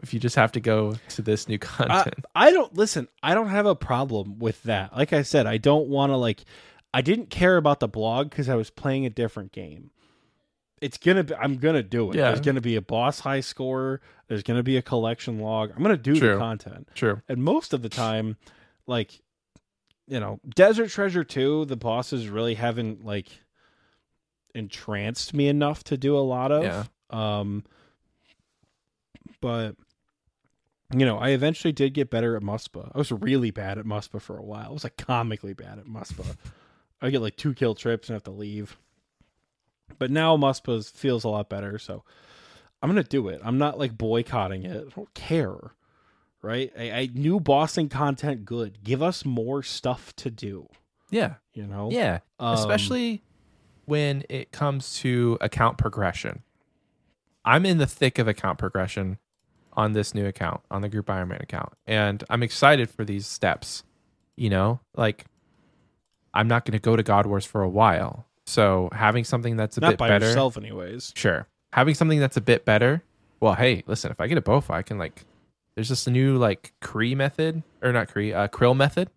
if you just have to go to this new *laughs* I, content. I don't listen. I don't have a problem with that. Like I said, I don't want to like. I didn't care about the blog because I was playing a different game. It's gonna. Be, I'm gonna do it. Yeah. There's gonna be a boss high score. There's gonna be a collection log. I'm gonna do True. the content, True. and most of the time, like, you know, Desert Treasure Two, the bosses really haven't like entranced me enough to do a lot of. Yeah. Um, but you know, I eventually did get better at Muspah. I was really bad at Muspah for a while. I was like comically bad at Muspah. I get like two kill trips and have to leave. But now Muspah feels a lot better, so I'm gonna do it. I'm not like boycotting it. I don't care. Right? I, I new bossing content good. Give us more stuff to do. Yeah. You know? Yeah. Um, especially when it comes to account progression. I'm in the thick of account progression on this new account, on the Group Ironman account, and I'm excited for these steps. You know, like I'm not going to go to God Wars for a while, so having something that's a Not bit by better, yourself, anyways. sure. Having something that's a bit better. Well, hey, listen, if I get a Bofa, I can like. There's this new like Cree method, or not Cree, uh, K'ril method,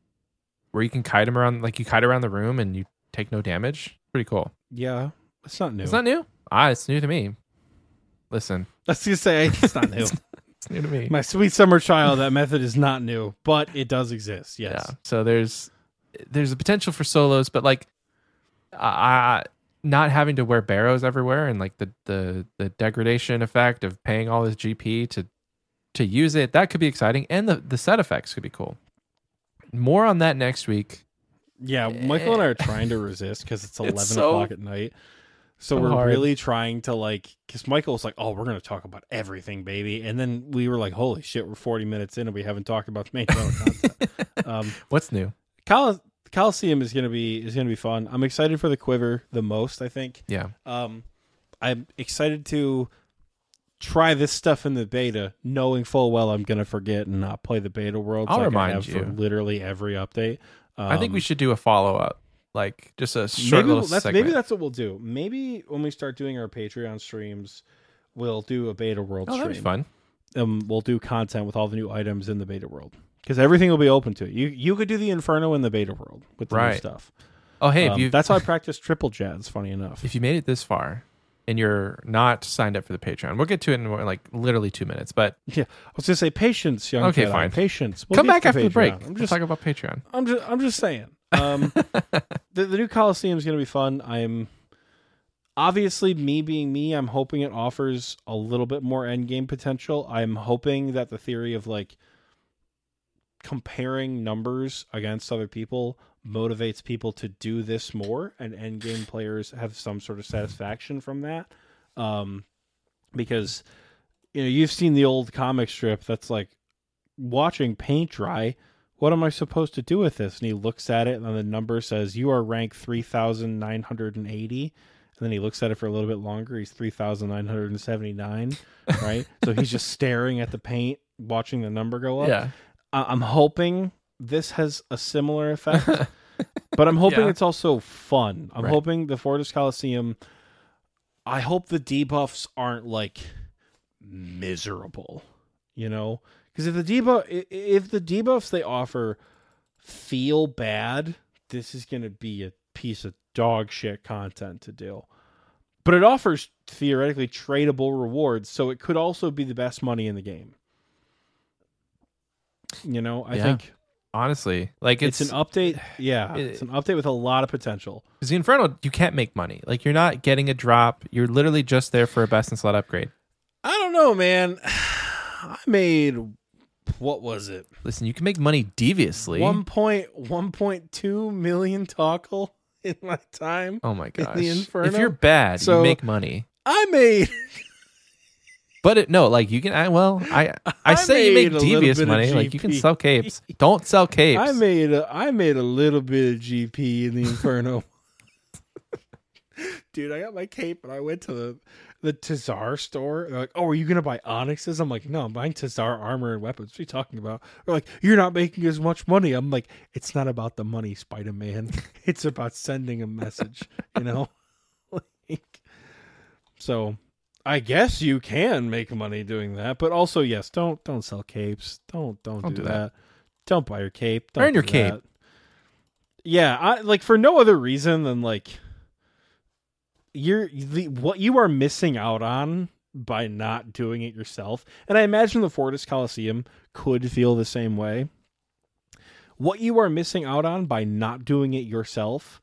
where you can kite them around, like you kite around the room and you take no damage. Pretty cool. Yeah, it's not new. It's not new. Ah, it's new to me. Listen, *laughs* Let's just say it's not *laughs* new. it's new to me. My sweet summer child, that method is not new, but it does exist. Yes. Yeah. So there's there's a potential for solos, but like, I not having to wear barrows everywhere and like the the the degradation effect of paying all this GP to to use it that could be exciting, and the the set effects could be cool. More on that next week. Yeah, Michael and I are trying to resist because *laughs* it's eleven so- o'clock at night. So, so we're hard. really trying to like, because Michael's like, "Oh, we're gonna talk about everything, baby," and then we were like, "Holy shit, we're forty minutes in and we haven't talked about the main *laughs* content." um, What's new? Col- Colosseum is gonna be is gonna be fun. I'm excited for the quiver the most. I think. Yeah. Um, I'm excited to try this stuff in the beta, knowing full well I'm gonna forget and not play the beta world. I'll like remind I have you. for literally every update. I think we Um, should do a follow up, like just a short maybe little that's segment. maybe that's what we'll do. Maybe when we start doing our Patreon streams, we'll do a beta world oh, that'd stream. be fun. Um, we'll do content with all the new items in the beta world because everything will be open to it. You you could do the Inferno in the beta world with the new Right. stuff. Oh, hey, if Um, you that's how I *laughs* practice triple jads. Funny enough. if you made it this far and you're not signed up for the Patreon, we'll get to it in like literally two minutes. But *laughs* yeah. I was gonna say patience, young Okay, Jedi, fine. Patience. We'll come get back to after the Patreon. break. I'm We'll just talk about Patreon. I'm just I'm just saying. *laughs* Um, the the new Colosseum is going to be fun. I'm obviously me being me. I'm hoping it offers a little bit more end game potential. I'm hoping that the theory of like comparing numbers against other people motivates people to do this more, and end game players have some sort of satisfaction from that. Um, because you know you've seen the old comic strip that's like watching paint dry what am I supposed to do with this? And he looks at it, and the number says, You are ranked 3,980. And then he looks at it for a little bit longer. He's 3,979, right? *laughs* so he's just staring at the paint, watching the number go up. Yeah. I'm hoping this has a similar effect, *laughs* but I'm hoping Yeah. it's also fun. I'm Right. hoping the Fortis Colosseum, I hope the debuffs aren't like miserable, you know? Because if the debuff, if the debuffs they offer feel bad, this is going to be a piece of dog shit content to do. But it offers theoretically tradable rewards, so it could also be the best money in the game. You know, I Yeah. think Honestly, like it's, it's, an update. *sighs* Yeah, it- it's an update with a lot of potential. because the Inferno, you can't make money. Like you're not getting a drop. You're literally just there for a best in slot upgrade. I don't know, man. *sighs* I made what was it? Listen, you can make money deviously. One point one point two million Tokkul *laughs* in my time. oh my gosh! the gosh! Inferno? If you're bad, So- you make money. I made *laughs* But it, no, like you can. I, well, I I *laughs* I say you make devious money. Like you can sell capes. Don't sell capes. I made a I made a little bit of GP in the Inferno. *laughs* Dude, I got my cape and I went to the the TzHaar store. They're like, "Oh, are you gonna buy Onyxes?" I'm like, "No, I'm buying TzHaar armor and weapons." What are you talking about? They're like, "You're not making as much money." I'm like, "It's not about the money, Spider Man. *laughs* it's about sending a message." You know, like, so I guess you can make money doing that, but also yes, don't don't sell capes. Don't don't, Don't do, do that. that. Don't buy your cape. Don't Earn your cape. that. Yeah, I like for no other reason than like you're the what you are missing out on by not doing it yourself. And I imagine the Fortis Colosseum could feel the same way. What you are missing out on by not doing it yourself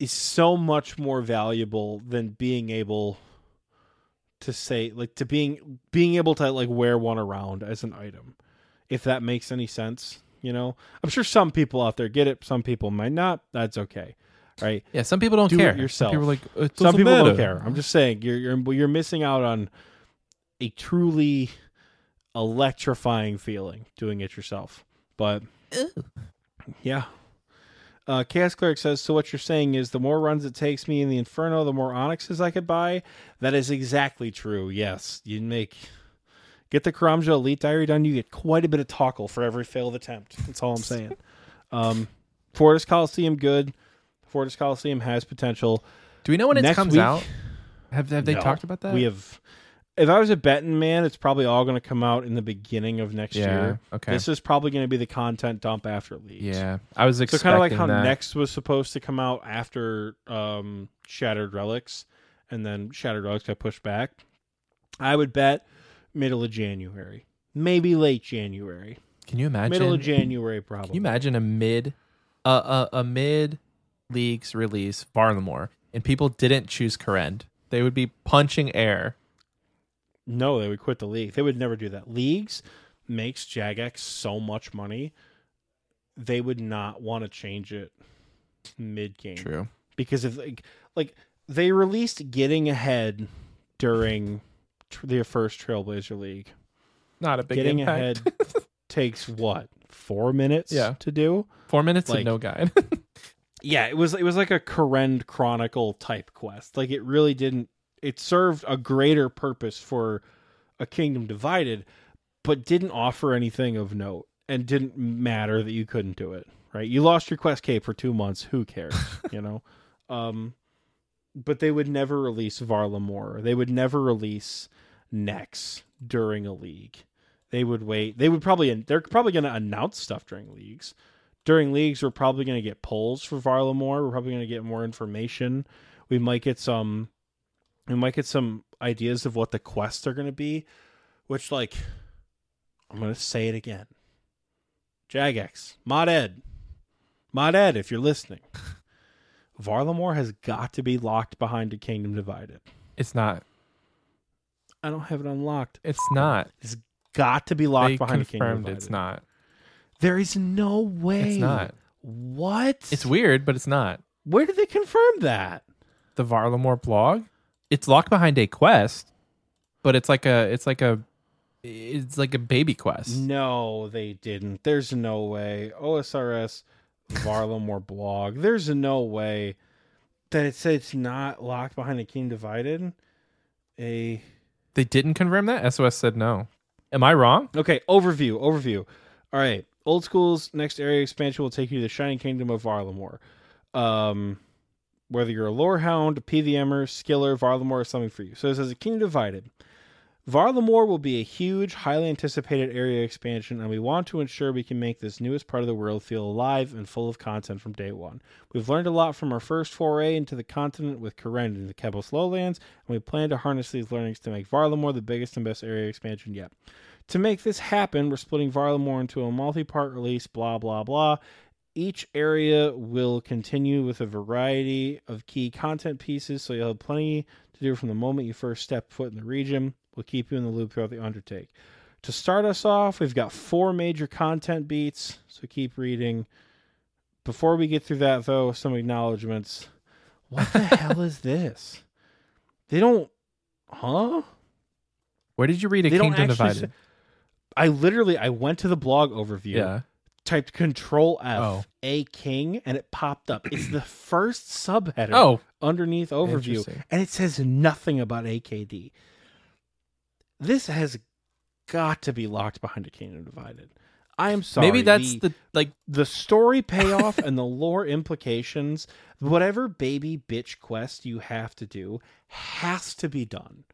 is so much more valuable than being able to say like to being being able to like wear one around as an item if that makes any sense you know? I'm sure some people out there get it some people might not. That's okay right? Yeah, some people don't Do it care. yourself. Some people like it some doesn't people don't care. I'm just saying you're you're you're missing out on a truly electrifying feeling doing it yourself. But yeah Uh, Chaos Cleric says, so what you're saying is the more runs it takes me in the Inferno, the more Onyxes I could buy. That is exactly true. Yes, you make get the Karamja Elite Diary done, you get quite a bit of Tokkul for every failed attempt. That's all I'm *laughs* saying. um, Fortis Colosseum, good. Fortis Colosseum has potential. Do we know when it comes week- out? Have have they No. talked about that? We have. If I was a betting man, it's probably all going to come out in the beginning of next yeah. year. Okay. This is probably going to be the content dump after leagues. yeah. I was So expecting kind of like how that. Nex was supposed to come out after um, Shattered Relics, and then Shattered Relics got pushed back. I would bet middle of January, maybe late January, Can you imagine? middle of January, probably. Can you imagine a mid, uh, a, a mid leagues release Varlamore and people didn't choose Kourend? They would be punching air. No, they would quit the league. They would never do that. Leagues makes Jagex so much money, they would not want to change it mid game. True. because if like, like they released getting ahead during tr- their first Trailblazer League. Not a big getting impact. ahead *laughs* takes what four minutes Yeah. to do. Four minutes Like- and no guide. *laughs* Yeah, it was it was like a Kourend Chronicle type quest. Like it really didn't. It served a greater purpose for a Kingdom Divided, but didn't offer anything of note and didn't matter that you couldn't do it. Right? You lost your quest cape for two months. Who cares? *laughs* you know. Um, but they would never release Varlamore. They would never release Nex during a league. They would wait. They would probably. They're probably going to announce stuff during leagues during leagues we're probably going to get polls for Varlamore. We're probably going to get more information. We might get some we might get some ideas of what the quests are going to be, which like I'm going to say it again. Jagex, Mod Ed. Mod Ed if you're listening. *laughs* Varlamore has got to be locked behind a Kingdom Divided. it's not. I don't have it unlocked. It's not. It's got to be locked they behind a Kingdom confirmed Divided. it's not. There is no way. It's not. What? It's weird, but it's not. Where did they confirm that? The Varlamore blog. It's locked behind a quest, but it's like a. It's like a. It's like a baby quest. No, they didn't. There's no way. OSRS Varlamore blog. There's no way that it said it's not locked behind a King Divided. A They didn't confirm that. SOS said no. Am I wrong? okay overview. Overview. All right. Old school's next area expansion will take you to the Shining Kingdom of Varlamore. Um, whether you're a lorehound, a PVMer, skiller, Varlamore or something for you. So it says a Kingdom Divided. Varlamore will be a huge, highly anticipated area expansion, and we want to ensure we can make this newest part of the world feel alive and full of content from day one. We've learned a lot from our first foray into the continent with Kourend and the Kebos Lowlands, and we plan to harness these learnings to make Varlamore the biggest and best area expansion yet. To make this happen, we're splitting Varlamore into a multi-part release, blah blah blah. Each area will continue with a variety of key content pieces, so you'll have plenty to do from the moment you first step foot in the region. We'll keep you in the loop throughout the undertake. To start us off, we've got four major content beats, so keep reading. Before we get through that, though, some acknowledgments. What the *laughs* hell is this? They don't, huh? Where did you read a They Kingdom Divided? say- I literally I went to the blog overview, yeah. Typed Control F Oh. A King, and it popped up. It's the *clears throat* first subheader Oh, underneath overview, and it says nothing about AKD. This has got to be locked behind a Kingdom Divided. I am sorry. maybe that's the, the like. the story payoff and the *laughs* lore implications. Whatever baby bitch quest you have to do has to be done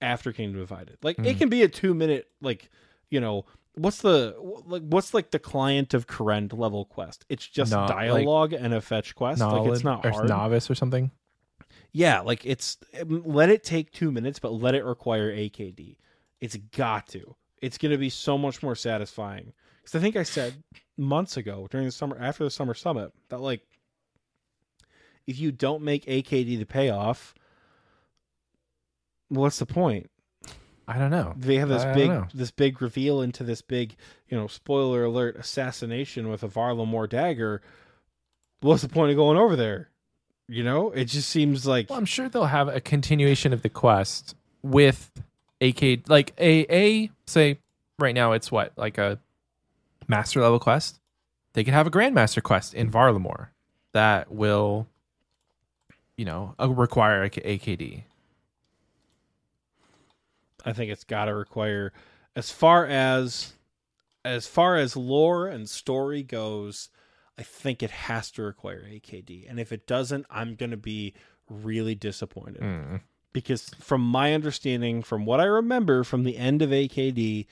after Kingdom Divided. Like it Mm. can be a two minute like you know what's the like what's like the client of Kourend level quest? It's just No, like, dialogue and a fetch quest. like it's not hard. novice or something. Yeah, like it's let it take two minutes, but let it require AKD. It's got to. It's going to be so much more satisfying. Because I think I said months ago during the summer, after the summer summit, that like if you don't make AKD the payoff, what's the point? I don't know. They have this I big, this big reveal into this big, you know, spoiler alert assassination with a Varlamore dagger. What's the point of going over there? You know, it just seems like Well, I'm sure they'll have a continuation of the quest with AK, like a a say right now it's what like a master level quest. they could have a Grandmaster quest in Varlamore that will, you know, uh, require a AKD. I think it's got to require as far as as far as lore and story goes, I think it has to require AKD. And if it doesn't, I'm going to be really disappointed. Mm. Because from my understanding, from what I remember from the end of AKD,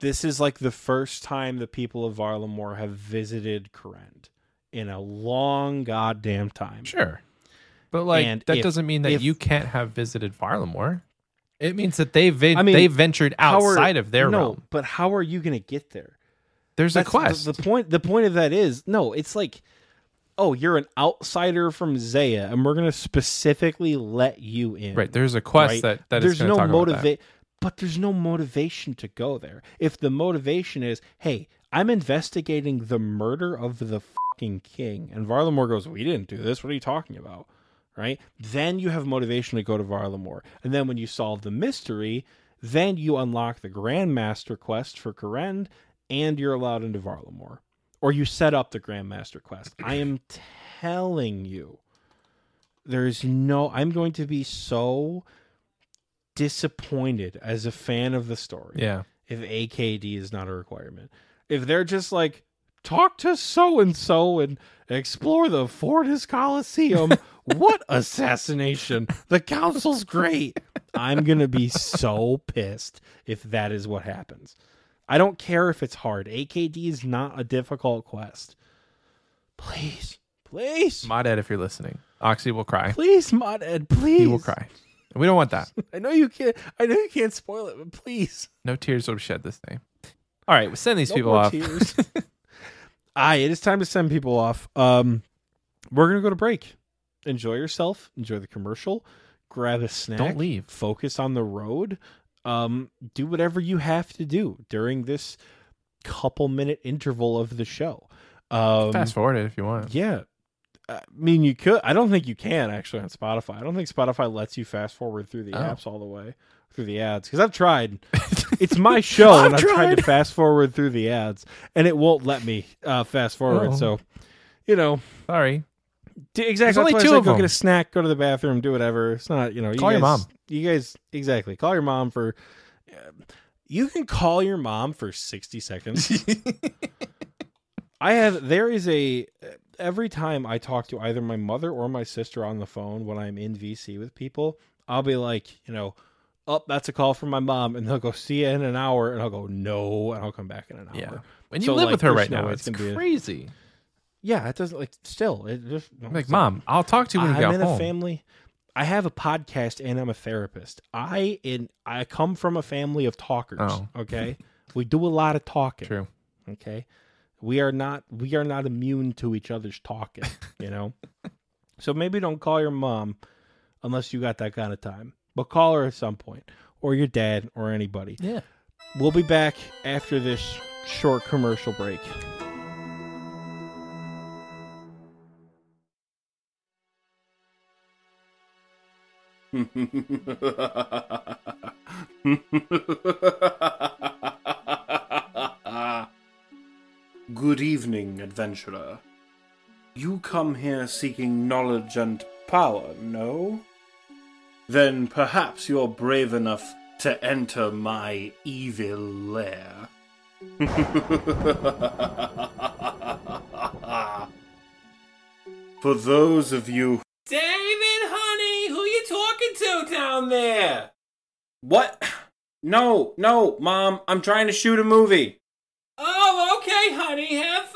this is like the first time the people of Varlamore have visited Kourend in a long goddamn time. Sure. But like And that if- doesn't mean that if- you can't have visited Varlamore. It means that they've I mean, they've ventured How are- outside of their no, realm. but how are you going to get there? There's That's a quest. The, the point. The point of that is no. It's like, oh, you're an outsider from Zeah, and we're going to specifically let you in. right. There's a quest right? that that is there's no talk about that. motivate, but there's no motivation to go there. If the motivation is, hey, I'm investigating the murder of the fucking king, and Varlamore goes, we didn't do this. What are you talking about? Right? Then you have motivation to go to Varlamore, and then when you solve the mystery, then you unlock the Grandmaster quest for Kourend, and you're allowed into Varlamore, or you set up the Grandmaster quest. I am *clears throat* telling you, there's no. I'm going to be so disappointed as a fan of the story Yeah. if AKD is not a requirement. If they're just like talk to so and so and explore the Fortis Colosseum, *laughs* what assassination? The council's great. I'm going to be so pissed if that is what happens. I don't care if it's hard. AKD is not a difficult quest. Please, please, Mod Ed, if you're listening, Oxie will cry. please, Mod Ed, please. He will cry. And we don't want that. *laughs* I know you can't. I know you can't spoil it, but please. No tears will be shed this day. All right, we send these No people off. *laughs* Aye, it is time to send people off. Um, we're gonna go to break. Enjoy yourself. Enjoy the commercial. Grab a snack. Don't leave. Focus on the road. Um, do whatever you have to do during this couple minute interval of the show. Um, Fast forward it if you want. yeah. I mean, you could. I don't think you can actually on Spotify. I don't think Spotify lets you fast forward through the Oh. apps all the way through the ads because I've tried. *laughs* it's my show, I've and I've tried. to fast forward through the ads, and it won't let me uh, fast forward. Oh. So, you know, Sorry. d- exactly. only why I two of go get a snack, go to the bathroom, do whatever. It's not, you know, you Call your guys- mom. You guys, exactly. Call your mom for. uh, you can call your mom for sixty seconds. *laughs* I have there is a every time I talk to either my mother or my sister on the phone when I'm in VC with people, I'll be like, you know, oh, that's a call from my mom, and they'll go see you in an hour, and I'll go no, and I'll come back in an hour. Yeah. When you So, live like, with her right no now, it's it's gonna a- crazy. yeah. It doesn't like still it just no, like, mom, I'll talk to you when you I'm get in home. a family. I have a podcast and I'm a therapist. I in I come from a family of talkers. Oh. *laughs* Okay, we do a lot of talking. True. Okay, we are not we are not immune to each other's talking. *laughs* You know, so maybe don't call your mom unless you got that kind of time. But call her at some point, or your dad, or anybody. Yeah. We'll be back after this short commercial break. *laughs* Good evening, adventurer. You come here seeking knowledge and power, no? Then perhaps you're brave enough to enter my evil lair. *laughs* For those of you David, honey, who are you talking to down there? What? No, no, Mom, I'm trying to shoot a movie. Oh, okay, honey, have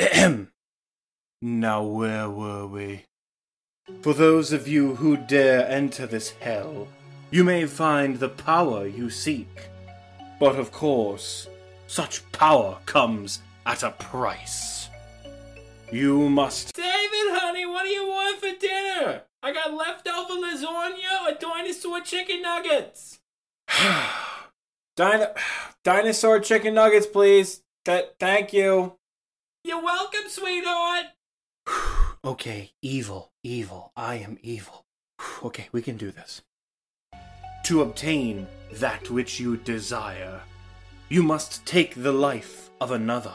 fun. *clears throat* Now, where were we? For those of you who dare enter this hell, you may find the power you seek. But of course, such power comes at a price. You must. David, honey, what do you want for dinner? I got leftover lasagna or dinosaur chicken nuggets. *sighs* Dino- dinosaur chicken nuggets, please. Th- thank you. You're welcome, sweetheart. *sighs* *sighs* Okay, evil, evil. I am evil. Okay, we can do this. To obtain that which you desire, you must take the life of another.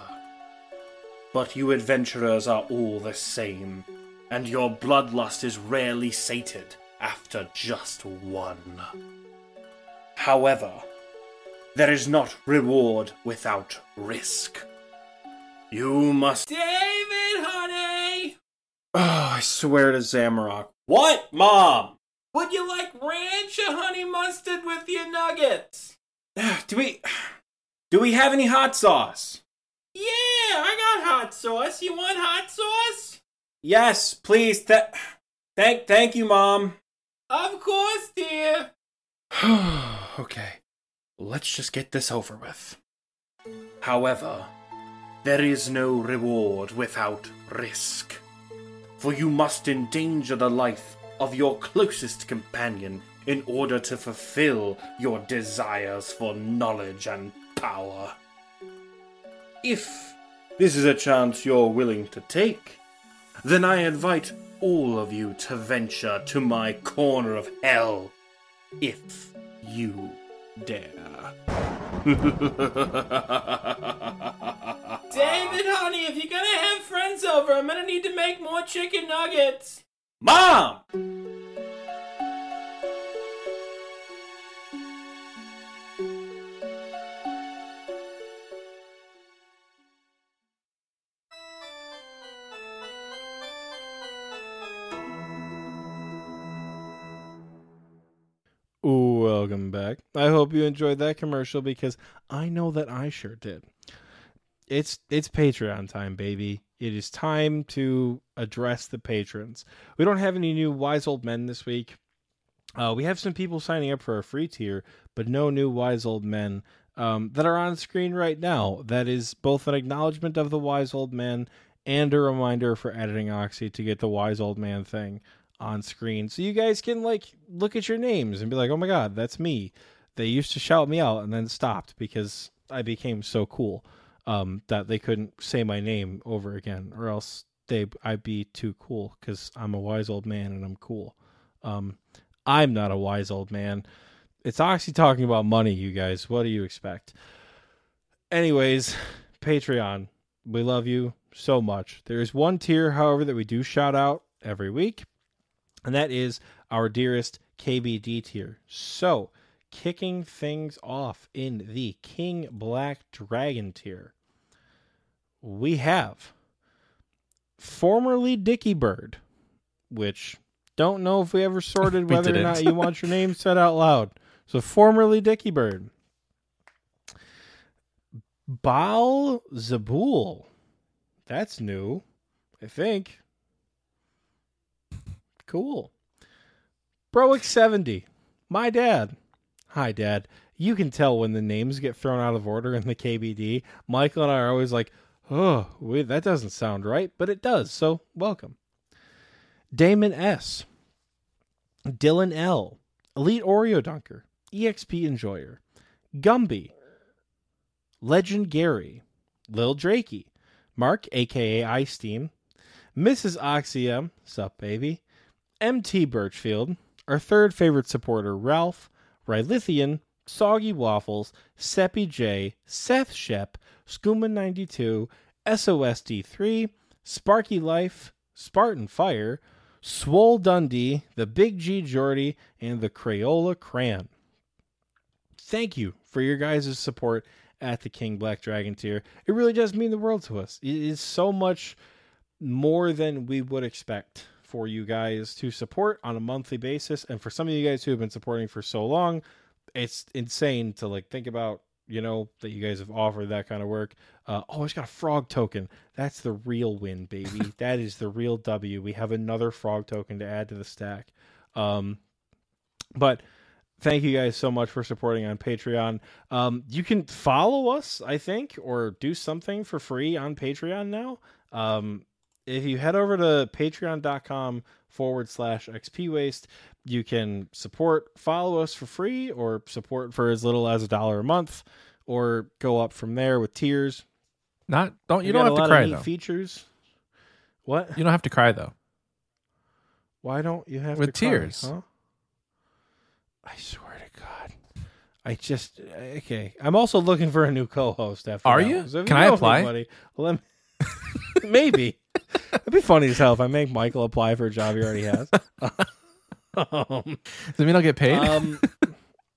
But you adventurers are all the same, and your bloodlust is rarely sated after just one. However, there is not reward without risk. You must. David, honey! Oh, I swear to Zamorak. What, Mom? Would you like ranch or honey mustard with your nuggets? Ah, do we. Do we have any hot sauce? Yeah, I got hot sauce. You want hot sauce? Yes, please. Th- thank, thank you, Mom. Of course, dear. *sighs* okay, let's just get this over with. However, there is no reward without risk. For you must endanger the life of your closest companion in order to fulfill your desires for knowledge and power. If this is a chance you're willing to take, then I invite all of you to venture to my corner of hell if you dare. *laughs* David, honey, if you're gonna have friends over, I'm gonna need to make more chicken nuggets. Mom! Welcome back. I hope you enjoyed that commercial because I know that I sure did. It's it's Patreon time, baby. It is time to address the patrons. We don't have any new wise old men this week. Uh, we have some people signing up for a free tier, but no new wise old men um, that are on screen right now. That is both an acknowledgement of the wise old man and a reminder for editing Oxie to get the wise old man thing on screen so you guys can like look at your names and be like, "Oh my god, that's me." They used to shout me out and then stopped because I became so cool um, that they couldn't say my name over again, or else they I'd be too cool because I'm a wise old man and I'm cool. Um, I'm not a wise old man. It's Oxie talking about money, you guys. What do you expect? Anyways, Patreon, we love you so much. There is one tier, however, that we do shout out every week and that is our dearest KBD tier. So, kicking things off in the King Black Dragon tier, we have formerly Dicky Bird, which don't know if we ever sorted *laughs* We whether or didn't. not you want your name said out loud. So, formerly Dicky Bird. Baal Zabul. That's new, I think. Cool. Broic 70. My dad. Hi, Dad. You can tell when the names get thrown out of order in the KBD. Michael and I are always like, oh, wait, that doesn't sound right, but it does. So, welcome. Damon S. Dylan L. Elite Oreo Dunker. EXP Enjoyer. Gumby. Legend Gary. Lil Drakey. Mark, aka Ice Steam. Mrs. Oxyum. Sup, baby. MT Birchfield, our third favorite supporter, Ralph, Rylithian, Soggy Waffles, Seppi J, Seth Shep, Skooma92, SOSD3, Sparky Life, Spartan Fire, Swole Dundee, the Big G Jordy, and the Crayola Cran. Thank you for your guys' support at the King Black Dragon tier. It really does mean the world to us. It is so much more than we would expect for you guys to support on a monthly basis. And for some of you guys who have been supporting for so long it's insane to like think about you know that you guys have offered that kind of work. Uh, oh i just got a frog token. That's the real win baby. *laughs* That is the real w. We have another frog token to add to the stack. Um but thank you guys so much for supporting on patreon. Um you can follow us i think or do something for free on patreon now. Um if you head over to patreon.com forward slash xp waste you can support follow us for free or support for as little as a dollar a month or go up from there with tiers Not don't you don't have to cry though. features what You don't have to cry though. why don't you have With to cry, tears. huh? i swear to god i just okay i'm also looking for a new co-host after Are you? So if Can I apply? anybody, let me *laughs* Maybe. It'd be funny as hell if I make Michael apply for a job he already has. um, *laughs* Does it mean I'll get paid? um,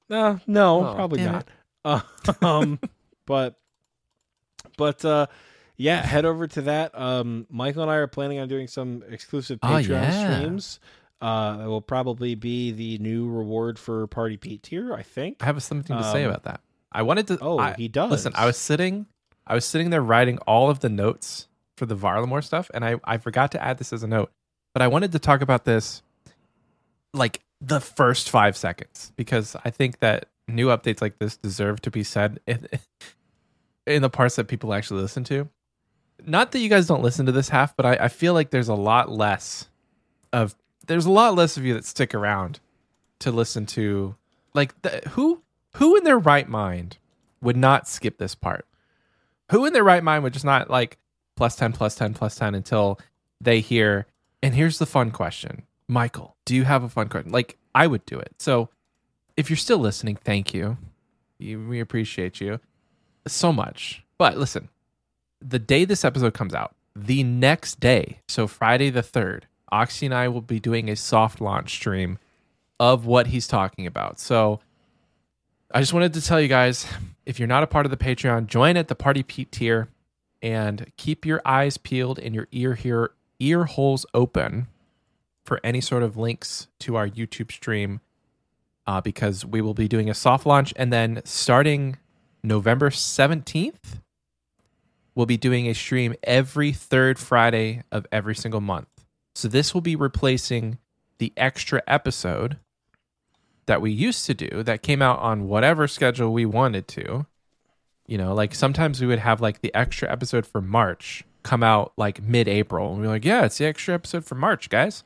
no, *laughs* no, Oh, probably damn not. Uh, *laughs* um, but, but, uh, yeah, head over to that. Um, Michael and I are planning on doing some exclusive Oh, Patreon yeah. streams. Uh, that will probably be the new reward for Party Pete tier, I think. I have something to say um, about that. I wanted to. Oh, I- he does. Listen, I was sitting, I was sitting there writing all of the notes for the Varlamore stuff, and I I forgot to add this as a note, but I wanted to talk about this, like the first five seconds, because I think that new updates like this deserve to be said in, *laughs* in the parts that people actually listen to. Not that you guys don't listen to this half, but I, I feel like there's a lot less of there's a lot less of you that stick around to listen to like the, who who in their right mind would not skip this part? Who in their right mind would just not like plus 10 plus 10 plus 10 until they hear and here's the fun question. Michael, do you have a fun question? Like I would do it. So if you're still listening, thank you. we appreciate you so much. But listen, the day this episode comes out, the next day, so Friday the 3rd, Oxie and I will be doing a soft launch stream of what he's talking about. So I just wanted to tell you guys if you're not a part of the Patreon, join at the Party Pete tier and keep your eyes peeled and your ear here ear holes open for any sort of links to our YouTube stream uh, because we will be doing a soft launch and then starting November 17th we'll be doing a stream every third Friday of every single month. So this will be replacing the extra episode that we used to do that came out on whatever schedule we wanted to. You know, like sometimes we would have like the extra episode for March come out like mid April. And we're like, yeah, it's the extra episode for March, guys.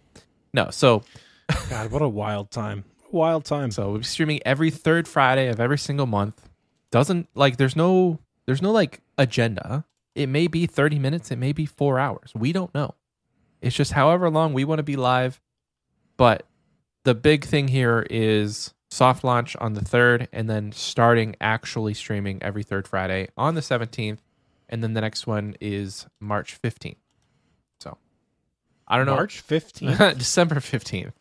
No, so *laughs* God, what a wild time. Wild time. so we'll be streaming every third Friday of every single month. Doesn't like there's no there's no like agenda. It may be 30 minutes, it may be 4 hours. We don't know. It's just however long we want to be live. But the big thing here is soft launch on the 3rd and then starting actually streaming every third Friday on the 17th and then the next one is March 15th. So I don't know. March 15th. *laughs* December 15th.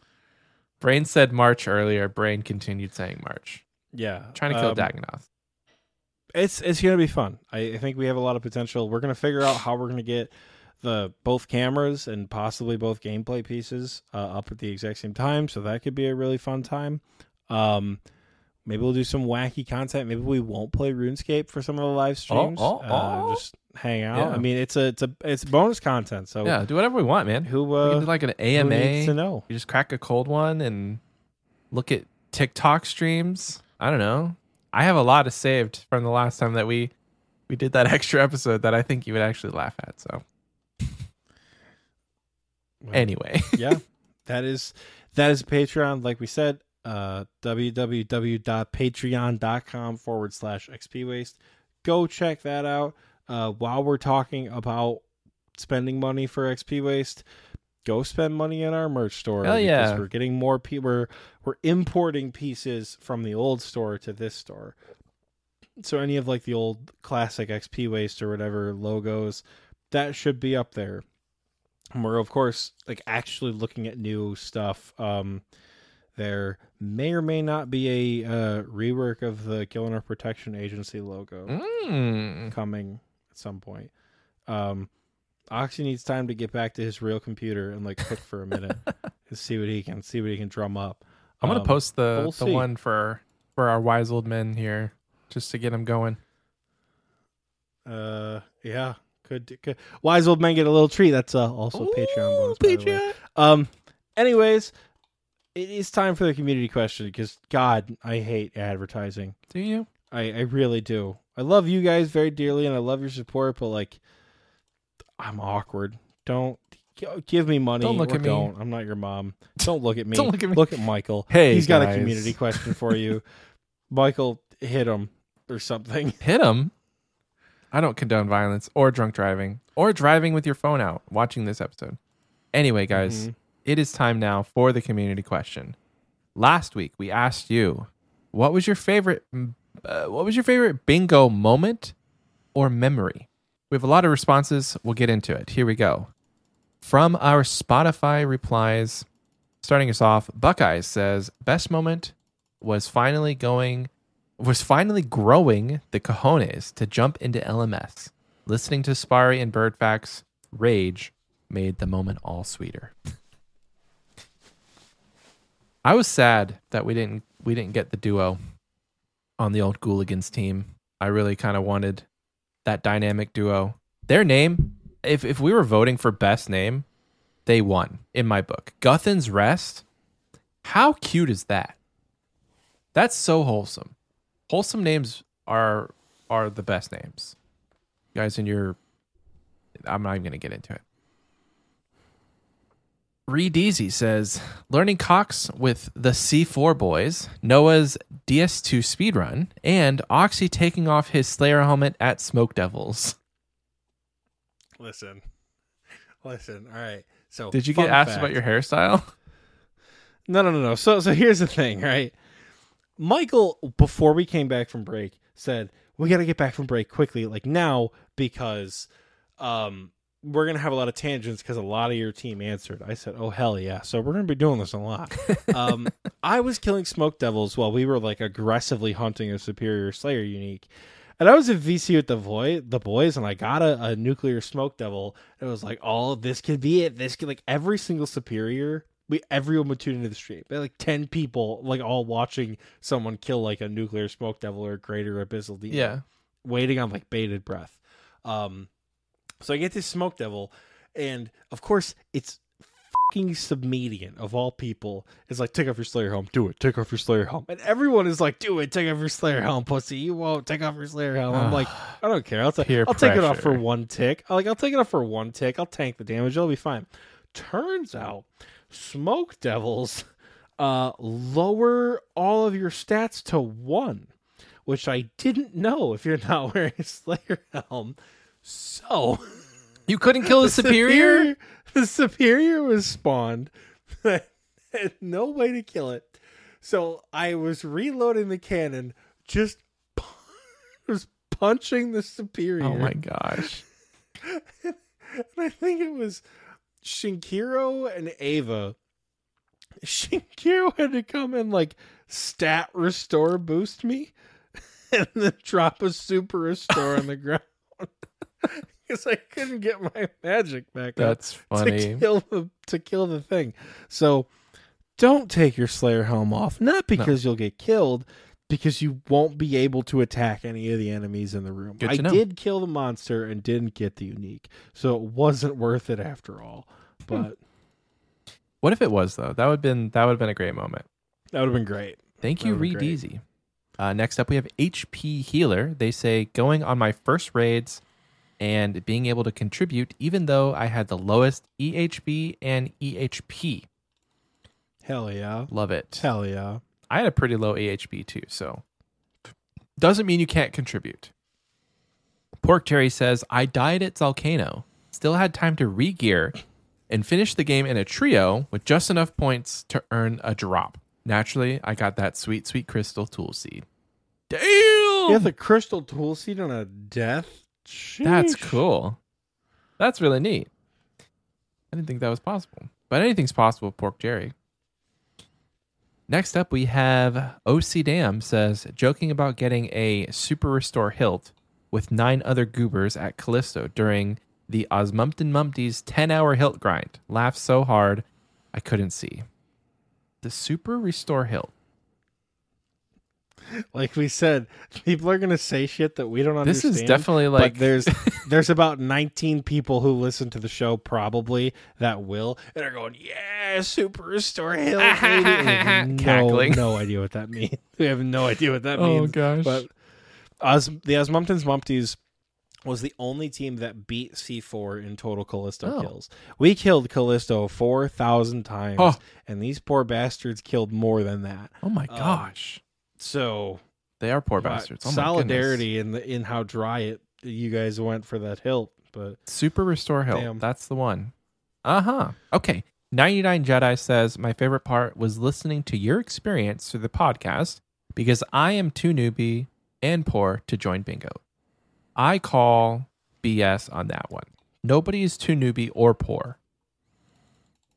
Brain said March earlier. Brain continued saying March. yeah. Trying to kill um, Dagannoth. It's it's gonna be fun. I, I think we have a lot of potential. We're gonna figure out how we're gonna get the both cameras and possibly both gameplay pieces uh, up at the exact same time. So that could be a really fun time. Um, maybe we'll do some wacky content. Maybe we won't play RuneScape for some of the live streams. oh, uh, oh. just hang out. Yeah. I mean, it's a it's a it's bonus content. So Yeah, do whatever we want, man. who uh, like an needs to know? You just crack a cold one and look at TikTok streams. I don't know. I have a lot of saved from the last time that we we did that *laughs* extra episode that I think you would actually laugh at. So anyway, *laughs* yeah, that is that is Patreon. Like we said, uh, www.patreon.com forward slash XP waste. Go check that out. Uh, while we're talking about spending money for XP waste, go spend money in our merch store. Hell because yeah. we're getting more people. We're, we're importing pieces from the old store to this store. So any of like the old classic XP waste or whatever logos, that should be up there. And we're of course like actually looking at new stuff. Um, there may or may not be a uh, rework of the Gielinor Protection Agency logo mm. coming at some point. Um, Oxie needs time to get back to his real computer and like cook for a minute *laughs* and see what he can see what he can drum up. I'm gonna Um, post the we'll the see. one for for our wise old men here just to get them going. Uh, yeah, could, could wise old men get a little treat. That's uh, also Patreon bonus. way. Um. Anyways, it is time for the community question because God, I hate advertising. Do you? I I really do. I love you guys very dearly and I love your support, but like, I'm awkward. Don't give me money. Don't look or at me. Don't. I'm not your mom. *laughs* Don't look at me. Don't look at me. Look at Michael. Hey, he's got a community question for you. *laughs* Michael, hit him or something. *laughs* hit him. I don't condone violence or drunk driving or driving with your phone out watching this episode. Anyway, guys, Mhm. It is time now for the community question. Last week we asked you, what was your favorite uh, what was your favorite bingo moment or memory? We have a lot of responses. We'll get into it. Here we go. From our Spotify replies, starting us off, Buckeyes says, best moment was finally going was finally growing the cojones to jump into LMS. Listening to Spari and Birdfax rage made the moment all sweeter. *laughs* I was sad that we didn't we didn't get the duo on the old Gooligans team. I really kind of wanted that dynamic duo. Their name, if if we were voting for best name, they won in my book. Guthix's Rest. How cute is that? That's so wholesome. Wholesome names are are the best names. You guys in your I'm not even gonna get into it. Reed Easy says, learning Cox with the C4 boys, Noah's DS2 speedrun, and Oxie taking off his Slayer helmet at Smoke Devils. Listen, listen. All right. So Did you get asked fact. about your hairstyle? No, no, no, no. So, so here's the thing, right? Michael, before we came back from break, said we got to get back from break quickly, like now, because um, we're gonna have a lot of tangents because a lot of your team answered. I said, "Oh hell yeah!" So we're gonna be doing this a lot. *laughs* um, I was killing smoke devils while we were like aggressively hunting a superior Slayer unique. And I was at VC with the boy, the boys, and I got a, a nuclear smoke devil. It was like, oh, this could be it. This could like every single superior. We everyone would tune into the stream. There were, like ten people, like all watching someone kill like a nuclear smoke devil or a greater abyssal demon Yeah. waiting on like bated breath. Um, so I get this smoke devil, and of course it's fucking submedian of all people. Is like take off your Slayer helm, do it. Take off your Slayer helm, and everyone is like, do it. Take off your Slayer helm, pussy. You won't take off your Slayer helm. I'm like, *sighs* I don't care. I'll, ta- I'll take it off for one tick. Like I'll take it off for one tick. I'll tank the damage. It'll be fine. Turns out, smoke devils uh lower all of your stats to one which I didn't know if you're not *laughs* wearing a Slayer helm. So *laughs* You couldn't kill the superior? the superior was spawned. *laughs* no way to kill it. So I was reloading the cannon, just *laughs* was punching the superior. Oh my gosh. and I think it was Shinkiro and Ava. Shinkiro had to come and like stat restore boost me and then drop a super restore on the ground. *laughs* Because I couldn't get my magic back up That's *laughs* funny. to kill the to kill the thing. So don't take your Slayer helm off. Not because you'll get killed, because you won't be able to attack any of the enemies in the room. I know. did kill the monster and didn't get the unique, so it wasn't worth it after all. Hmm. But What if it was though? That would been that would have been a great moment. that would have been great. Thank That you, Reed. Easy. Uh, next up, we have HP Healer. They say going on my first raids and being able to contribute, even though I had the lowest EHB and EHP. Hell yeah. Love it. Hell yeah. I had a pretty low AHB too, so doesn't mean you can't contribute. Pork Terry says, I died at Zalcano, still had time to re gear and finish the game in a trio with just enough points to earn a drop. Naturally, I got that sweet, sweet crystal tool seed. Damn! You have the crystal tool seed on a death. That's cool. That's really neat. I didn't think that was possible. But anything's possible with Pork Jerry. Next up, we have OC Dam says, joking about getting a super restore hilt with nine other goobers at Callisto during the Osmumpton Mumpty's 10 hour hilt grind. Laughed so hard I couldn't see. The super restore hilt. *laughs* Like we said, people are gonna say shit that we don't understand. This is definitely like but there's *laughs* there's about 19 people who listen to the show probably that will and are going yeah super restore hill *laughs* baby." We no, Cackling. no idea what that means we have no idea what that means. Oh, means gosh. but Os, the Osmumptons Mumpties was the only team that beat C4 in total Callisto Oh. kills. We killed Callisto 4,000 times, Oh. and these poor bastards killed more than that. oh my Um, gosh. So They are poor bastards. Oh solidarity in the in how dry it you guys went for that hilt, but Super Restore hilt. Damn. That's the one. Uh huh. Okay. 99 Jedi says, My favorite part was listening to your experience through the podcast because I am too newbie and poor to join bingo. I call BS on that one. Nobody is too newbie or poor.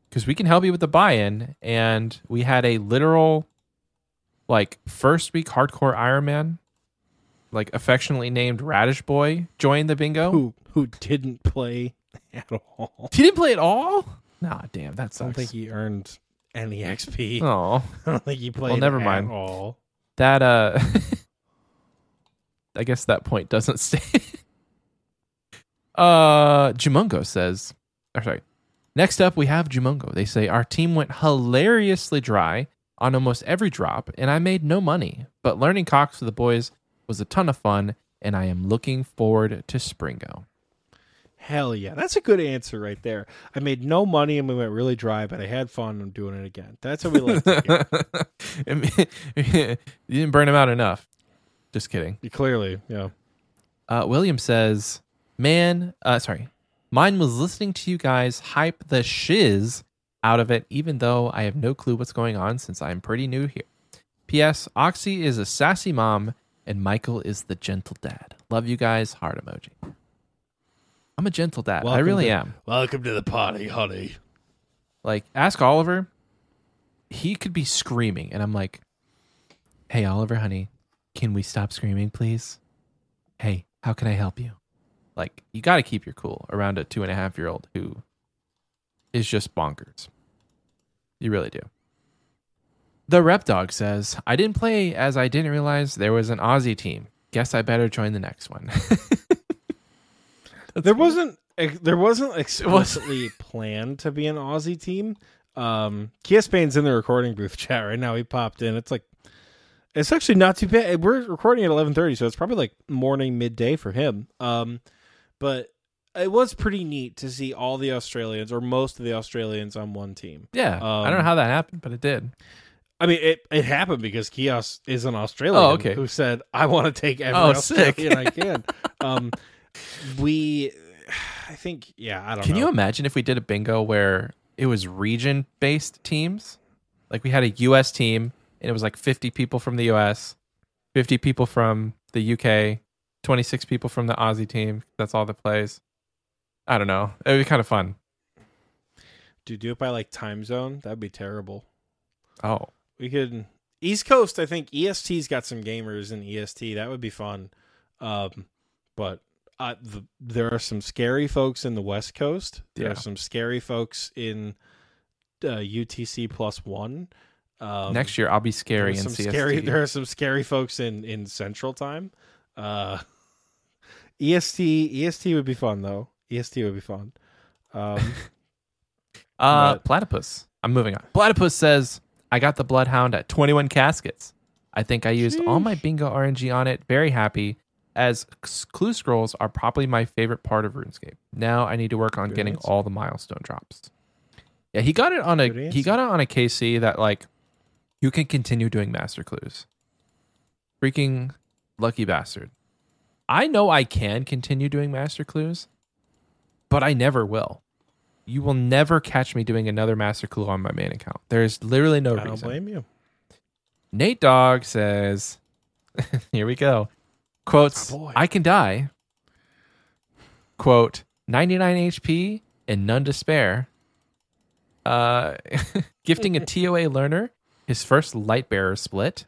Because we can help you with the buy in. And we had a literal, like, first week hardcore Iron Man, like, affectionately named Radish Boy, joined the bingo. Who who didn't play *laughs* at all? He didn't play at all? Nah, damn, that sucks. I don't think he earned any XP. *laughs* Oh, I don't think he played. Well, never at mind. all. that, uh, *laughs* I guess that point doesn't stay. uh, Jumungo says, or sorry. Next up, we have Jumungo. They say, Our team went hilariously dry on almost every drop, and I made no money. But learning Cox with the boys was a ton of fun, and I am looking forward to Springo. Hell yeah, that's a good answer right there. I made no money and we went really dry, but I had fun. I'm doing it again. That's what we like. *laughs* *laughs* you didn't burn him out enough. Just kidding. Clearly, yeah. Uh, William says, "Man, uh, sorry, mine was listening to you guys hype the shiz out of it, even though I have no clue what's going on since I'm pretty new here." P.S. Oxie is a sassy mom, and Michael is the gentle dad. Love you guys. Heart emoji. I'm a gentle dad. I really to- am. Welcome to the party, honey. Like, ask Oliver. He could be screaming, and I'm like, "Hey, Oliver, honey, can we stop screaming, please? Hey, how can I help you?" Like, you got to keep your cool around a two and a half year old who is just bonkers. You really do. The rep dog says, "I didn't play as I didn't realize there was an Aussie team. Guess I better join the next one." *laughs* There wasn't *laughs* there wasn't explicitly planned to be an Aussie team. Um, Kia Spain's in the recording booth *laughs* chat right now. He popped in. It's like it's actually not too bad. We're recording at eleven thirty, so it's probably like morning midday for him. Um, but it was pretty neat to see all the Australians or most of the Australians on one team. yeah, I don't know Um, how that happened, but it did. I mean, it, it happened because Kios is an Australian Oh, okay. who said, "I want to take every Oh, sick. Australian *laughs* I can." um, we, I think, yeah, I don't Can know. you imagine if we did a bingo where it was region based teams? Like we had a US team and it was like 50 people from the US, 50 people from the UK, 26 people from the Aussie team. That's all that plays. I don't know. It would be kind of fun. Do you do it by like time zone? That'd be terrible. Oh, We could East Coast. I think EST's got some gamers in EST. That would be fun. Um, but uh, the, there are some scary folks in the West Coast. There Yeah. are some scary folks in uh, UTC plus one. Um, next year I'll be scary in CST. scary. There are some scary folks in in Central Time. Uh, *laughs* EST EST would be fun though. EST would be fun. Um, *laughs* Uh, But- Platypus. I'm moving on. Platypus says, I got the Bloodhound at 21 caskets. I think I used all my bingo RNG on it. Very happy, as clue scrolls are probably my favorite part of RuneScape. Now I need to work on Good getting answer. all the milestone drops. Yeah, he got it on a he got it on a KC that like you can continue doing master clues. Freaking lucky bastard. I know I can continue doing master clues, but I never will. You will never catch me doing another master clue on my main account. There's literally no reason. I don't blame you. Nate Dog says, *laughs* here we go. Quotes, Oh. I can die. Quote, 99 HP and none to spare. Uh, *laughs* gifting a TOA learner his first light bearer split.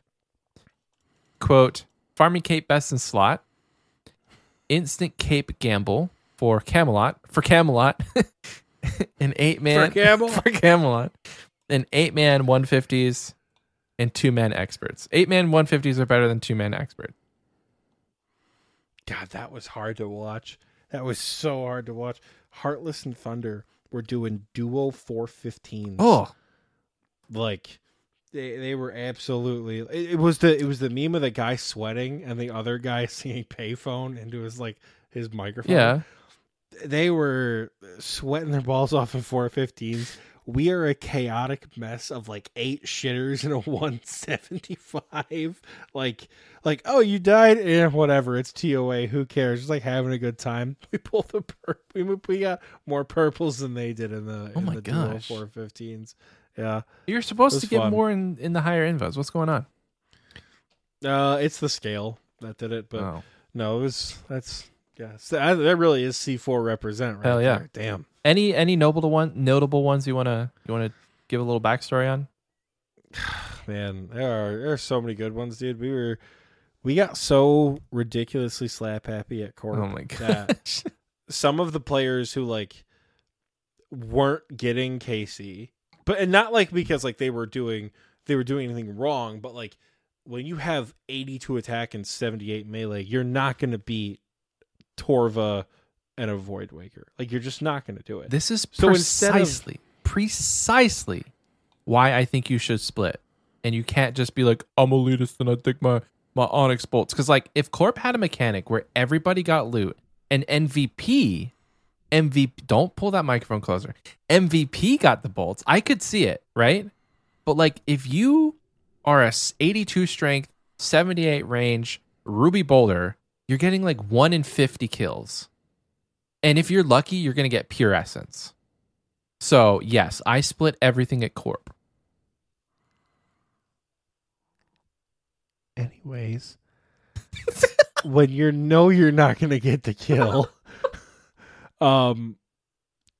Quote, farming cape best in slot. Instant cape gamble for Camelot. *laughs* *laughs* For Camelot. An eight man For Camelot. for Camelot. An eight man 150s and two man experts. Eight man 150s are better than two man expert. God, that was hard to watch. That was so hard to watch. Heartless and Thunder were doing duo 415s. Oh, like they they were absolutely. It, it was the it was the meme of the guy sweating and the other guy *laughs* singing payphone into his like his microphone. yeah. They were sweating their balls off in 415s. We are a chaotic mess of like eight shitters and a *laughs* 175. Like, like oh, you died? Eh, whatever. It's TOA. Who cares? Just like having a good time. *laughs* We pulled the pur- we we got more purples than they did in the Oh in my the gosh. 415s. Yeah, You're supposed to get fun. more in, in the higher invos. What's going on? uh, it's the scale that did it, but oh. no, it was that's Yes, that, that really is C four represent. Right Hell yeah. there. Damn. Any any notable one notable ones you wanna you wanna give a little backstory on? *sighs* Man, there are there are so many good ones, dude. We were we got so ridiculously slap happy at Corp. Oh my that gosh. *laughs* some of the players who like weren't getting KC, but and not like because like they were doing they were doing anything wrong, but like when you have 82 attack and 78 melee, you're not going to beat Torva and a Void Waker. Like you're just not going to do it. This is So instead of- precisely precisely why I think you should split. And you can't just be like, I'm elitist and I take my my Onyx bolts. Because like if Corp had a mechanic where everybody got loot and MVP MVP don't pull that microphone closer. MVP got the bolts. I could see it, right? But like if you are a 82 strength, 78 range Ruby Boulder, you're getting like 1 in 50 kills. And if you're lucky, you're going to get pure essence. So, yes, I split everything at Corp. Anyways, *laughs* when you know you're not going to get the kill, *laughs* um,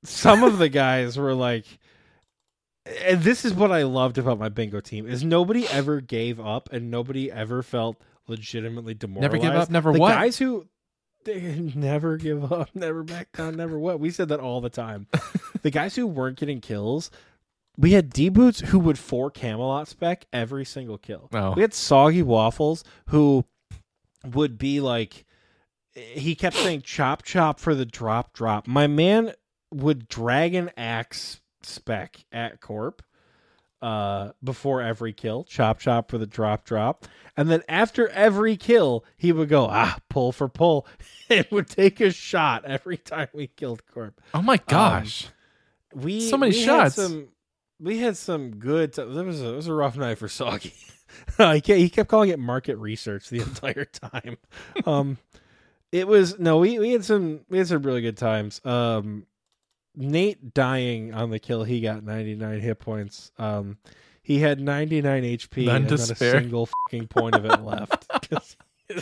some of the guys were like, and this is what I loved about my bingo team is nobody ever gave up and nobody ever felt legitimately demoralized. Never give up, never the what? guys who they *laughs* never give up, *laughs* never back down, never what. We said that all the time. *laughs* the guys who weren't getting kills, we had D boots who would four Camelot spec every single kill. Oh. We had soggy waffles who would be like he kept *coughs* saying chop chop for the drop drop. My man would dragon axe spec at corp uh before every kill chop chop for the drop drop and then after every kill he would go ah pull for pull *laughs* it would take a shot every time we killed corp Oh my gosh. we So many we shots. Had some, we had some good. T- there was a, it was a rough night for Soggy. *laughs* he, kept, he kept calling it market research the *laughs* entire time. um, it was no, we we had some we had some really good times. Um, Nate dying on the kill, he got ninety nine hit points. Um, he had ninety nine HP None and to not a single fucking point of it *laughs* left. *laughs* 'Cause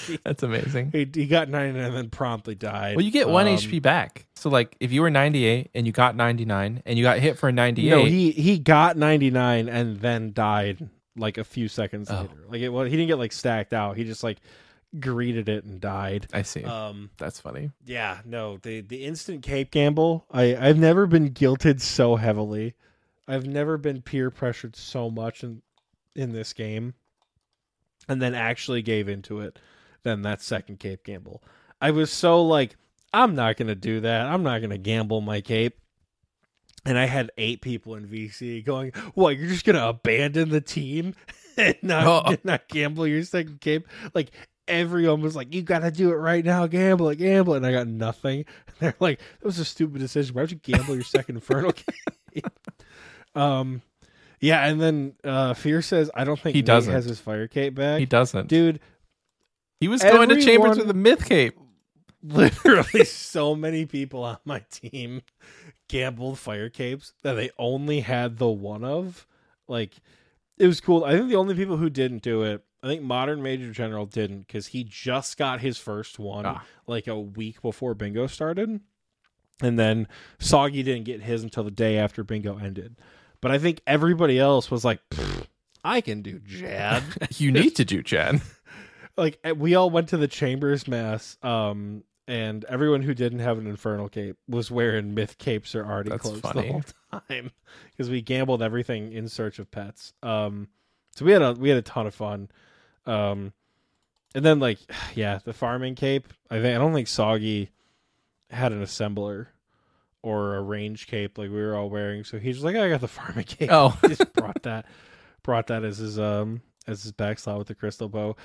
he, That's amazing. he, he got ninety nine and then promptly died. Well, you get 1 Um, HP back. So, like, if you were 98 and you got 99 and you got hit for a 98, No, he he got 99 and then died like a few seconds Oh. later. Like it well, he didn't get like stacked out. He just like greeted it and died. I see. Um That's funny. yeah, no, the the instant cape gamble, I I've never been guilted so heavily. I've never been peer pressured so much in in this game and then actually gave into it Then that second cape gamble. I was so like I'm not going to do that. I'm not going to gamble my cape. And I had eight people in VC going, "What? You're just gonna abandon the team *laughs* and not Oh. *laughs* not gamble your second cape?" Like everyone was like, "You gotta do it right now, gamble it, gamble," it. and I got nothing. *laughs* They're like, "That was a stupid decision. Why would you gamble your second *laughs* infernal cape?" *laughs* um, yeah, and then uh Fear says, "I don't think He Nate doesn't. has his fire cape back." He doesn't. Dude, he was going to chambers with a myth cape. literally so many people on my team gambled fire capes that they only had the one of like it was cool i think the only people who didn't do it i think modern major general didn't because he just got his first one Ah. like a week before bingo started and then soggy didn't get his until the day after bingo ended but i think everybody else was like i can do jad *laughs* You need to do, Chad. *laughs* like eh, we all went to the chambers mass um and everyone who didn't have an infernal cape was wearing myth capes or already That's closed funny. the whole time *laughs* because we gambled everything in search of pets um so we had a we had a ton of fun um and then like *sighs* yeah the farming cape i think i don't think soggy had an assembler or a range cape like we were all wearing so he's like i got the *laughs* farming cape Oh. He just brought that brought that as his um as his back slot with the crystal bow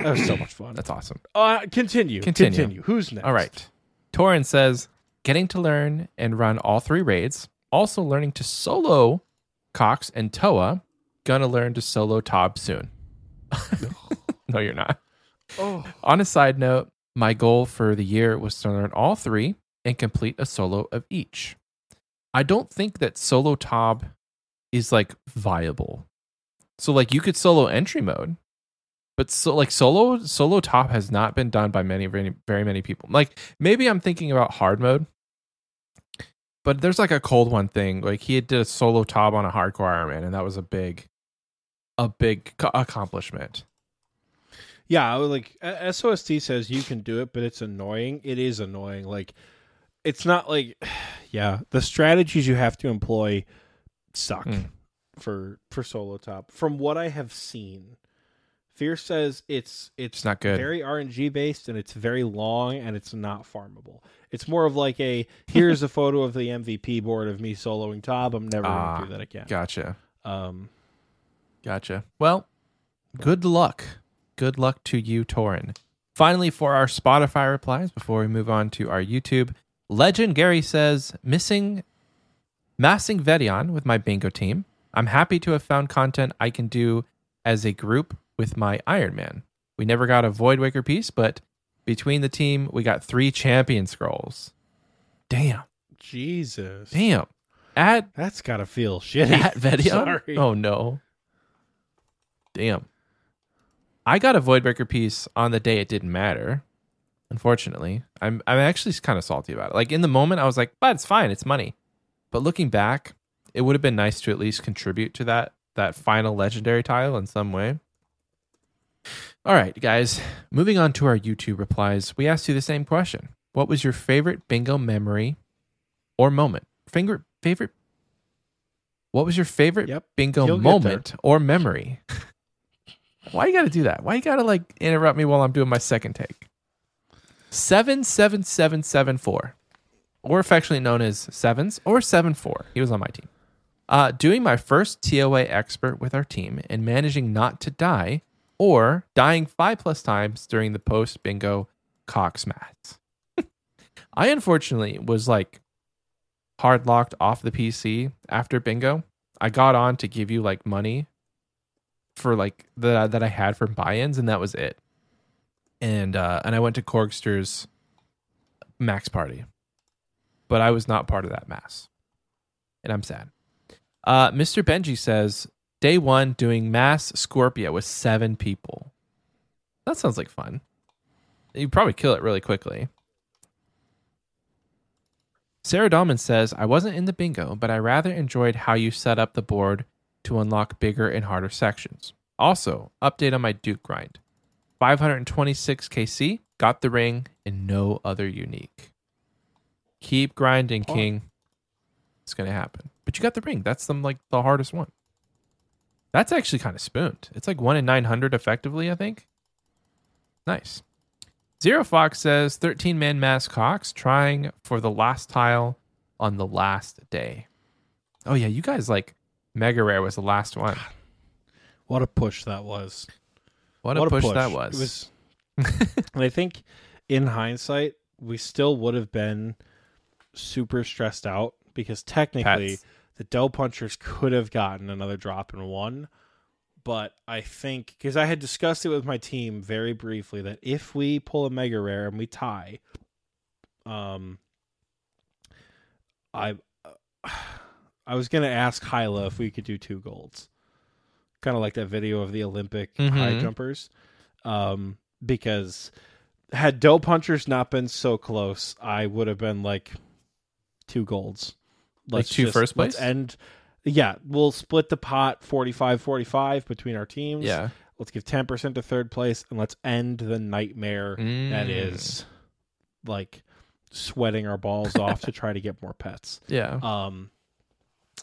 that was so much fun That's awesome. uh continue Continue. continue, who's next All right. Torin says, getting to learn and run all three raids, also learning to solo Cox and Toa. Gonna learn to solo Tob soon. *laughs* no, you're not. oh On a side note, my goal for the year was to learn all three and complete a solo of each. I don't think that solo Tob is like viable. So like you could solo entry mode, But so like solo solo Tob has not been done by many very very many people. Like maybe I'm thinking about hard mode. But there's like a cold one thing. Like he did a solo Tob on a hardcore Iron Man, and that was a big, a big co- accomplishment. Yeah, like SOST says you can do it, but it's annoying. It is annoying. Like it's not like *sighs* yeah, the strategies you have to employ suck Mm. for for solo Tob. From what I have seen, Fear says it's it's It's not good. very RNG based and it's very long and it's not farmable. It's more of like a here's a *laughs* photo of the MVP board of me soloing Tob. I'm never Ah, gonna do that again. Gotcha. Um, Gotcha. Well, good luck. Good luck to you, Torin. Finally, for our Spotify replies before we move on to our YouTube, Legend Gary says, missing massing Vet'ion with my bingo team. I'm happy to have found content I can do as a group with my Iron Man. We never got a Void Waker piece, but between the team, we got three champion scrolls. Damn. Jesus, Damn. At that's gotta feel shitty. at Vet'ion? *laughs* Sorry. Oh no. Damn. I got a Voidwaker piece on the day it didn't matter. Unfortunately, I'm I'm actually kind of salty about it. Like in the moment, I was like, "But it's fine, it's money." But looking back, it would have been nice to at least contribute to that that final legendary tile in some way. All right, guys. Moving on to our YouTube replies, we asked you the same question: What was your favorite bingo memory or moment? Finger favorite. What was your favorite Yep, bingo moment or memory? *laughs* Why you got to do that? Why you got to like interrupt me while I'm doing my second take? Seven seven seven seven four, or affectionately known as Sevens or Seven Four. He was on my team. Uh, doing my first TOA expert with our team and managing not to die or dying five plus times during the post bingo Cox mats. *laughs* I unfortunately was like hard locked off the PC after bingo. I got on to give you like money for like the that I had from buy-ins, and that was it. And uh, and I went to Korgster's max party, but I was not part of that mass, and I'm sad. Uh, Mr. Benji says day one doing mass Scorpia with seven people. That sounds like fun. You probably kill it really quickly. Sarah Dahlman says, I wasn't in the bingo, but I rather enjoyed how you set up the board to unlock bigger and harder sections. Also, update on my Duke grind 526 KC, got the ring, and no other unique. Keep grinding, Oh. King. It's going to happen. But you got the ring. That's the, like the hardest one. That's actually kind of spooned. It's like 1 in 900 effectively, I think. Nice. Zero Fox says 13 man mass Cox trying for the last tile on the last day. Oh, yeah. You guys like Mega Rare was the last one. What a push that was. What a, What push, that was. It was *laughs* and I think in hindsight, we still would have been super stressed out because technically Pets. the dough punchers could have gotten another drop and won. But I think because I had discussed it with my team very briefly that if we pull a mega rare and we tie, um, I I was gonna ask Hyla if we could do two golds, kind of like that video of the Olympic high Mhm. jumpers, um, because had dough punchers not been so close, I would have been like two golds. Like two just- first place? end. Yeah, we'll split the pot 45-45 between our teams. yeah. Let's give 10% to third place and let's end the nightmare that Mm. is like sweating our balls off to try to get more pets. Yeah. Um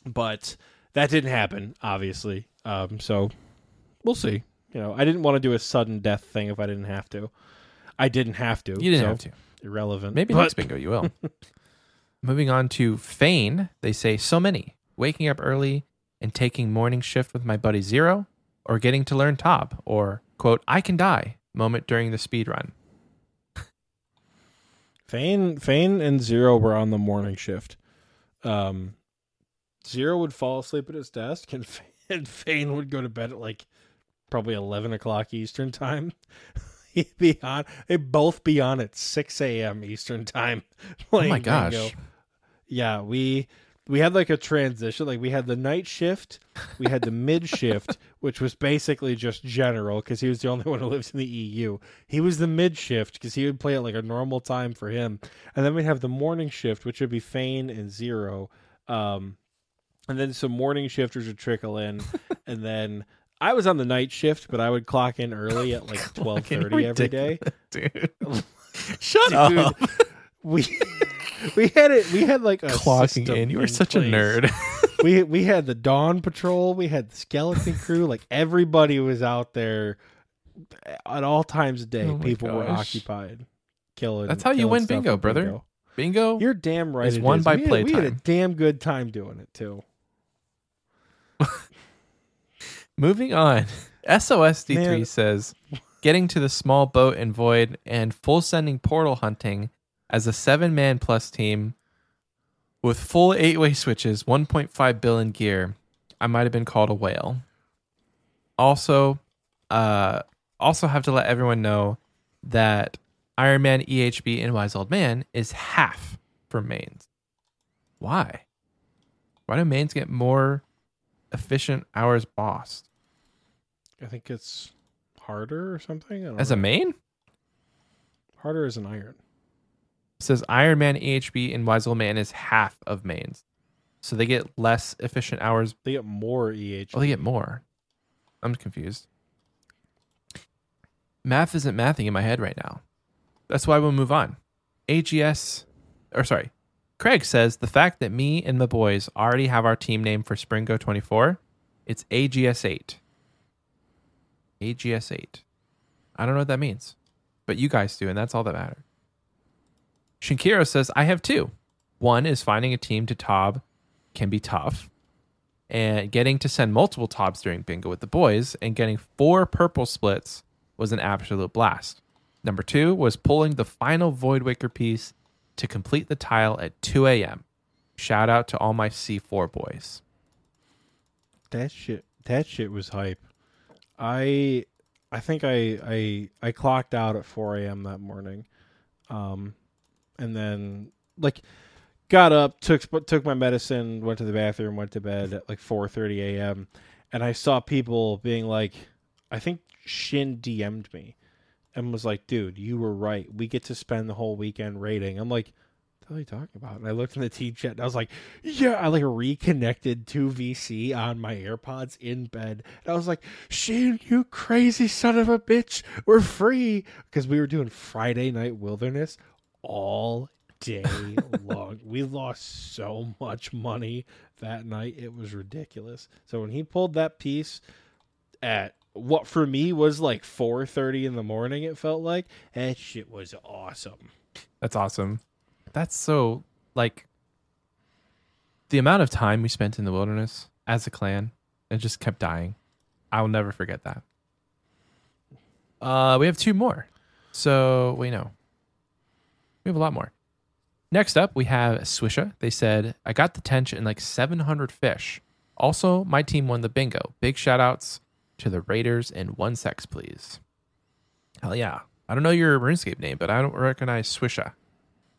but that didn't happen, obviously. Um so we'll see. You know, I didn't want to do a sudden death thing if I didn't have to. I didn't have to. You didn't so have to. Irrelevant. Maybe but next bingo you will. *laughs* Moving on to Fane, they say so many. Waking up early and taking morning shift with my buddy Zero, or getting to learn top, or quote, I can die moment during the speed run. Fane, Fane, and Zero were on the morning shift. Um, Zero would fall asleep at his desk, and, *laughs* and Fane would go to bed at like probably eleven o'clock Eastern time. *laughs* He'd be on. They'd both be on at six a.m. Eastern time. *laughs* Oh my gosh. bingo. Yeah, we we had like a transition. Like we had the night shift, we had the mid shift, which was basically just general because he was the only one who lives in the EU. He was the mid shift because he would play at like a normal time for him, and then we'd have the morning shift, which would be Fane and Zero, um, and then some morning shifters would trickle in, *laughs* and then. I was on the night shift, but I would clock in early at like *laughs* twelve thirty every day. dude. *laughs* Shut Dude, up. we we had it. We had like a Clocking in. You were in such a nerd. we we had the dawn patrol. We had the skeleton crew. Like everybody was out there at all times of day. Oh People were gosh. occupied killing. That's how you win bingo, brother. bingo. Bingo. You're damn right. Is it won is. by we had, we had a damn good time doing it too. *laughs* Moving on. SOSD3 Man. says getting to the small boat and void and full sending portal hunting as a seven man plus team with full eight way switches, 1.5 billion gear. I might have been called a whale. Also, uh, also have to let everyone know that Iron Man EHB and Wise Old Man is half for mains. Why? Why do mains get more efficient hours bossed? I think it's harder or something. As a main? harder as an iron. It says Iron Man, EHB, and Wise Old Man is half of mains. So they get less efficient hours. They get more E EH. Oh, they get more. I'm confused. Math isn't mathing in my head right now. That's why we'll move on. AGS, or sorry, Craig says the fact that me and the boys already have our team name for Springo 24, it's AGS 8. AGS 8. I don't know what that means, but you guys do, and that's all that matters. Shinkiro says, I have two. One is finding a team to Tob can be tough, and getting to send multiple Tobs during bingo with the boys, and getting four purple splits was an absolute blast. Number two was pulling the final Void Waker piece to complete the tile at 2 a.m. Shout out to all my C4 boys. That shit that shit was hype. I I think I I I clocked out at 4 a.m. that morning, um, and then like got up, took took my medicine, went to the bathroom, went to bed at like 4:30 a.m. and I saw people being like, I think Shin DM'd me and was like, "Dude, you were right. We get to spend the whole weekend raiding." I'm like. What are you talking about? And I looked in the team chat and I was like, yeah, I like reconnected to VC on my AirPods in bed. And I was like, Shane, you crazy son of a bitch. We're free. Because we were doing Friday night wilderness all day *laughs* long. We lost so much money that night. It was ridiculous. So when he pulled that piece at what for me was like 4.30 in the morning, it felt like, that shit was awesome. That's awesome. That's so like the amount of time we spent in the wilderness as a clan and just kept dying. I will never forget that. Uh, we have two more. So we know we have a lot more. Next up, we have Swisha. They said, I got the tench in like 700 fish. Also, my team won the bingo. Big shout outs to the Raiders in one sex, please. Hell yeah. I don't know your RuneScape name, but I don't recognize Swisha.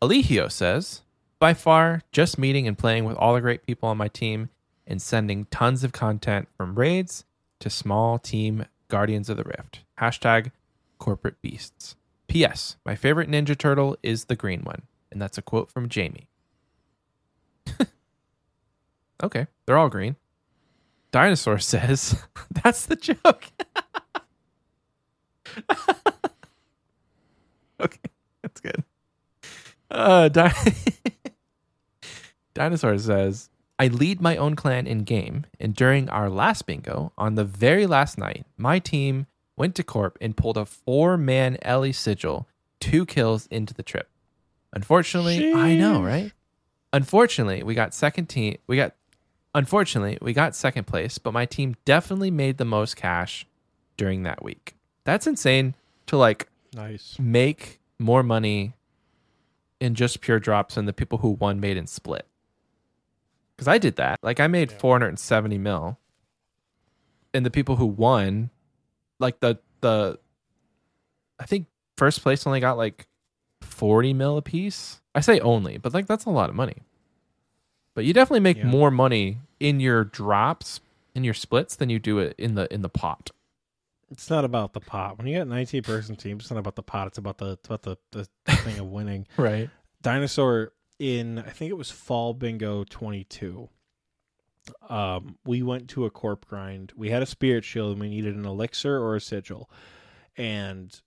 Alihio says, by far, just meeting and playing with all the great people on my team and sending tons of content from raids to small team Guardians of the Rift. Hashtag corporate beasts. P.S. My favorite Ninja Turtle is the green one. And that's a quote from Jamie. *laughs* okay, they're all green. Dinosaur says, *laughs* that's the joke. *laughs* okay, that's good. Uh, Di- *laughs* Dinosaur says, I lead my own clan in game, and during our last bingo, on the very last night, my team went to Corp and pulled a four man Ellie sigil, two kills into the trip. Unfortunately, I know, right? Unfortunately, we got second team. We got, unfortunately, we got second place, but my team definitely made the most cash during that week. That's insane to like Nice. make more money in just pure drops than the people who won made in split. Because I did that. Like I made 470 mil. And the people who won, like the the I think first place only got like 40 mil a piece. I say only, but like that's a lot of money. But you definitely make Yeah. more money in your drops, in your splits, than you do it in the in the pot. It's not about the pot. When you got 19 person teams, it's not about the pot. It's about the it's about the, the thing of winning. *laughs* Right. Dinosaur in I think it was Fall Bingo 22. Um, we went to a corp grind. We had a spirit shield and we needed an elixir or a sigil. And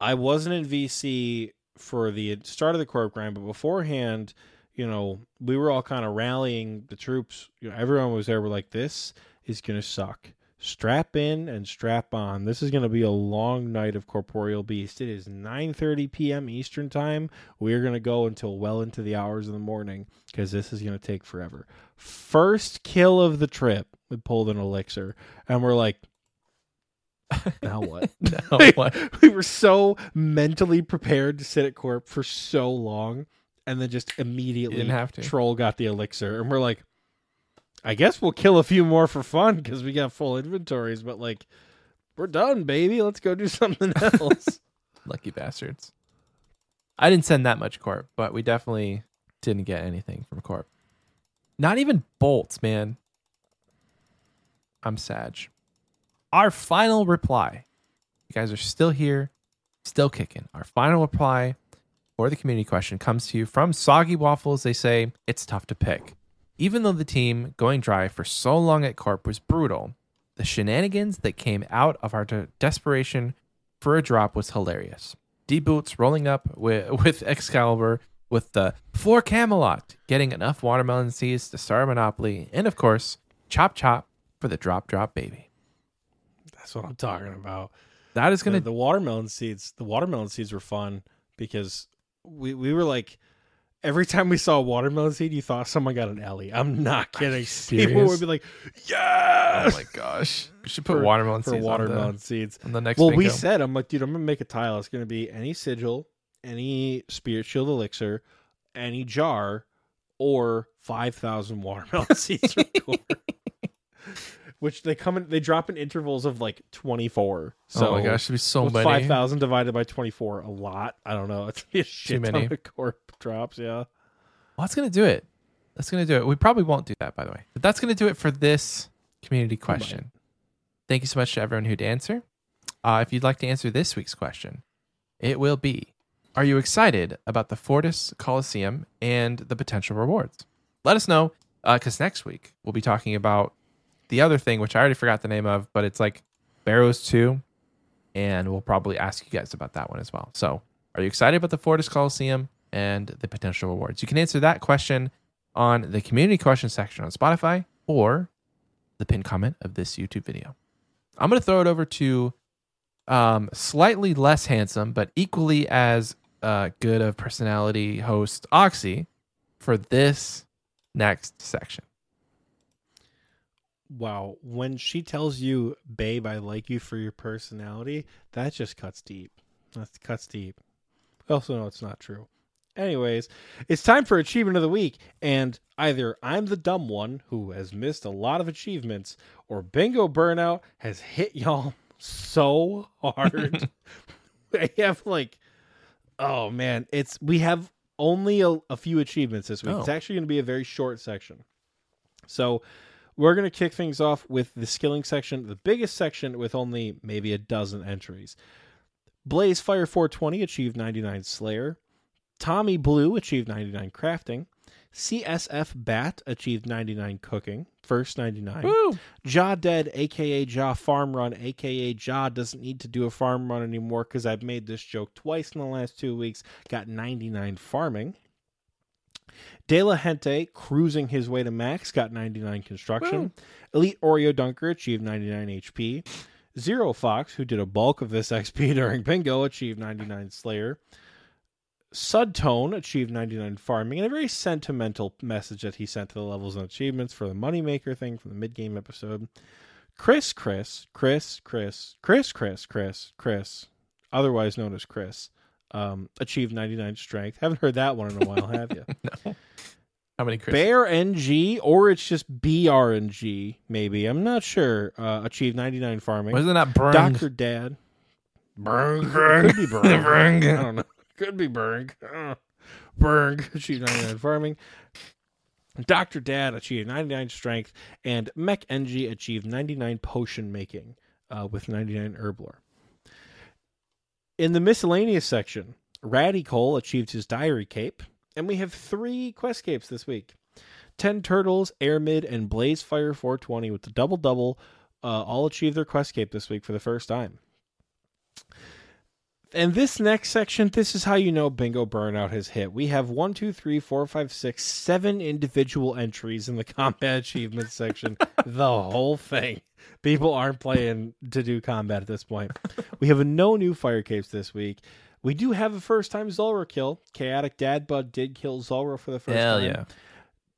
I wasn't in VC for the start of the corp grind, but beforehand, you know, we were all kind of rallying the troops. You know, everyone was there. We're like, this is gonna suck. Strap in and strap on. This is gonna be a long night of corporeal beast. It is 9:30 p.m. Eastern time. We're gonna go until well into the hours of the morning because this is gonna take forever. First kill of the trip, we pulled an elixir, and we're like, *laughs* now what? now *laughs* what? *laughs* we were so mentally prepared to sit at corp for so long and then just immediately didn't have to. troll got the elixir and we're like i guess we'll kill a few more for fun because we got full inventories but like we're done baby let's go do *laughs* something else Lucky bastards. I didn't send that much corp, but we definitely didn't get anything from corp. Not even bolts, man. I'm sad. Our final reply. You guys are still here, still kicking. Our final reply for the community question comes to you from Soggy Waffles. They say it's tough to pick. Even though the team going dry for so long at Corp was brutal, the shenanigans that came out of our de- desperation for a drop was hilarious. D Boots rolling up with, *laughs* with Excalibur with the Four Camelot, getting enough watermelon seeds to start a monopoly, and of course, Chop Chop for the drop drop baby. that's what i'm talking about That is gonna the watermelon seeds the watermelon seeds were fun because we, we were like every time we saw a watermelon seed you thought someone got an ellie i'm not kidding *laughs* people would be like "Yeah!" Oh my gosh. We should put For- watermelon for seeds watermelon seeds on the, on the next Well, we said, I'm like, dude, I'm gonna make a tile. It's gonna be any sigil, any spirit shield elixir, any jar, or five thousand watermelon *laughs* seeds. *laughs* Which they come in, they drop in intervals of like 24. So oh my gosh, it'd be so many. five thousand divided by 24? A lot. I don't know. *laughs* It's a shit many. ton of corp drops. Yeah. Well, that's gonna do it. That's gonna do it. We probably won't do that, by the way. But that's gonna do it for this community question. Thank you so much to everyone who'd answer. Uh, if you'd like to answer this week's question, it will be: Are you excited about the Fortis Colosseum and the potential rewards? Let us know, because next week we'll be talking about the other thing, which I already forgot the name of, but it's like Barrows Two, and we'll probably ask you guys about that one as well. So, are you excited about the Fortis Colosseum and the potential rewards? You can answer that question on the community question section on Spotify or the pinned comment of this YouTube video. I'm going to throw it over to um, slightly less handsome, but equally as uh, good of personality host Oxie for this next section. Wow. When she tells you, babe, I like you for your personality, that just cuts deep. That cuts deep. Also know it's not true. Anyways, it's time for achievement of the week, and either I'm the dumb one who has missed a lot of achievements, or Bingo Burnout has hit y'all *laughs* so hard. *laughs* *laughs* I have like, oh man, it's we have only a, a few achievements this week. It's Oh. actually going to be a very short section. So we're going to kick things off with the skilling section, the biggest section with only maybe a dozen entries. Blaze Fire 420 achieved 99 Slayer. Tommy Blue achieved 99 Crafting. CSF Bat achieved 99 Cooking. First 99. Woo! Jaw Dead, aka Jaw Farm Run, aka Jaw doesn't need to do a farm run anymore because I've made this joke twice in the last two weeks. Got 99 farming. De La Gente cruising his way to max, got 99 construction. Elite Oreo Dunker achieved 99 HP. Zero Fox, who did a bulk of this *laughs* XP during bingo, achieved 99 Slayer. Sudtone achieved 99 farming, and a very sentimental message that he sent to the levels and achievements for the Moneymaker thing from the mid game episode. Chris, Chris, Chris, Chris, Chris, Chris, Chris, Chris, otherwise known as Chris, um, achieved 99 strength. Haven't heard that one in a while, have you? *laughs* No. How many Chris? Bear NG, or it's just BRNG, maybe. I'm not sure. Uh, achieved 99 farming. Wasn't that Burn? Dr. Dad. Burng. Could be. Burng. *laughs* I don't know. Could be Burng. Uh, *laughs* Burng. Achieved 99 farming. Dr. Dad achieved 99 strength, and Mech NG achieved 99 potion making uh, with 99 herblore. In the miscellaneous section, Ratty Cole achieved his diary cape, and we have three quest capes this week. 10 Turtles, Air Mid, and Blaze Fire 420 with the double double uh, all achieved their quest cape this week for the first time. And this next section, this is how you know Bingo Burnout has hit. We have one, two, three, four, five, six, seven individual entries in the *laughs* combat achievement section. *laughs* the whole thing. People aren't playing to do combat at this point. We have no new fire capes this week. We do have a first time Zulrah kill. Chaotic Dadbud did kill Zulrah for the first Hell time. yeah.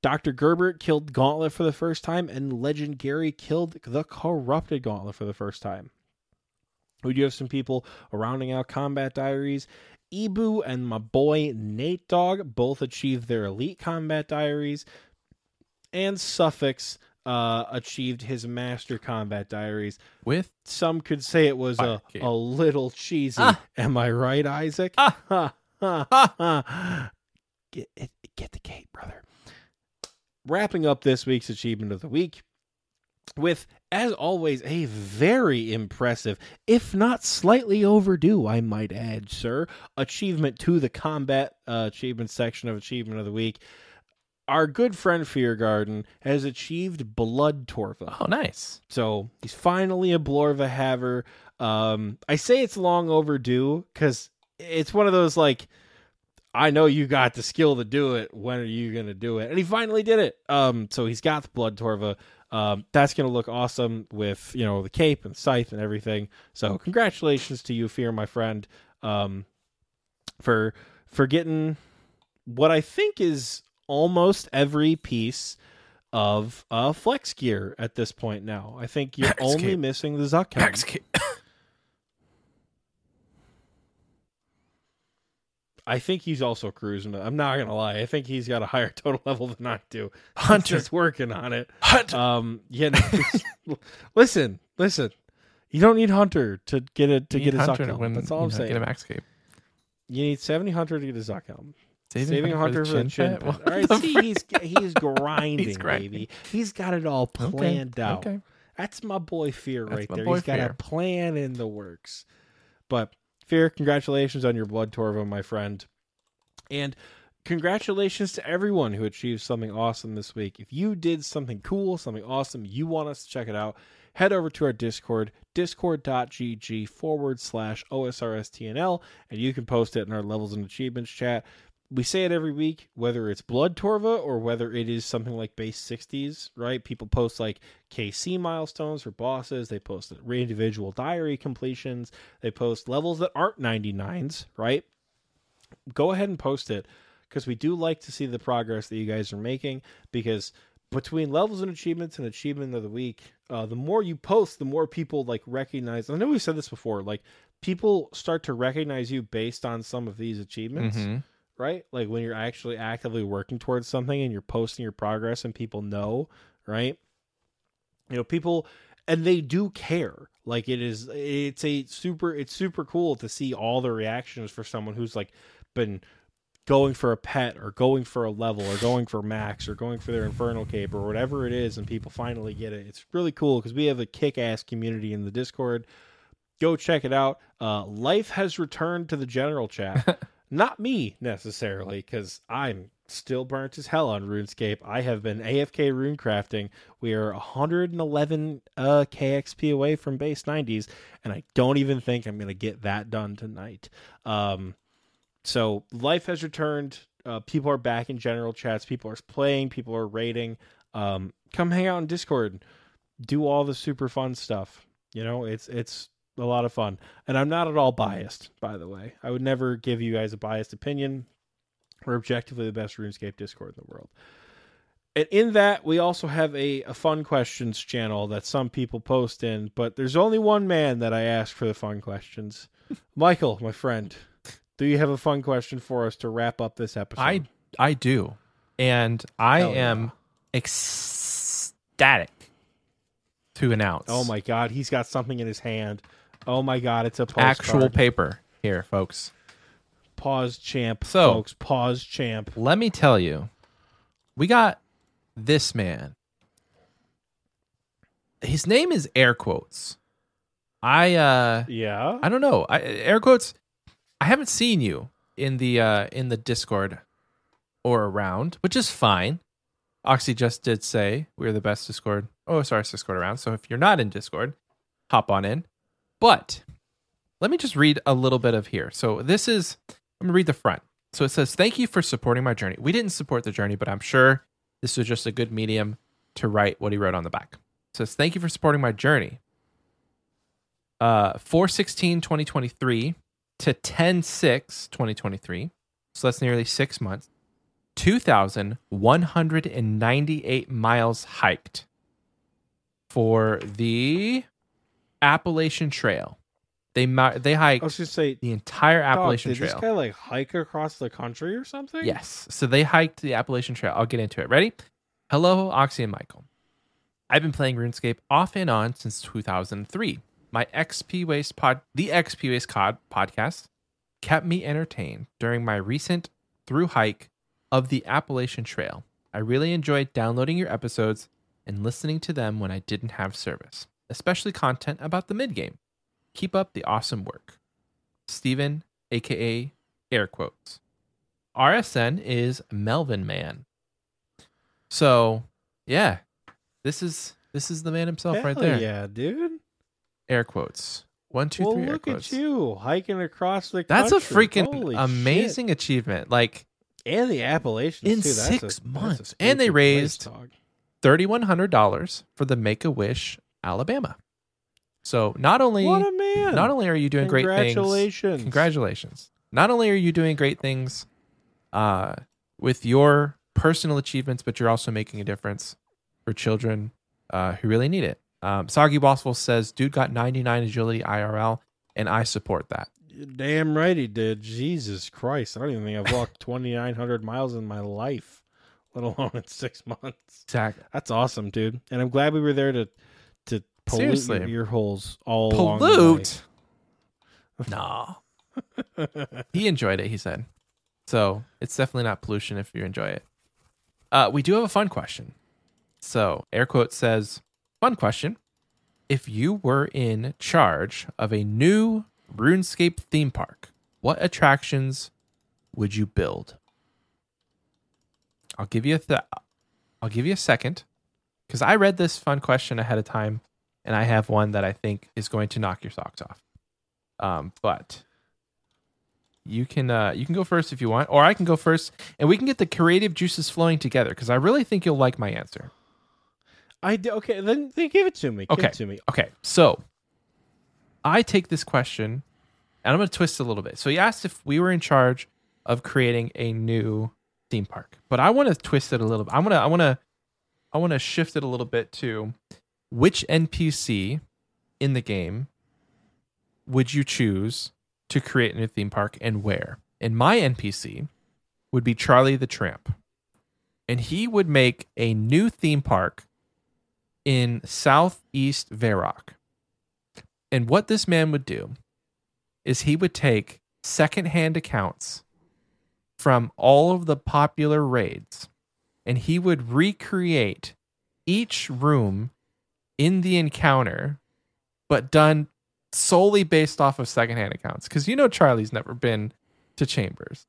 Dr. Gerbert killed Gauntlet for the first time, and Legend Gary killed the Corrupted Gauntlet for the first time. We do have some people rounding out combat diaries. Ebu and my boy Nate Dog both achieved their elite combat diaries, and Suffix uh, achieved his master combat diaries. With Some could say it was a, a little cheesy. Ah. Am I right, Isaac? Ah. *laughs* Ha. Get, it, get the cape, brother. Wrapping up this week's achievement of the week with, as always, a very impressive, if not slightly overdue, I might add, sir, achievement to the combat uh, achievement section of Achievement of the Week. Our good friend Fear Garden has achieved Blood Torva. oh, nice. So he's finally a Blorva haver. Um, I say it's long overdue because it's one of those like, I know you got the skill to do it. When are you gonna do it? And he finally did it. Um, so he's got the Blood Torva. Um, that's gonna look awesome with you know the cape and scythe and everything. So congratulations to you, Fear, my friend, um, for for getting what I think is almost every piece of uh, flex gear at this point now. I think you're Max only cape. missing the Zuk helm. Max Cape. I think he's also cruising. I'm not gonna lie. I think he's got a higher *laughs* total level than I do. He's Hunter. just working on it. Hunter. Um, yeah. no, *laughs* listen, listen. You don't need Hunter to get it to You get a Zuk Hunter to win, That's all I'm saying. Get a Max Cape. You need 70 Hunter to get a Zuk helm. Saving, Saving Hunter for the chin. pad? pad. What All right, the see, he's he's grinding, *laughs* He's grinding. baby. He's got it all Okay, planned out. Okay. That's my boy Fear That's right there. boy He's got a plan in the works. But Fear, congratulations on your blood Torva, my friend. And congratulations to everyone who achieved something awesome this week. If you did something cool, something awesome, you want us to check it out, head over to our Discord, discord.gg forward slash OSRSTNL, and you can post it in our levels and achievements chat. We say it every week, whether it's Blood Torva or whether it is something like base 60s, right? People post like KC milestones for bosses. They post individual diary completions. They post levels that aren't 99s, right? Go ahead and post it because we do like to see the progress that you guys are making because between levels and achievements and achievement of the week uh, the more you post the more people like recognize i know we've said this before like people start to recognize you based on some of these achievements Mhm. Right? Like when you're actually actively working towards something and you're posting your progress and people know right? You know people and they do care. Like it is it's a super it's super cool to see all the reactions for someone who's like been going for a pet or going for a level or going for max or going for their infernal cape or whatever it is and people finally get it. It's really cool because we have a kick-ass community in the discord. Go check it out. Uh, life has returned to the general chat *laughs* not me necessarily because i'm still burnt as hell on runescape i have been afk rune crafting we are 111 uh, kxp away from base 90s and i don't even think i'm going to get that done tonight um, so life has returned. Uh, people are back in general chats. People are playing. People are rating. Um, come hang out in Discord. Do all the super fun stuff. You know, it's it's a lot of fun. And I'm not at all biased, by the way. I would never give you guys a biased opinion. We're objectively the best RuneScape Discord in the world. And in that, we also have a, a fun questions channel that some people post in, but there's only one man that I ask for the fun questions. *laughs* Michael, my friend, do you have a fun question for us to wrap up this episode? I I do, and I Hell yeah. am ecstatic to announce. Oh my god, he's got something in his hand. Oh my god, it's a postcard. Actual paper here, folks. pause champ. So- folks, pause champ. Let me tell you, we got this man. His name is air quotes. I uh Yeah. I don't know. I air quotes I haven't seen you in the uh in the Discord or around, which is fine. Oxie just did say we're the best Discord. Oh, sorry, Discord around. So if you're not in Discord, hop on in. But let me just read a little bit of here. So this is I'm gonna read the front. So it says, Thank you for supporting my journey. We didn't support the journey, but I'm sure this was just a good medium to write what he wrote on the back. It says, Thank you for supporting my journey. Uh 416 2023 to 10 6 2023. So that's nearly six months. 2,198 miles hiked for the Appalachian Trail. They they hiked I was just say, the entire dog, Appalachian did Trail. this guy like hike across the country or something? Yes. So they hiked the Appalachian Trail. I'll get into it. Ready? Hello, Oxie and Michael. I've been playing RuneScape off and on since 2003. My XP Waste pod, the XP Waste Cod podcast, kept me entertained during my recent through hike of the Appalachian Trail. I really enjoyed downloading your episodes and listening to them when I didn't have service, especially content about the mid game. Keep up the awesome work. Steven, aka air quotes. RSN is Melvin Man. So, yeah, this is this is the man himself Hell right there. Yeah, dude. Air quotes. One, two, well, three. air look at you hiking across the. That's a freaking Holy amazing shit. achievement. Like and the Appalachians In too. That's six a- months. And they raised- thirty one hundred dollars for the Make a Wish Alabama. So not only What a man! not only are you doing great things, Congratulations! congratulations. Not only are you doing great things uh, with your personal achievements, but you're also making a difference for children uh, who really need it. Um, Soggy Waffle says, "Dude got 99 agility IRL, and I support that." Damn right he did. Jesus Christ! I don't even think I've walked *laughs* twenty nine hundred miles in my life, let alone in six months. Exactly. That's awesome, dude. And I'm glad we were there to pollute Seriously. your ear holes all Pollute? *laughs* No. *laughs* he enjoyed it. He said, so it's definitely not pollution if you enjoy it. Uh, we do have a fun question. So air quote says, "Fun question: If you were in charge of a new RuneScape theme park, what attractions would you build?" I'll give you a th- I'll give you a second because I read this fun question ahead of time, and I have one that I think is going to knock your socks off. Um, but you can uh, you can go first if you want, or I can go first, and we can get the creative juices flowing together because I really think you'll like my answer. I I d- okay. Then, then give it to me. Give Okay. it to me. Okay, so I take this question and I'm going to twist it a little bit. So he asked if we were in charge of creating a new theme park, but I want to twist it a little bit. I want to I want to I want to shift it a little bit to which NPC in the game would you choose to create a new theme park and where? And my NPC would be Charlie the Tramp. And he would make a new theme park in southeast Varrock. And what this man would do is he would take secondhand accounts from all of the popular raids and he would recreate each room in the encounter, but done solely based off of secondhand accounts. Because you know Charlie's never been to Chambers.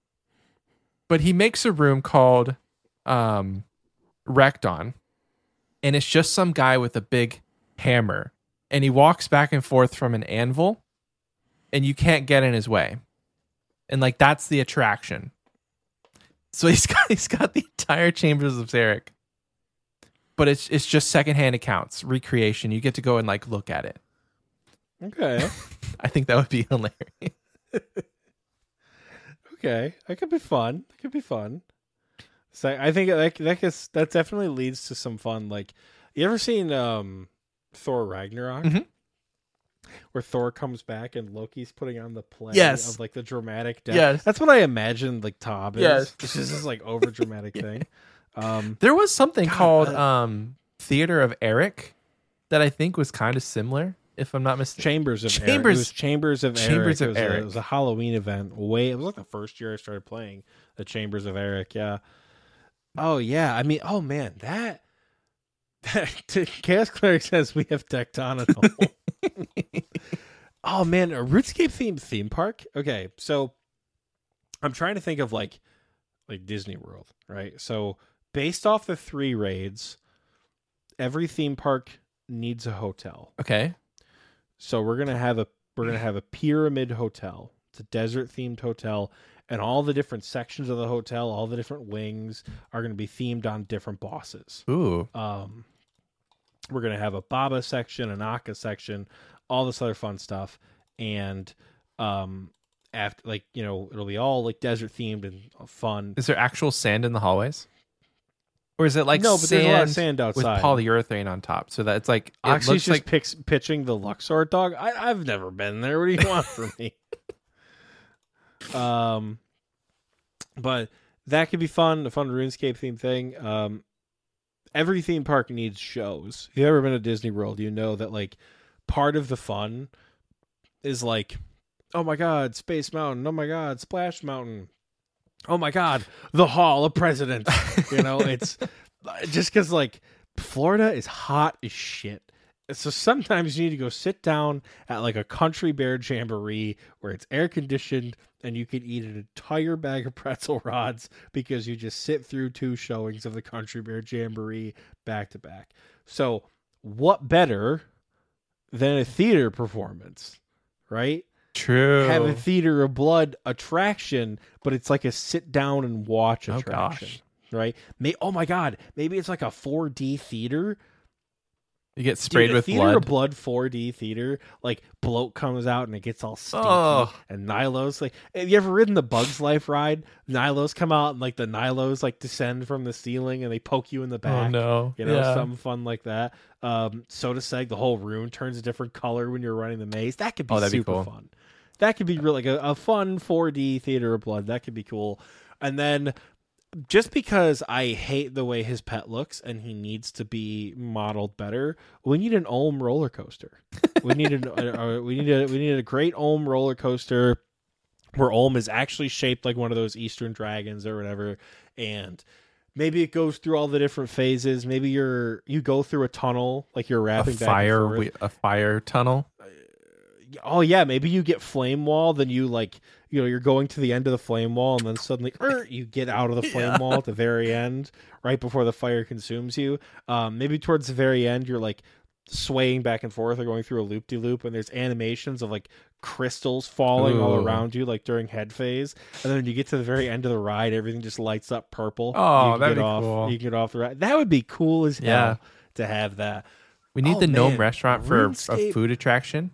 But he makes a room called um, Tekton, and it's just some guy with a big hammer and he walks back and forth from an anvil and you can't get in his way and like that's the attraction so *laughs* he's got he's got the entire chambers of Xeric but it's it's just secondhand accounts recreation you get to go and like look at it Okay. *laughs* i think that would be hilarious *laughs* okay. That could be fun. That could be fun. So I think that that gets, that definitely leads to some fun. Like, you ever seen um Thor Ragnarok? Mhm. Where Thor comes back and Loki's putting on the play Yes. of like the dramatic death. Yes. That's what I imagined like Tob is. Yes. This like over dramatic *laughs* thing. Um there was something God, called uh, um theater of eric that i think was kind of similar if i'm not mistaken Chambers of Eric. Chambers- It was Chambers of Chambers Eric. of it was A, it was a Halloween event. Way it was like the first year I started playing the Chambers of Eric. Yeah, Oh yeah, I mean, oh man, that *laughs* that *laughs* Chaos Cleric says we have Tectonical. oh man, a RuneScape themed theme park. Okay, so I'm trying to think of like like Disney World, right? So based off the three raids, every theme park needs a hotel. Okay. So we're gonna have a we're gonna have a pyramid hotel. It's a desert themed hotel, and all the different sections of the hotel, all the different wings are gonna be themed on different bosses. Ooh. Um, we're gonna have a Baba section, an Akkha section, all this other fun stuff, and um, after like you know it'll be all like desert themed and fun. Is there actual sand in the hallways? Or is it like no, but sand, there's a lot of sand with outside. polyurethane on top? So that it's like it Actually, looks just like picks, pitching the Luxor dog. I, I've never been there. What do you want from me? *laughs* um, but that could be fun. A fun RuneScape theme thing. Um, every theme park needs shows. If you've ever been to Disney World, you know that like part of the fun is like, oh my god, Space Mountain. Oh my god, Splash Mountain. Oh my god, the Hall of Presidents. You know, *laughs* it's just because like Florida is hot as shit. So sometimes you need to go sit down at like a country bear jamboree where it's air conditioned and you can eat an entire bag of pretzel rods because you just sit through two showings of the country bear jamboree back to back. So what better than a theater performance, right? True. Have a theater of blood attraction, but it's like a sit down and watch Oh, attraction right? May oh my god, maybe it's like a 4D theater. You get sprayed Dude, with theater of blood. blood 4D theater. Like bloat comes out and it gets all stinky. Oh. And Nylos like have you ever ridden the Bugs Life ride? Nylos come out and like the Nylos like descend from the ceiling and they poke you in the back. Oh no. You know, yeah. something fun like that. Um, Sotetseg, the whole room turns a different color when you're running the maze. That could be Oh, that'd be super cool. fun. That could be really like a, a fun 4D theater of blood. That could be cool. And then just because I hate the way his pet looks and he needs to be modeled better, we need an Olm roller coaster. We need an *laughs* uh, we need a we need a great Olm roller coaster where Olm is actually shaped like one of those Eastern dragons or whatever, and maybe it goes through all the different phases. Maybe you're you go through a tunnel like you're a wrapping back and fire a fire tunnel. oh yeah, maybe you get flame wall, then you like you know you're going to the end of the flame wall, and then suddenly *laughs* er, you get out of the flame Yeah. wall at the very *laughs* end, right before the fire consumes you. Um, maybe towards the very end, you're like swaying back and forth or going through a loop de loop, and there's animations of like crystals falling all around you, like during head phase, and then you get to the very end of the ride, everything just lights up purple. Oh, you that'd get be off, cool. You can get off the ride. That would be cool as hell Yeah. to have that. We need Oh, the gnome restaurant for a RuneScape- food attraction.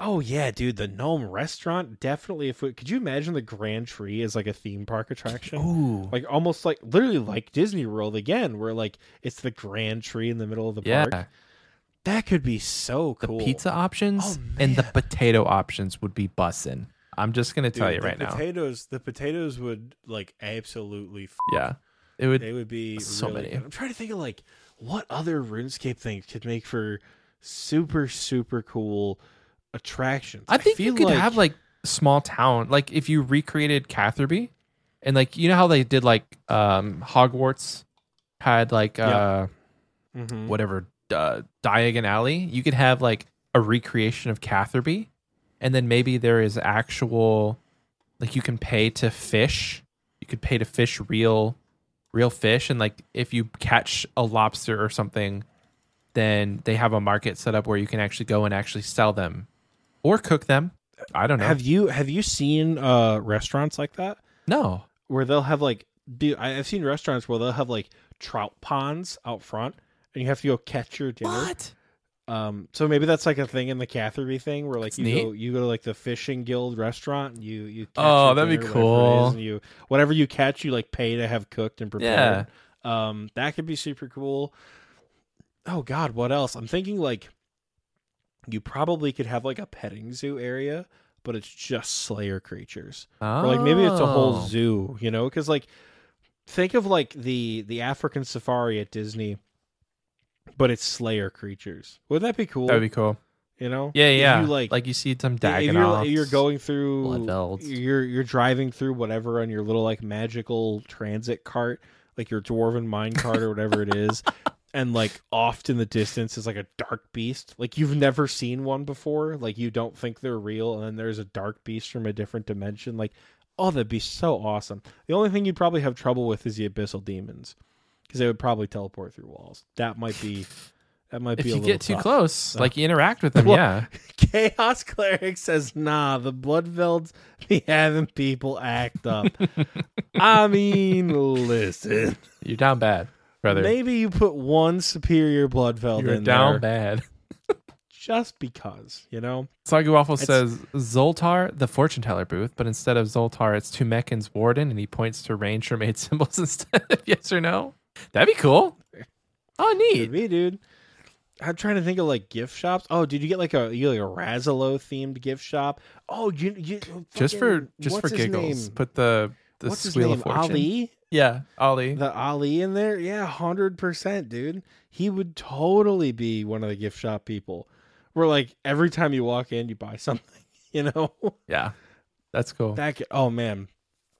Oh yeah, dude, the gnome restaurant definitely. If it, could you imagine the Grand Tree as like a theme park attraction? Ooh. Like almost like literally like Disney World again, where like it's the Grand Tree in the middle of the Yeah. park. That could be so cool. The pizza options Oh, and the potato options would be bussin'. I'm just gonna Dude, tell you right now. potatoes, The potatoes would like absolutely. F- Yeah. It would they would be so really many. good. I'm trying to think of like what other RuneScape things could make for super super cool attractions. I think you feel could have like small town, like if you recreated Catherby, and like you know how they did like um Hogwarts had like uh Mhm. whatever uh, Diagon Alley. You could have like a recreation of Catherby, and then maybe there is actual like you can pay to fish. You could pay to fish real real fish, and like if you catch a lobster or something, then they have a market set up where you can actually go and actually sell them or cook them. I don't know. Have you have you seen uh restaurants like that no. where they'll have like dude I've seen restaurants where they'll have like trout ponds out front and you have to go catch your dinner. What? Um so maybe that's like a thing in the Catherby thing where like That's you neat. go you go to like the fishing guild restaurant and you you catch Oh, that'd be whatever cool. and you whatever you catch you like pay to have cooked and prepared. Um that could be super cool. Oh god, what else? I'm thinking like you probably could have like a petting zoo area, but it's just slayer creatures. Oh. Or like maybe it's a whole oh. zoo, you know? Because like think of like the the African safari at Disney, but it's slayer creatures. Wouldn't that be cool? That'd be cool. you know? Yeah, yeah. You, like, like you see some if you're, you're going through you're you're driving through whatever on your little like magical transit cart like your dwarven mine cart or whatever it is, and like oft in the distance is like a dark beast. Like you've never seen one before. Like you don't think they're real, and then there's a dark beast from a different dimension. Like, oh, that'd be so awesome. The only thing you'd probably have trouble with is the abyssal demons, because they would probably teleport through walls. That might be. That might If be a you little get too tough. close, Uh, like you interact with them, *laughs* Well- yeah. *laughs* Chaos Cleric says, nah, the Bloodvelds be having people act up. *laughs* I mean, listen. You're down bad, brother. Maybe you put one superior Bloodveld You're in down there bad. *laughs* just because, you know? Soggy Waffle It's- says Zoltar, the fortune teller booth, but instead of Zoltar, it's Tumeken's warden, and he points to range or made symbols instead of yes or no. That'd be cool. Oh, neat. be, dude. I'm trying to think of like gift shops. Oh, did you get like a you get, like a Razalo themed gift shop? Oh, you, you Just for just for giggles, put the the What's his name? of fortune. Ali. Yeah, Ali. the Ali in there, yeah, hundred percent, dude. He would totally be one of the gift shop people. Where like every time you walk in, you buy *laughs* something. You know yeah, that's cool. that. Could, oh man,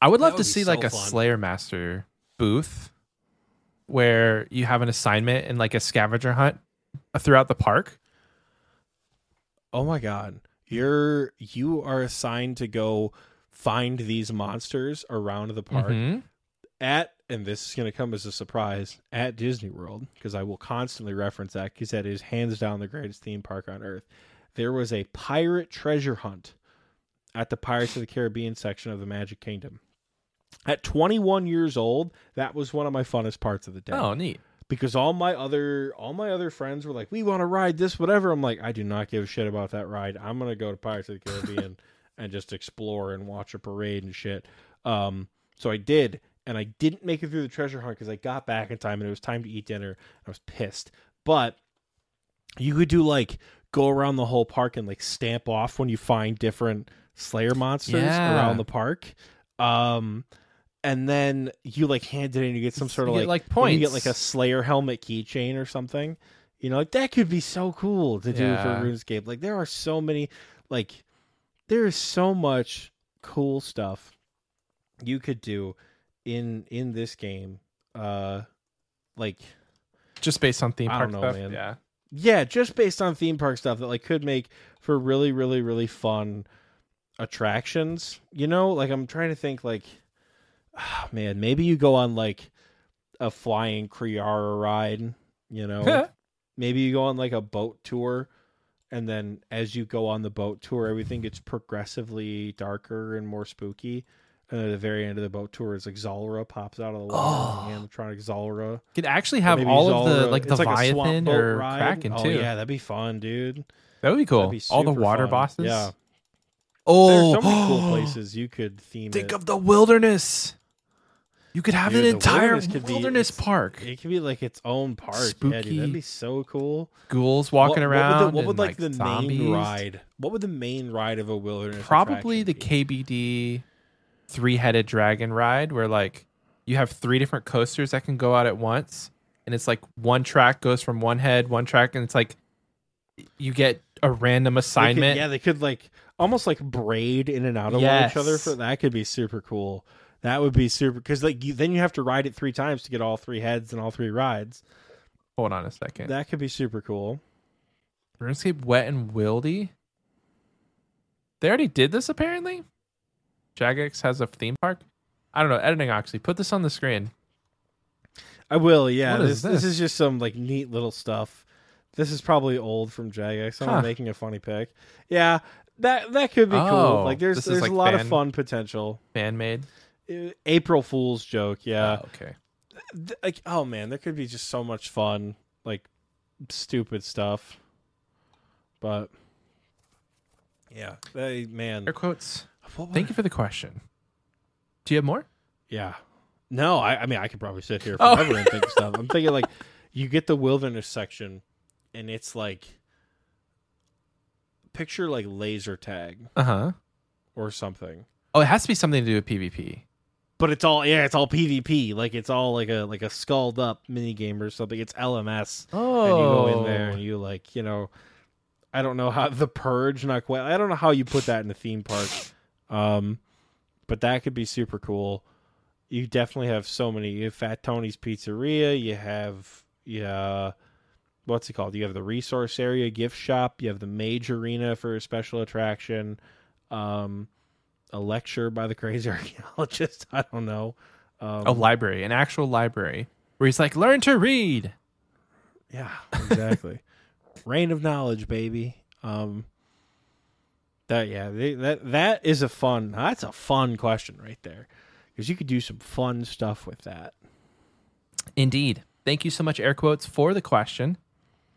I would love that to would be see so like a fun. Slayer Master booth where you have an assignment and like a scavenger hunt throughout the park. oh my god, you're you are assigned to go find these monsters around the park Mhm. At, and this is going to come as a surprise at Disney World because I will constantly reference that because that is hands down the greatest theme park on earth. There was a pirate treasure hunt at the Pirates of the Caribbean section of the Magic Kingdom. At 21 years old, that was one of my funnest parts of the day Oh, neat. because all my other all my other friends were like, "We want to ride this, whatever." I'm like, "I do not give a shit about that ride. I'm gonna go to Pirates of the Caribbean *laughs* and just explore and watch a parade and shit." Um, so I did, and I didn't make it through the treasure hunt because I got back in time and it was time to eat dinner. I was pissed, but you could do like go around the whole park and like stamp off when you find different Slayer monsters Yeah. around the park. Um, and then you like hand it in, you get some sort of like like, maybe You get like a Slayer helmet keychain or something. You know, like that could be so cool to do Yeah. for RuneScape. Like there are so many, like there is so much cool stuff you could do in in this game. Uh, like Just based on theme I park don't know, stuff. man. Yeah. yeah, just based on theme park stuff that like could make for really, really, really fun attractions. You know, like I'm trying to think like ah, man, maybe you go on like a flying Kree'arra ride, you know. *laughs* maybe you go on like a boat tour and then as you go on the boat tour everything gets progressively darker and more spooky. And at the very end of the boat tour it's like Zulrah pops out of the water, Oh. animatronic Zulrah. Could actually have all of the like the it's like Leviathan boat or ride. Kraken oh, too. yeah, that'd be fun, dude. That would be cool. Be all the water fun. bosses. Yeah. Oh, There's so many cool *gasps* places you could theme Think it. of the wilderness. You could have Dude, an entire wilderness could be- park. It could be like its own park. Yeah, dude, Spooky. that'd be so cool. Ghouls walking what, around. What would, the, what would and, like, the zombies. main ride? What would the main ride of a wilderness? Probably the be? KBD three-headed dragon ride, where like you have three different coasters that can go out at once, and it's like one track goes from one head, one track, and it's like you get a random They could- assignment. yeah, they could like almost like braid in and out of one each other. Yes. For that could be super cool. That would be super because like you, then you have to ride it three times to get all three heads and all three rides. Hold on a second. That could be super cool. RuneScape Wet and Wildy. They already did this apparently. Jagex has a theme park. I don't know. Editing Oxie, put this on the screen. I will, yeah. This, is this this? is just some like neat little stuff. This is probably old from Jagex. I'm Huh. making a funny pick. Yeah, that that could be Oh, cool. Like there's there's like a lot of fun potential. Fan made. April Fool's joke, yeah. Oh, okay. Like oh man, there could be just so much fun, like stupid stuff. But yeah, they man. Air quotes. Thank you for the question. Do you have more? Yeah. No, I, I mean I could probably sit here Oh. forever and think of stuff. I'm thinking like you get the wilderness section and it's like picture like laser tag Uh huh. or something. Oh, it has to be something to do with PvP. But it's all yeah, it's all PvP. Like it's all like a like a skulled up mini game or something. It's LMS. Oh, And you go in there and you like, you know I don't know how *laughs* the purge not quite I don't know how you put that in a theme park. Um but that could be super cool. you definitely have so many. You have Fat Tony's Pizzeria. You have yeah, what's it called? You have the resource area gift shop. You have the Mage Arena for a special attraction. Um, a lecture by the crazy *laughs* archaeologist. I don't know. Um, A library, an actual library, where he's like, learn to read. Yeah, exactly. *laughs* Reign of knowledge, baby. Um that yeah, they, that that is a fun. That's a fun question right there. Cuz you could do some fun stuff with that. Indeed. Thank you so much, air quotes, for the question.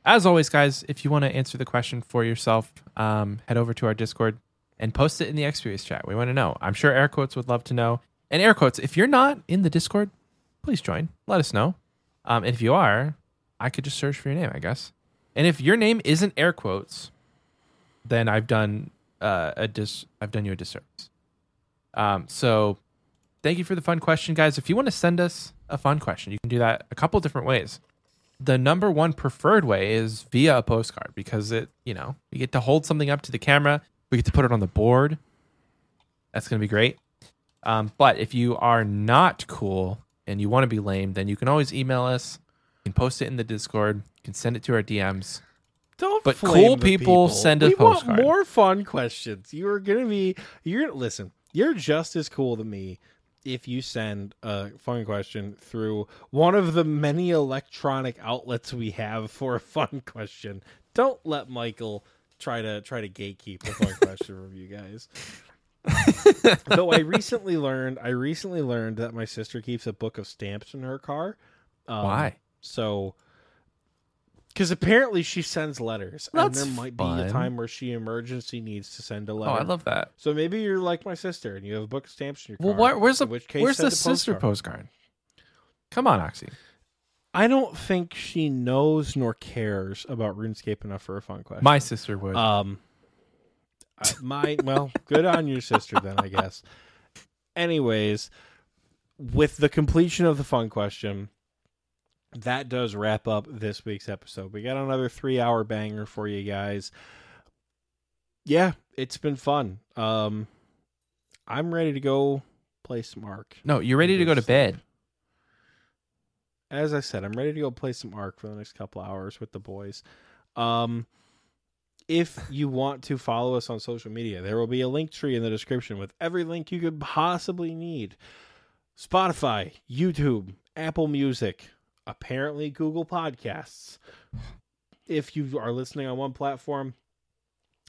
As always, guys, if you want to answer the question for yourself, um, head over to our Discord and post it in the Xvideos chat. We want to know. I'm sure air quotes would love to know. And air quotes, if you're not in the Discord, please join. Let us know. Um, and if you are, I could just search for your name, I guess. And if your name isn't air quotes, then I've done uh, a dis- I've done you a disservice. Um, so thank you for the fun question, guys. If you want to send us a fun question, you can do that a couple different ways. The number one preferred way is via a postcard because it, you know, you get to hold something up to the camera. We get to put it on the board. That's going to be great. Um, but if you are not cool and you want to be lame, then you can always email us. You can post it in the Discord. You can send it to our DMs. Don't But cool the people send a we postcard. want more fun questions. You are going to be you're listen. You're just as cool to me if you send a fun question through one of the many electronic outlets we have for a fun question. Don't let Michael try to try to gatekeep a fun question from you guys. *laughs* Though I recently learned, I recently learned that my sister keeps a book of stamps in her car. Um, Why? So, because apparently she sends letters, and there might be fun. a time where she emergency needs to send a letter. Oh, letter. I love that. So maybe you're like my sister, and you have a book of stamps in your Well, car. where, where's the in which case where's send the a sister postcard. postcard? Come on, Oxie. I don't think she knows nor cares about RuneScape enough for a fun question. My sister would. Um, I- my well, good on your sister then, I guess. Anyways, with the completion of the fun question, that does wrap up this week's episode. We got another three-hour banger for you guys. Yeah, it's been fun. Um, I'm ready to go play some Ark. no, you're ready to go to bed. as I said, I'm ready to go play some Ark for the next couple hours with the boys. Um, if you want to follow us on social media, there will be a link tree in the description with every link you could possibly need. Spotify, YouTube, Apple Music, apparently Google Podcasts. If you are listening on one platform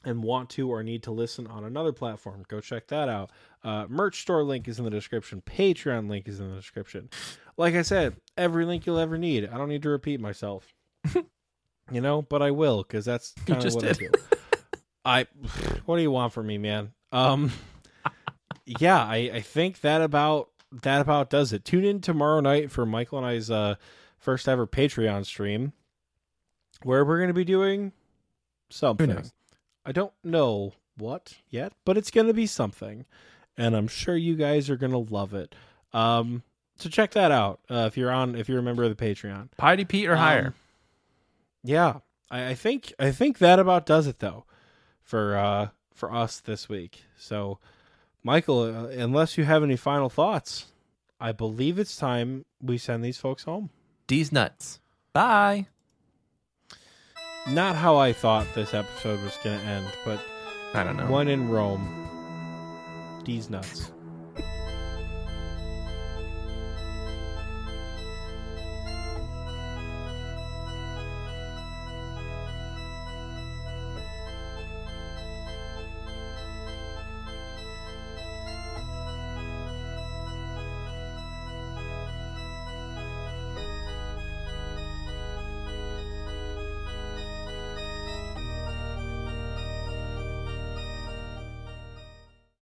and want to or need to listen on another platform, go check that out. Uh, merch store link is in the description. Patreon link is in the description. Like I said, every link you'll ever need. I don't need to repeat myself. *laughs* you know, but I will because that's kind of what did. I do. I, *sighs* what do you want from me, man? Um, *laughs* yeah, I, I think that about that about does it. Tune in tomorrow night for Michael and I's uh, first ever Patreon stream, where we're going to be doing something. I don't know what yet, but it's going to be something, and I'm sure you guys are going to love it. Um, so check that out uh, if you're on if you're a member of the Patreon. Piety Pete or higher. Um, yeah, I, I think I think that about does it though for uh for us this week. So, Michael, uh, unless you have any final thoughts, I believe it's time we send these folks home. D's nuts. Bye. Not how I thought this episode was going to end, but I don't know. one in Rome. These nuts.